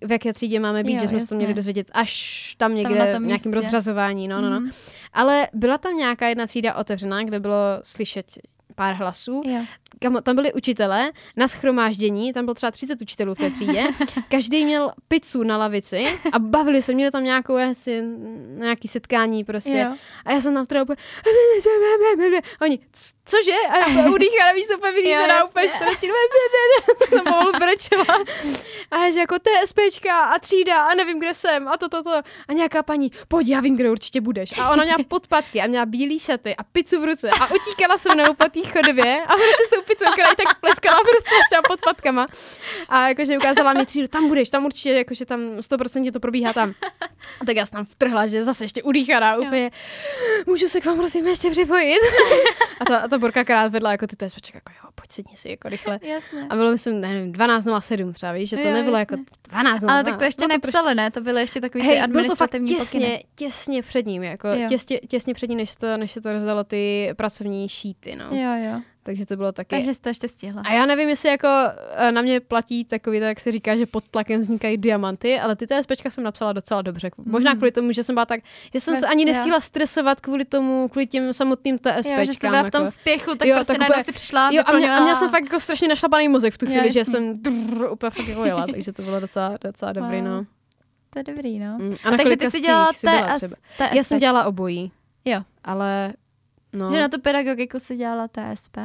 Speaker 1: uh, v jaké třídě máme být,
Speaker 2: Jo,
Speaker 1: že jsme se to měli dozvědět až tam někde
Speaker 2: na
Speaker 1: v
Speaker 2: tom
Speaker 1: nějakém
Speaker 2: místě.
Speaker 1: rozřazování. No, no, no.
Speaker 2: Mhm.
Speaker 1: Ale byla tam nějaká jedna třída otevřená, kde bylo slyšet pár hlasů.
Speaker 2: Jo.
Speaker 1: Kam, tam byli učitelé na schromáždění, tam bylo třeba 30 učitelů v té třídě. [LAUGHS] Každý měl pizzu na lavici a bavili se, měli tam nějakou asi, nějaký setkání prostě.
Speaker 2: Jo.
Speaker 1: A já jsem tam teda úplně... Oni, "C- cože? A já udýchala, [LAUGHS] víš, úplně vylízená, úplně starostí. Jsem pomalu brečela. A já, že jako TSPčka a třída a nevím, kde jsem a to, to, to. A nějaká paní, pojď, já vím, kde určitě budeš. A ona měla podpatky a měla bílý šaty a pizzu v ruce a utíkala se mnou po té chodbě a prostě s tou pizzou, která tak pleskala ruce s těma podpatkama. A jakože ukázala mi třídu, tam budeš, tam určitě, jakože tam 100% to probíhá tam. A tak já jsem tam vtrhla, že zase ještě udýchaná úplně. Můžu se k vám prosím ještě připojit? a, ta, a ta borka krát vedla jako ty TSPčka, jako jo, pojď sedni si jako rychle.
Speaker 2: Jasně.
Speaker 1: A bylo myslím, nevím, 12.07 třeba, víš, že to
Speaker 2: Jo,
Speaker 1: nebylo
Speaker 2: jasně.
Speaker 1: jako 12
Speaker 2: Ale tak to ještě
Speaker 1: no
Speaker 2: nepsali, ne? To byly ještě takový
Speaker 1: Hej, bylo to fakt
Speaker 2: administrativní
Speaker 1: těsně,
Speaker 2: pokyny.
Speaker 1: těsně před ním, jako těsně, těsně před ním, než, to, než se to rozdalo ty pracovní šíty, no.
Speaker 2: Jo, jo.
Speaker 1: takže to bylo taky.
Speaker 2: Takže jsi to ještě stihla.
Speaker 1: A já nevím, jestli jako eh, na mě platí takový, to, jak se říká, že pod tlakem vznikají diamanty, ale ty TSPčka jsem napsala docela dobře. Možná
Speaker 2: Mm.
Speaker 1: kvůli tomu, že jsem byla tak, že jsem se ani
Speaker 2: jo.
Speaker 1: nestihla stresovat kvůli tomu, kvůli těm samotným TSPčkám.
Speaker 2: Jo, že jsi byla v tom
Speaker 1: jako.
Speaker 2: spěchu, tak
Speaker 1: Jo,
Speaker 2: prostě
Speaker 1: tak
Speaker 2: najednou
Speaker 1: úplně-
Speaker 2: si přišla a
Speaker 1: Jo, a, mě, a měla jsem fakt jako strašně našlapaný mozek v tu
Speaker 2: Jo,
Speaker 1: chvíli, že
Speaker 2: jasný.
Speaker 1: jsem drrr, úplně fakt jako jela, takže to bylo docela, docela dobrý, no.
Speaker 2: To je dobrý, no.
Speaker 1: Mm,
Speaker 2: A,
Speaker 1: na
Speaker 2: takže ty jsi dělala? TSP.
Speaker 1: Já jsem dělala obojí.
Speaker 2: Jo.
Speaker 1: Ale, no,
Speaker 2: Že na tu pedagogiku si dělala TSP?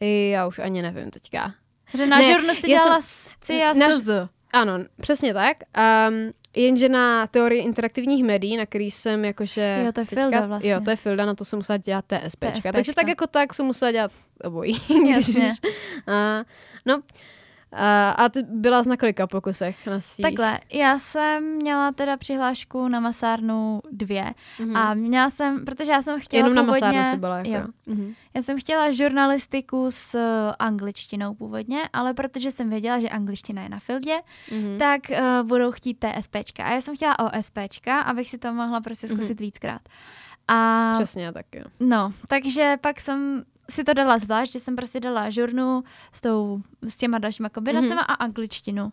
Speaker 1: i já už ani nevím teďka.
Speaker 2: Že na
Speaker 1: Ne, já
Speaker 2: dělala SCI a
Speaker 1: na-
Speaker 2: SZ.
Speaker 1: Ano, přesně tak. Um, jenže na teorii interaktivních médií, na který jsem jakože...
Speaker 2: Jo, to je Filda vlastně.
Speaker 1: Jo, to je Filda, na to jsem musela dělat TSPčka.
Speaker 2: TSPčka.
Speaker 1: Takže tak jako tak jsem musela dělat obojí. [LAUGHS]
Speaker 2: Jasně.
Speaker 1: už- a, no, a, a ty byla z na kolika pokusech na svých?
Speaker 2: Takhle, já jsem měla teda přihlášku na masárnu dvě
Speaker 1: Mhm.
Speaker 2: a měla jsem, protože já jsem chtěla
Speaker 1: Jenom na
Speaker 2: původně,
Speaker 1: masárnu si byla jako.
Speaker 2: jo,
Speaker 1: Mhm.
Speaker 2: já jsem chtěla žurnalistiku s uh, angličtinou původně, ale protože jsem věděla, že angličtina je na Fildě,
Speaker 1: Mhm.
Speaker 2: tak uh, budou chtít TSPčka. A já jsem chtěla OSPčka, abych si to mohla prostě
Speaker 1: Mhm.
Speaker 2: zkusit víckrát. A
Speaker 1: Přesně tak, jo.
Speaker 2: No, takže pak jsem si to dala zvlášť, že jsem prostě dala žurnu s, tou, s těma dalšíma kombinacemi a angličtinu.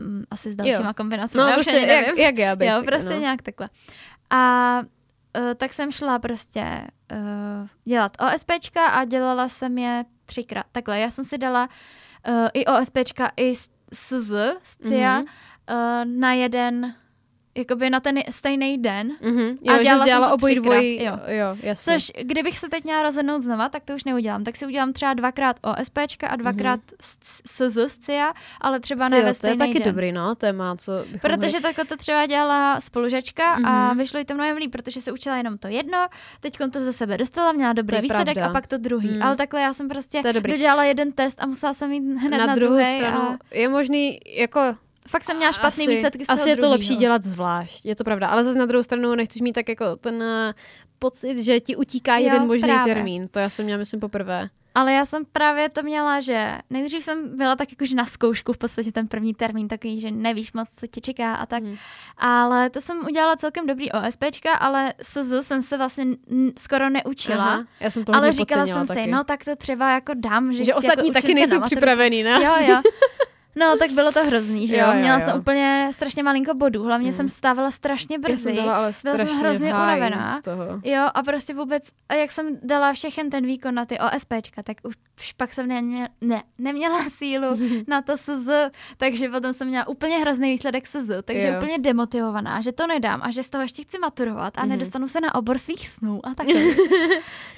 Speaker 2: Mm, Asi s dalšíma
Speaker 1: Jo.
Speaker 2: kombinacemi,
Speaker 1: No,
Speaker 2: já
Speaker 1: prostě jak, jak já,
Speaker 2: Jo,
Speaker 1: basically,
Speaker 2: prostě
Speaker 1: no.
Speaker 2: nějak takhle. A uh, tak jsem šla prostě uh, dělat OSPčka a dělala jsem je třikrát. Takhle, já jsem si dala uh, i OSPčka, i SZ, z CIA,
Speaker 1: Mhm.
Speaker 2: uh, na jeden, jakoby na ten stejný den.
Speaker 1: Mhm.
Speaker 2: A
Speaker 1: Jo, že
Speaker 2: dělala
Speaker 1: dělala
Speaker 2: to
Speaker 1: obojí dvojí.
Speaker 2: jo.
Speaker 1: jo, jasně.
Speaker 2: Což, kdybych se teď měla rozhodnout znova, tak to už neudělám. Tak si udělám třeba dvakrát OSPčka a dvakrát mm-hmm. SZ z CIA, ale třeba ne ve
Speaker 1: to je taky
Speaker 2: den.
Speaker 1: dobrý, no, téma, co bychom
Speaker 2: Protože takhle to třeba dělala spolužačka mm-hmm. a
Speaker 1: Mhm.
Speaker 2: vyšlo jí to mnohem líp, protože se učila jenom to jedno, teď to ze sebe dostala, měla dobrý výsledek
Speaker 1: pravda.
Speaker 2: a pak to druhý.
Speaker 1: Mm.
Speaker 2: Ale takhle já jsem prostě dodělala jeden test a musela jsem jít hned na,
Speaker 1: na druhou
Speaker 2: druhý
Speaker 1: stranu
Speaker 2: a
Speaker 1: je možný, jako
Speaker 2: fakt jsem měla špatný
Speaker 1: asi,
Speaker 2: výsledky z toho
Speaker 1: Asi je to lepší
Speaker 2: druhýho.
Speaker 1: dělat zvlášť, je to pravda. Ale zase na druhou stranu nechceš mít tak jako ten uh, pocit, že ti utíká
Speaker 2: Jo,
Speaker 1: jeden možný
Speaker 2: právě.
Speaker 1: termín. To já jsem měla, myslím, poprvé.
Speaker 2: Ale já jsem právě to měla, že nejdřív jsem byla tak jakože na zkoušku v podstatě ten první termín, takový, že nevíš moc, co tě čeká a tak.
Speaker 1: Mhm.
Speaker 2: Ale to jsem udělala celkem dobrý OSPčka, ale SZ jsem se vlastně skoro neučila.
Speaker 1: Aha, já jsem to
Speaker 2: ale říkala jsem
Speaker 1: taky.
Speaker 2: si, no tak to třeba jako dám, že,
Speaker 1: že ostatní
Speaker 2: jako
Speaker 1: taky nejsou připravený, ne?
Speaker 2: Jo, jo. [LAUGHS] No, tak bylo to hrozný, že jo?
Speaker 1: Jo, jo,
Speaker 2: Měla
Speaker 1: jo.
Speaker 2: jsem úplně strašně malinko bodů, hlavně
Speaker 1: Mm.
Speaker 2: jsem stávala strašně
Speaker 1: Já
Speaker 2: brzy.
Speaker 1: jsem byla ale
Speaker 2: jsem
Speaker 1: strašně
Speaker 2: hrozně
Speaker 1: v háji
Speaker 2: unavená.
Speaker 1: z toho.
Speaker 2: Jo, a prostě vůbec, a jak jsem dala všechen ten výkon na ty OSPčka, tak už pak jsem neměla, ne, neměla sílu [LAUGHS] na to SZ, takže potom jsem měla úplně hrozný výsledek SZ, takže
Speaker 1: Jo.
Speaker 2: úplně demotivovaná, že to nedám a že z toho ještě chci maturovat a
Speaker 1: Mhm.
Speaker 2: nedostanu se na obor svých snů a [LAUGHS] takhle.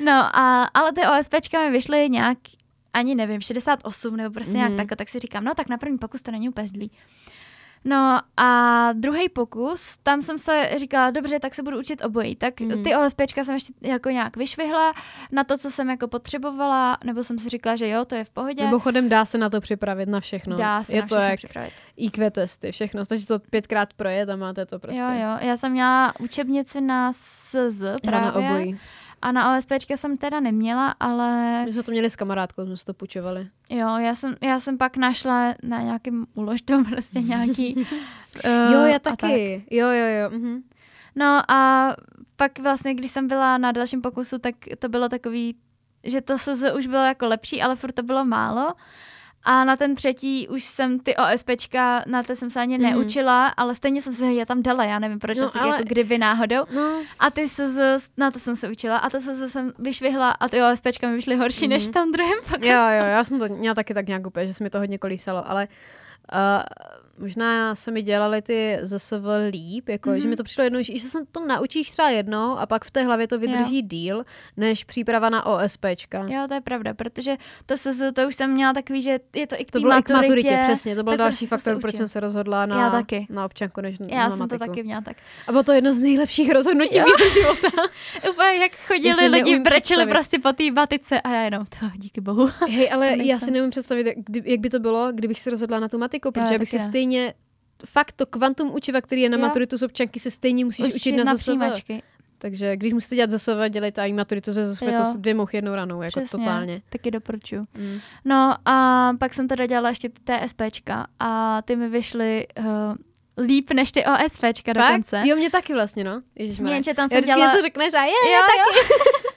Speaker 2: no, a, ale ty OSPčka mi vyšly nějak, ani nevím, 68 nebo prostě nějak
Speaker 1: Mhm.
Speaker 2: takhle, tak si říkám, no tak na první pokus to není úplně zlý. No a druhý pokus, tam jsem se říkala, dobře, tak se budu učit obojí. Tak
Speaker 1: Mhm.
Speaker 2: ty OSPčka jsem ještě jako nějak vyšvihla na to, co jsem jako potřebovala, nebo jsem si říkala, že jo, to je v pohodě.
Speaker 1: Mimochodem dá se na to připravit na všechno.
Speaker 2: Dá se
Speaker 1: je
Speaker 2: na
Speaker 1: to jak
Speaker 2: připravit.
Speaker 1: IQ testy, všechno. Stačí to pětkrát projet a máte to prostě.
Speaker 2: Jo, jo, já jsem měla učebnici na SZ
Speaker 1: Já
Speaker 2: právě.
Speaker 1: na obojí.
Speaker 2: A na OSPčka jsem teda neměla, ale
Speaker 1: My jsme to měli s kamarádkou, jsme si to půjčovali.
Speaker 2: jo, já jsem, já jsem pak našla na nějakým úloždom [LAUGHS] prostě nějaký. uh, [LAUGHS]
Speaker 1: jo, já
Speaker 2: tak.
Speaker 1: taky. Jo, jo, jo. Mhm.
Speaker 2: No a pak vlastně, když jsem byla na dalším pokusu, tak to bylo takový, že to SZ už bylo jako lepší, ale furt to bylo málo. A na ten třetí už jsem ty OSPčka, na to jsem se ani
Speaker 1: Mhm.
Speaker 2: neučila, ale stejně jsem se je tam dala, já nevím proč,
Speaker 1: No,
Speaker 2: asi
Speaker 1: ale-
Speaker 2: jako kdyby náhodou.
Speaker 1: No,
Speaker 2: A ty SZ, na to jsem se učila a to SZ jsem vyšvihla a ty OSPčka mi vyšly horší
Speaker 1: Mhm.
Speaker 2: než v tom druhém [LAUGHS] pokusu.
Speaker 1: jo, jo, já jsem to měla taky tak nějak úplně, že se mi to hodně kolísalo, ale uh, možná se mi dělaly ty ZSV líp, jako, mm-hmm. že
Speaker 2: Mhm.
Speaker 1: mi to přišlo jednou, že se to naučíš třeba jednou a pak v té hlavě to vydrží jo. díl, než příprava na OSPčka.
Speaker 2: Jo, to je pravda, protože to SZ, to už jsem měla takový, že je to i k
Speaker 1: To bylo k
Speaker 2: maturitě.
Speaker 1: přesně, to byl další
Speaker 2: prostě to se
Speaker 1: faktor, proč jsem se rozhodla na,
Speaker 2: Já taky.
Speaker 1: na občanku než
Speaker 2: Já
Speaker 1: na
Speaker 2: jsem to
Speaker 1: matiku.
Speaker 2: taky měla tak.
Speaker 1: A bylo to jedno z nejlepších rozhodnutí mého života. [LAUGHS]
Speaker 2: Úplně jak chodili lidi, brečeli prostě po té batice a já jenom to, díky bohu.
Speaker 1: Hej, ale [LAUGHS]
Speaker 2: To
Speaker 1: já si neumím představit, jak, jak by to bylo, kdybych se rozhodla na tu matiku, protože bych si
Speaker 2: ne.
Speaker 1: Stejně fakt to kvantum učiva, který je na
Speaker 2: Jo.
Speaker 1: maturitu z občanky, se stejně musíš
Speaker 2: Už
Speaker 1: učit na,
Speaker 2: na přijímačky.
Speaker 1: Takže když musíte dělat ZSV, dělejte i maturitu ze ZSV, to jsou dvě mouchy jednou ranou, jako
Speaker 2: Přesně,
Speaker 1: totálně.
Speaker 2: taky doporučuju.
Speaker 1: Mm.
Speaker 2: No a pak jsem teda dělala ještě ty TSPčka a ty mi vyšly uh, líp než ty OSPčka dokonce.
Speaker 1: Jo, mě taky vlastně, no. Ježišmarja.
Speaker 2: Jenže tam
Speaker 1: Já
Speaker 2: jsem
Speaker 1: vždycky
Speaker 2: dělala...
Speaker 1: něco řekneš a je,
Speaker 2: jo, jo. [LAUGHS]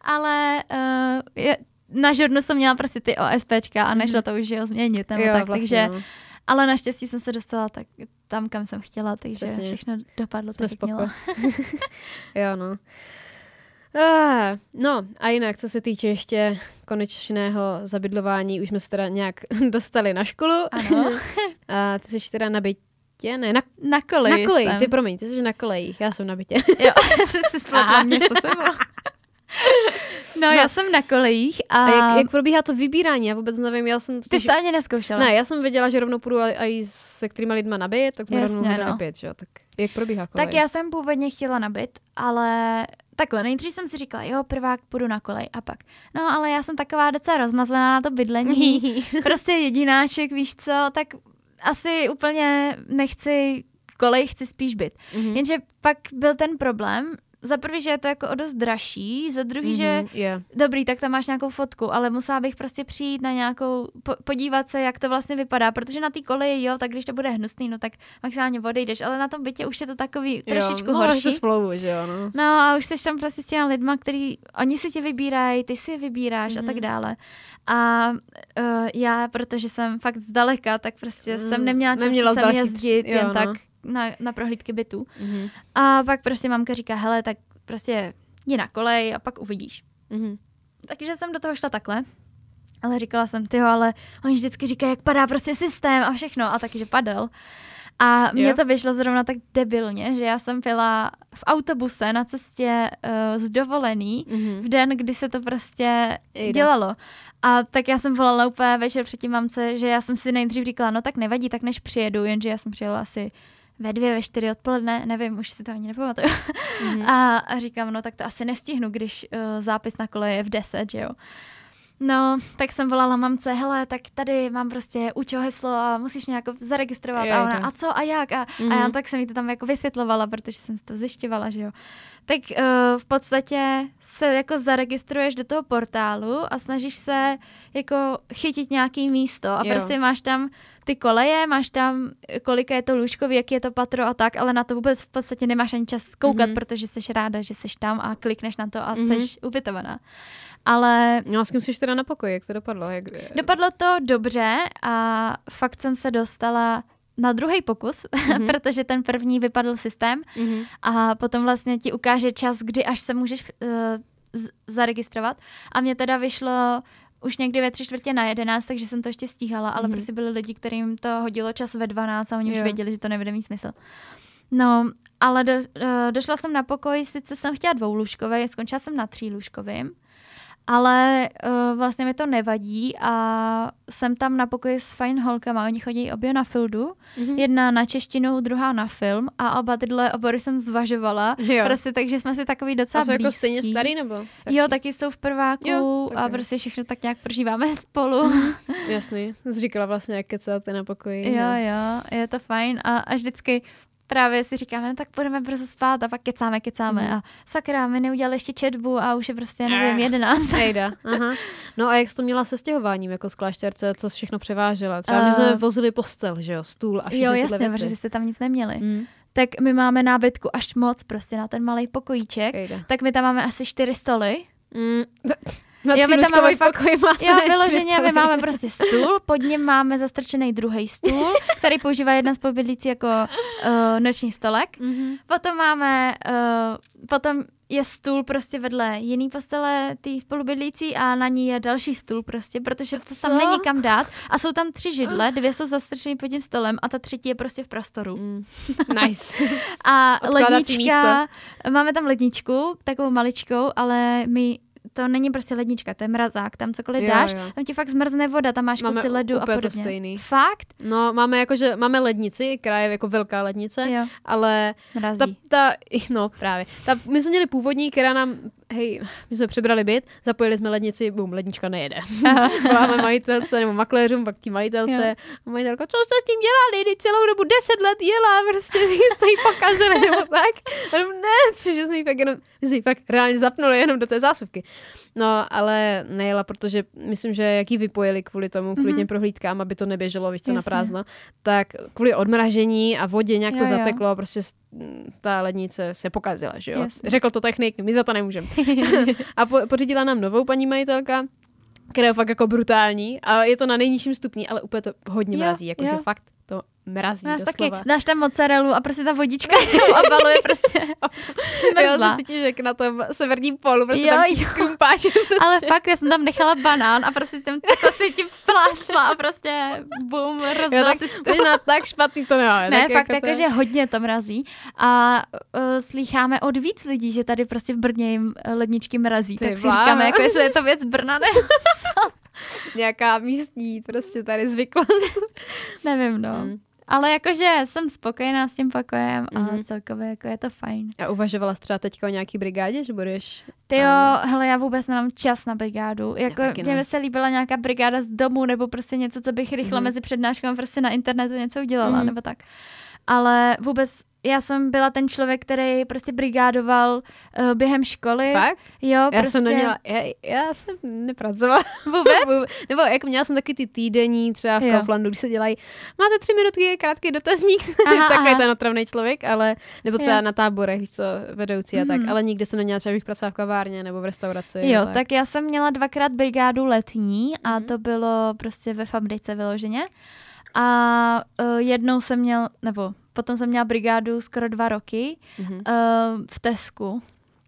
Speaker 2: [LAUGHS] Ale uh, je, na žurnu jsem měla prostě ty OSPčka a nešlo to už jo, změnit, nebo
Speaker 1: Jo,
Speaker 2: tak,
Speaker 1: vlastně,
Speaker 2: takže,
Speaker 1: no.
Speaker 2: Ale naštěstí jsem se dostala tak tam, kam jsem chtěla, takže
Speaker 1: Přesně.
Speaker 2: všechno dopadlo
Speaker 1: Jsme
Speaker 2: tak, jak mělo. [LAUGHS]
Speaker 1: jo, no. Ah, no a jinak, co se týče ještě konečného zabydlování, už jsme se teda nějak [LAUGHS] dostali na školu.
Speaker 2: Ano. [LAUGHS]
Speaker 1: A ty jsi teda na bytě? Ne, na,
Speaker 2: Na koleji
Speaker 1: na koleji.
Speaker 2: jsem.
Speaker 1: Ty promiň, ty jsi na kolejích, já jsem na bytě.
Speaker 2: Jo, jsi si spletla mě se sebou. No, já jsem na kolejích a,
Speaker 1: A jak, jak probíhá to vybírání? Já vůbec nevím, já jsem...
Speaker 2: ty jsi to ani neskoušela.
Speaker 1: Ne, já jsem věděla, že rovnou půjdu a, i se kterýma lidma nabít, tak jsme
Speaker 2: Jasně,
Speaker 1: rovnou no.
Speaker 2: no.
Speaker 1: nabít, že jo? Tak jak probíhá kolej?
Speaker 2: Tak já jsem původně chtěla nabit, ale takhle, nejdřív jsem si říkala, jo, prvák půjdu na kolej a pak. No, ale já jsem taková docela rozmazlená na to bydlení. [LAUGHS] prostě jedináček, víš co, tak asi úplně nechci kolej, chci spíš byt.
Speaker 1: Mhm.
Speaker 2: Jenže pak byl ten problém, za prvý, že je to jako o dost dražší, za druhý,
Speaker 1: Mhm,
Speaker 2: že
Speaker 1: je.
Speaker 2: dobrý, tak tam máš nějakou fotku, ale musela bych prostě přijít na nějakou, po, podívat se, jak to vlastně vypadá, protože na té koleji, jo, tak když to bude hnusný, no tak maximálně odejdeš, ale na tom bytě už je to takový trošičku
Speaker 1: jo, no, máš
Speaker 2: horší.
Speaker 1: to smlouvu, že jo, no.
Speaker 2: No a už jsi tam prostě s těma lidma, který, oni si tě vybírají, ty si je vybíráš mm-hmm. a tak
Speaker 1: Mhm.
Speaker 2: dále. A uh, já, protože jsem fakt zdaleka, tak prostě mm, jsem neměla čas sem jezdit
Speaker 1: jo,
Speaker 2: jen
Speaker 1: no.
Speaker 2: tak na, na prohlídky bytů.
Speaker 1: Mhm.
Speaker 2: A pak prostě mamka říká, hele, tak prostě jdi na kolej a pak uvidíš.
Speaker 1: Mhm.
Speaker 2: Takže jsem do toho šla takhle. Ale říkala jsem, ty ale oni vždycky říkají, jak padá prostě systém a všechno. A taky, že padal. A mně to vyšlo zrovna tak debilně, že já jsem byla v autobuse na cestě uh, z dovolený
Speaker 1: Mhm.
Speaker 2: v den, kdy se to prostě
Speaker 1: Jejda.
Speaker 2: dělalo. A tak já jsem volala úplně večer předtím mamce, že já jsem si nejdřív říkala, no tak nevadí, tak než přijedu, jenže já jsem přijela asi ve dvě, ve čtyři odpoledne, nevím, už si to ani nepamatuju.
Speaker 1: Mhm. [LAUGHS]
Speaker 2: A, a říkám, no tak to asi nestihnu, když uh, zápis na kole je v 10, že jo. No, tak jsem volala mamce, hele, tak tady mám prostě účel heslo a musíš mě jako zaregistrovat. A ona, a co a jak? A,
Speaker 1: Mhm.
Speaker 2: a já tak jsem jí to tam jako vysvětlovala, protože jsem si to zjišťovala, že jo. Tak uh, v podstatě se jako zaregistruješ do toho portálu a snažíš se jako chytit nějaký místo a
Speaker 1: Jo.
Speaker 2: prostě máš tam ty koleje, máš tam, kolika je to lůžkový, jaký je to patro a tak, ale na to vůbec v podstatě nemáš ani čas koukat,
Speaker 1: Mhm.
Speaker 2: protože jsi ráda, že jsi tam a klikneš na to a
Speaker 1: Mhm.
Speaker 2: jsi ubytovaná. Ale
Speaker 1: No s kým jsi teda na pokoji, jak to dopadlo? Jak...
Speaker 2: dopadlo to dobře a fakt jsem se dostala na druhý pokus,
Speaker 1: Mhm. [LAUGHS]
Speaker 2: protože ten první vypadl systém
Speaker 1: Mhm.
Speaker 2: a potom vlastně ti ukáže čas, kdy až se můžeš uh, z- zaregistrovat. A mě teda vyšlo už někdy ve tři čtvrtě na jedenáct, takže jsem to ještě stíhala, ale
Speaker 1: Mhm.
Speaker 2: prostě byli lidi, kterým to hodilo čas ve 12 a oni už
Speaker 1: Jo.
Speaker 2: věděli, že to nebude mít smysl. No, ale do, uh, došla jsem na pokoj, sice jsem chtěla dvoulůžkový, skončila jsem na třílůžkovým, ale uh, vlastně mi to nevadí a jsem tam na pokoji s fajn holkama, oni chodí obě na fildu,
Speaker 1: Mhm.
Speaker 2: jedna na češtinu, druhá na film a oba tyhle obory jsem zvažovala,
Speaker 1: Jo.
Speaker 2: prostě takže jsme si takový docela
Speaker 1: A jsou jako
Speaker 2: blízký.
Speaker 1: stejně starý nebo starší?
Speaker 2: Jo, taky jsou v prváku
Speaker 1: Jo,
Speaker 2: a prostě všechno tak nějak prožíváme [LAUGHS] spolu.
Speaker 1: Jasný. Jsi říkala vlastně, jak kecáte na pokoji.
Speaker 2: jo,
Speaker 1: no.
Speaker 2: jo, je to fajn a, a vždycky právě si říkáme, no tak budeme brzo spát a pak kecáme, kecáme
Speaker 1: Mhm.
Speaker 2: a sakra, my neudělali ještě četbu a už je prostě, nevím,
Speaker 1: Eh.
Speaker 2: jedenáct. [LAUGHS]
Speaker 1: Aha. No a jak jsi to měla se stěhováním jako z klášterce, co jsi všechno převážela? Třeba my
Speaker 2: Eh.
Speaker 1: jsme vozili postel, že jo, stůl a všechny
Speaker 2: Jo,
Speaker 1: tyhle
Speaker 2: jasně,
Speaker 1: věci.
Speaker 2: protože jste tam nic neměli.
Speaker 1: Mm,
Speaker 2: Tak my máme nábytku až moc prostě na ten malý pokojíček.
Speaker 1: ejda.
Speaker 2: Tak my tam máme asi čtyři stoly.
Speaker 1: Mm, na
Speaker 2: Jo, my tam máme fakt- Jo, [LAUGHS] vyloženě, my máme prostě stůl, pod ním máme zastrčený druhý stůl, který používá jedna spolubydlící jako uh, noční stolek.
Speaker 1: Mhm.
Speaker 2: Potom máme, uh, potom je stůl prostě vedle jiný postele té spolubydlící a na ní je další stůl prostě, protože to
Speaker 1: Co?
Speaker 2: tam není kam dát. A jsou tam tři židle, dvě jsou zastrčeny pod tím stolem a ta třetí je prostě v prostoru.
Speaker 1: Mm. [LAUGHS] Nice.
Speaker 2: A
Speaker 1: Odkládací
Speaker 2: lednička, máme tam ledničku, takovou maličkou, ale my to není prostě lednička, to je mrazák, tam cokoliv
Speaker 1: Jo,
Speaker 2: dáš,
Speaker 1: jo.
Speaker 2: tam ti fakt zmrzne voda, tam máš
Speaker 1: Máme
Speaker 2: kusy ledu a
Speaker 1: úplně to
Speaker 2: podobně.
Speaker 1: stejný.
Speaker 2: Fakt?
Speaker 1: No, máme jakože, máme lednici, která je jako velká lednice,
Speaker 2: Jo,
Speaker 1: ale
Speaker 2: mrazí.
Speaker 1: ta, ta, no právě, ta, my jsme měli původní, která nám, hej, my jsme přebrali byt, zapojili jsme lednici, bum, lednička nejede. [LAUGHS] Voláme majitelce nebo makléřům, pak tí majitelce. A majitelka, co jste s tím dělali? Teď celou dobu 10 let jela, prostě [LAUGHS] jste ji pokazili, nebo tak. A ne, cože jsme ji fakt jenom, my jsme ji fakt reálně zapnuli jenom do té zásuvky. No, ale nejela, protože myslím, že jak ji vypojili kvůli tomu, kvůli
Speaker 2: Mhm.
Speaker 1: těm prohlídkám, aby to neběželo, víš co, na prázdno, tak kvůli odmražení a vodě nějak to
Speaker 2: Jo, jo.
Speaker 1: zateklo, prostě s- ta lednice se pokazila, že jo.
Speaker 2: Jasně.
Speaker 1: Řekl to technik, my za to nemůžeme. [LAUGHS] a po, pořídila nám novou paní majitelka, které je fakt jako brutální a je to na nejnižším stupni, ale úplně to hodně
Speaker 2: Jo,
Speaker 1: mrazí, jakože
Speaker 2: jo.
Speaker 1: fakt to mrazí
Speaker 2: Nás taky dáš tam mozzarellu a prostě ta vodička [LAUGHS] jenom obaluje prostě. [LAUGHS] Jsem
Speaker 1: Jo, se cítíš jak na tom severním polu, prostě
Speaker 2: Jo,
Speaker 1: tam
Speaker 2: jo.
Speaker 1: krumpáče [LAUGHS] prostě.
Speaker 2: Ale fakt, já jsem tam nechala banán a prostě tím takhle si tím plásla a prostě bum, rozdala si stůl.
Speaker 1: možná tak špatný to nemá.
Speaker 2: Ne,
Speaker 1: tak
Speaker 2: fakt
Speaker 1: jako
Speaker 2: jako, že hodně to mrazí a uh, slýcháme od víc lidí, že tady prostě v Brně jim eh, ledničky mrazí,
Speaker 1: Ty
Speaker 2: tak si
Speaker 1: bláho.
Speaker 2: říkáme, jako jestli je to věc Brna, ne?
Speaker 1: Nějaká místní prostě tady zvyklost.
Speaker 2: Nevím, no.
Speaker 1: Mm.
Speaker 2: Ale jakože jsem spokojená s tím pokojem a
Speaker 1: Mhm.
Speaker 2: celkově jako je to fajn.
Speaker 1: A uvažovala jsi třeba teďka o nějaký brigádě, že budeš...
Speaker 2: Ty jo,
Speaker 1: Ano.
Speaker 2: hele, já vůbec nemám čas na brigádu. Jako, mě by se líbila nějaká brigáda z domu, nebo prostě něco, co bych rychle
Speaker 1: Mhm.
Speaker 2: mezi přednáškami prostě na internetu něco udělala,
Speaker 1: Mhm.
Speaker 2: nebo tak. Ale vůbec, já jsem byla ten člověk, který prostě brigádoval uh, během školy.
Speaker 1: Fakt?
Speaker 2: Jo,
Speaker 1: Já
Speaker 2: prostě
Speaker 1: jsem neměla, já, já jsem nepracovala. [LAUGHS]
Speaker 2: vůbec. [LAUGHS]
Speaker 1: Nebo jako měla jsem taky ty týdenní třeba v
Speaker 2: Jo.
Speaker 1: Kauflandu, když se dělají, máte tři minutky, krátký dotazník, [LAUGHS]
Speaker 2: Aha,
Speaker 1: takový
Speaker 2: aha.
Speaker 1: ten otravný člověk, ale, nebo třeba
Speaker 2: Jo.
Speaker 1: na táborech, víš co, vedoucí a tak,
Speaker 2: Mhm.
Speaker 1: ale nikdy jsem neměla třeba, bych pracovala v kavárně nebo v restauraci.
Speaker 2: Jo,
Speaker 1: a
Speaker 2: tak. já jsem měla dvakrát brigádu letní a
Speaker 1: Mhm.
Speaker 2: to bylo prostě ve fabrice vyloženě. A uh, jednou jsem měl, nebo potom jsem měla brigádu skoro dva roky
Speaker 1: Mhm.
Speaker 2: uh, v Tesku.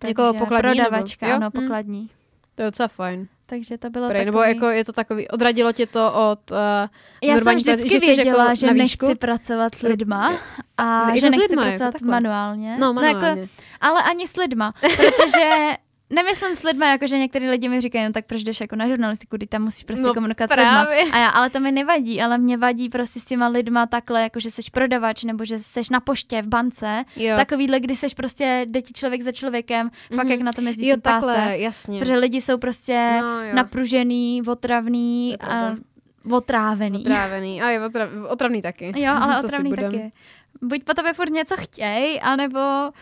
Speaker 1: Jako
Speaker 2: Takže
Speaker 1: pokladní, nebo-
Speaker 2: Prodavačka,
Speaker 1: jo?
Speaker 2: ano,
Speaker 1: Hm.
Speaker 2: pokladní.
Speaker 1: To je docela fajn.
Speaker 2: Takže to bylo
Speaker 1: Prej,
Speaker 2: takový...
Speaker 1: nebo jako je to takový, odradilo tě to od uh,
Speaker 2: Já jsem
Speaker 1: normální
Speaker 2: vždycky
Speaker 1: že chceš
Speaker 2: věděla,
Speaker 1: jako
Speaker 2: že
Speaker 1: na
Speaker 2: nechci pracovat s lidma a
Speaker 1: Ne,
Speaker 2: že
Speaker 1: jako
Speaker 2: nechci
Speaker 1: lidma, jako
Speaker 2: pracovat
Speaker 1: takhle.
Speaker 2: manuálně.
Speaker 1: No,
Speaker 2: jako,
Speaker 1: manuálně.
Speaker 2: ale ani s lidma, protože [LAUGHS] nemyslím s lidma, jako že některý lidi mi říkají, no tak proč jdeš jako na žurnalistiku, kdy tam musíš prostě
Speaker 1: No,
Speaker 2: komunikovat s lidma.
Speaker 1: právě.
Speaker 2: A já, ale to mi nevadí, ale mě vadí prostě s těma lidma takhle, jako že seš prodavač, nebo že seš na poště, v bance,
Speaker 1: Jo.
Speaker 2: takovýhle, kdy seš prostě, jde ti člověk za člověkem, fakt
Speaker 1: Mhm.
Speaker 2: jak na tom jezdícím
Speaker 1: jo, takhle,
Speaker 2: páse.
Speaker 1: jasně.
Speaker 2: Protože lidi jsou prostě
Speaker 1: No, jo.
Speaker 2: napružený, otravný a otrávený.
Speaker 1: Otrávený. A je otrav, otravný taky.
Speaker 2: Jo, ale [LAUGHS] otravný taky. Buď po tobě furt něco chtěj, anebo
Speaker 1: Ale-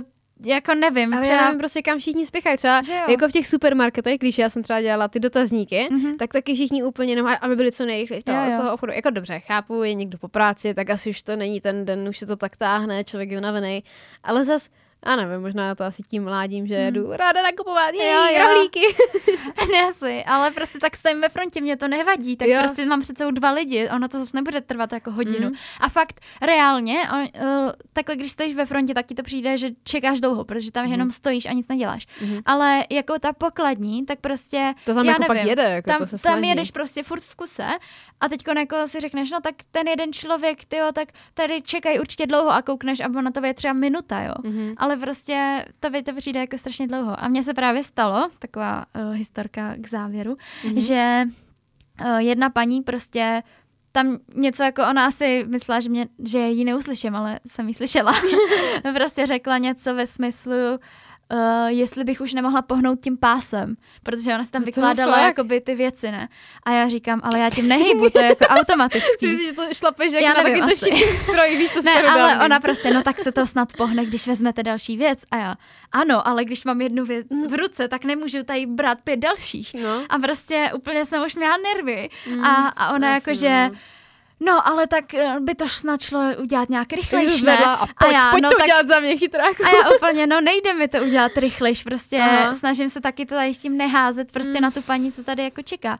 Speaker 2: ch- jako nevím.
Speaker 1: Ale
Speaker 2: třeba,
Speaker 1: já nevím prostě, kam všichni spěchají. Třeba
Speaker 2: jo.
Speaker 1: jako v těch supermarketech, když já jsem třeba dělala ty dotazníky,
Speaker 2: Mhm.
Speaker 1: tak taky všichni úplně jenom, aby byli co nejrychleji v
Speaker 2: Jo,
Speaker 1: toho,
Speaker 2: jo.
Speaker 1: toho obchodu. Jako dobře, chápu, je někdo po práci, tak asi už to není ten den, už se to tak táhne, člověk je unavený. Ale zas, já nevím, možná to asi tím mládím, že
Speaker 2: Hmm.
Speaker 1: jdu ráda nakupovat, jej,
Speaker 2: Jo, jo.
Speaker 1: rohlíky. [LAUGHS]
Speaker 2: ne asi, ale prostě tak stojím ve frontě, mě to nevadí, tak
Speaker 1: Jo.
Speaker 2: prostě mám přece dva lidi, ono to zase nebude trvat jako hodinu.
Speaker 1: Mhm.
Speaker 2: A fakt, reálně, on, uh, takhle když stojíš ve frontě, tak ti to přijde, že čekáš dlouho, protože tam
Speaker 1: Mhm.
Speaker 2: jenom stojíš a nic neděláš.
Speaker 1: Mhm.
Speaker 2: Ale jako ta pokladní, tak prostě
Speaker 1: To tam
Speaker 2: já
Speaker 1: jako
Speaker 2: nevím,
Speaker 1: fakt jede, jako
Speaker 2: tam,
Speaker 1: to se
Speaker 2: tam
Speaker 1: snaží.
Speaker 2: jedeš prostě furt v kuse a teď jako si řekneš, no tak ten jeden člověk, tyjo, tak tady čekají určitě dlouho a koukneš a ona to je třeba minuta, jo.
Speaker 1: Mhm.
Speaker 2: Ale prostě to by to přijde jako strašně dlouho. A mně se právě stalo, taková uh, historka k závěru,
Speaker 1: Mhm.
Speaker 2: mm-hmm. že uh, jedna paní prostě tam něco jako ona asi myslela, že, mě, že ji neuslyším, ale jsem ji slyšela. [LAUGHS] [LAUGHS] prostě řekla něco ve smyslu, Uh, jestli bych už nemohla pohnout tím pásem, protože ona si tam
Speaker 1: No
Speaker 2: vykládala
Speaker 1: fakt?
Speaker 2: jakoby ty věci, ne? A já říkám, ale já tím nehýbu, to je jako [LAUGHS] automatický.
Speaker 1: myslíš, že to šlapeš jak
Speaker 2: Já
Speaker 1: na
Speaker 2: nevím
Speaker 1: taky to stroj, víš, [LAUGHS] to
Speaker 2: Ne, ale ona prostě, no tak se to snad pohne, když vezmete další věc. A já, ano, ale když mám jednu věc v ruce, tak nemůžu tady brát pět dalších.
Speaker 1: No.
Speaker 2: A prostě úplně jsem už měla nervy.
Speaker 1: Mm,
Speaker 2: A, a ona jakože,
Speaker 1: no.
Speaker 2: No ale tak eh, by to snad šlo udělat nějak rychlejš, ne?
Speaker 1: a pojď,
Speaker 2: já,
Speaker 1: pojď
Speaker 2: no
Speaker 1: to
Speaker 2: tak-
Speaker 1: udělat za mě chytráku.
Speaker 2: A já úplně, no nejde mi to udělat rychlejš, prostě
Speaker 1: Aha.
Speaker 2: snažím se taky to tady s tím neházet prostě
Speaker 1: Mm.
Speaker 2: na tu paní, co tady jako čeká.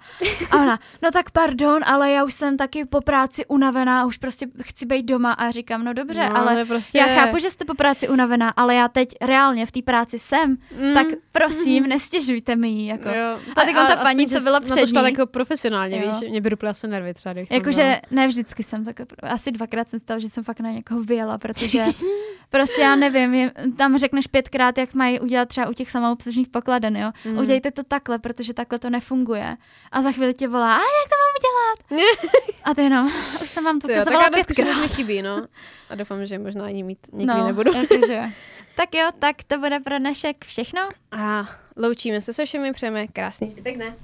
Speaker 2: A ona, no tak pardon, ale já už jsem taky po práci unavená, už prostě chci být doma a říkám, no dobře,
Speaker 1: No,
Speaker 2: ale
Speaker 1: ale prostě-
Speaker 2: já chápu, že jste po práci unavená, ale já teď reálně v té práci jsem,
Speaker 1: Mm.
Speaker 2: tak prosím, nestěžujte mi ji, jako.
Speaker 1: Jo.
Speaker 2: A on ta paní, co byla před
Speaker 1: to
Speaker 2: ní-
Speaker 1: tak jako profesionálně,
Speaker 2: Jo.
Speaker 1: víš, mě by asi nervy třeba,
Speaker 2: Jakože ne vždycky jsem tak, asi dvakrát jsem stala, že jsem fakt na někoho vyjela, protože prostě já nevím, je, tam řekneš pětkrát, jak mají udělat třeba u těch samoobslužných pokladen, jo.
Speaker 1: Mhm.
Speaker 2: Udělejte to takhle, protože takhle to nefunguje. A za chvíli tě volá, a jak to mám udělat? [LAUGHS] a ty jenom, už jsem vám to [LAUGHS]
Speaker 1: jo,
Speaker 2: ukazovala pětkrát.
Speaker 1: mi chybí, no. A doufám, že možná ani mít nikdy
Speaker 2: No,
Speaker 1: nebudu.
Speaker 2: jakože. [LAUGHS] tak jo, tak to bude pro dnešek všechno.
Speaker 1: A loučíme se se všemi, přejeme krásný zbytek dne.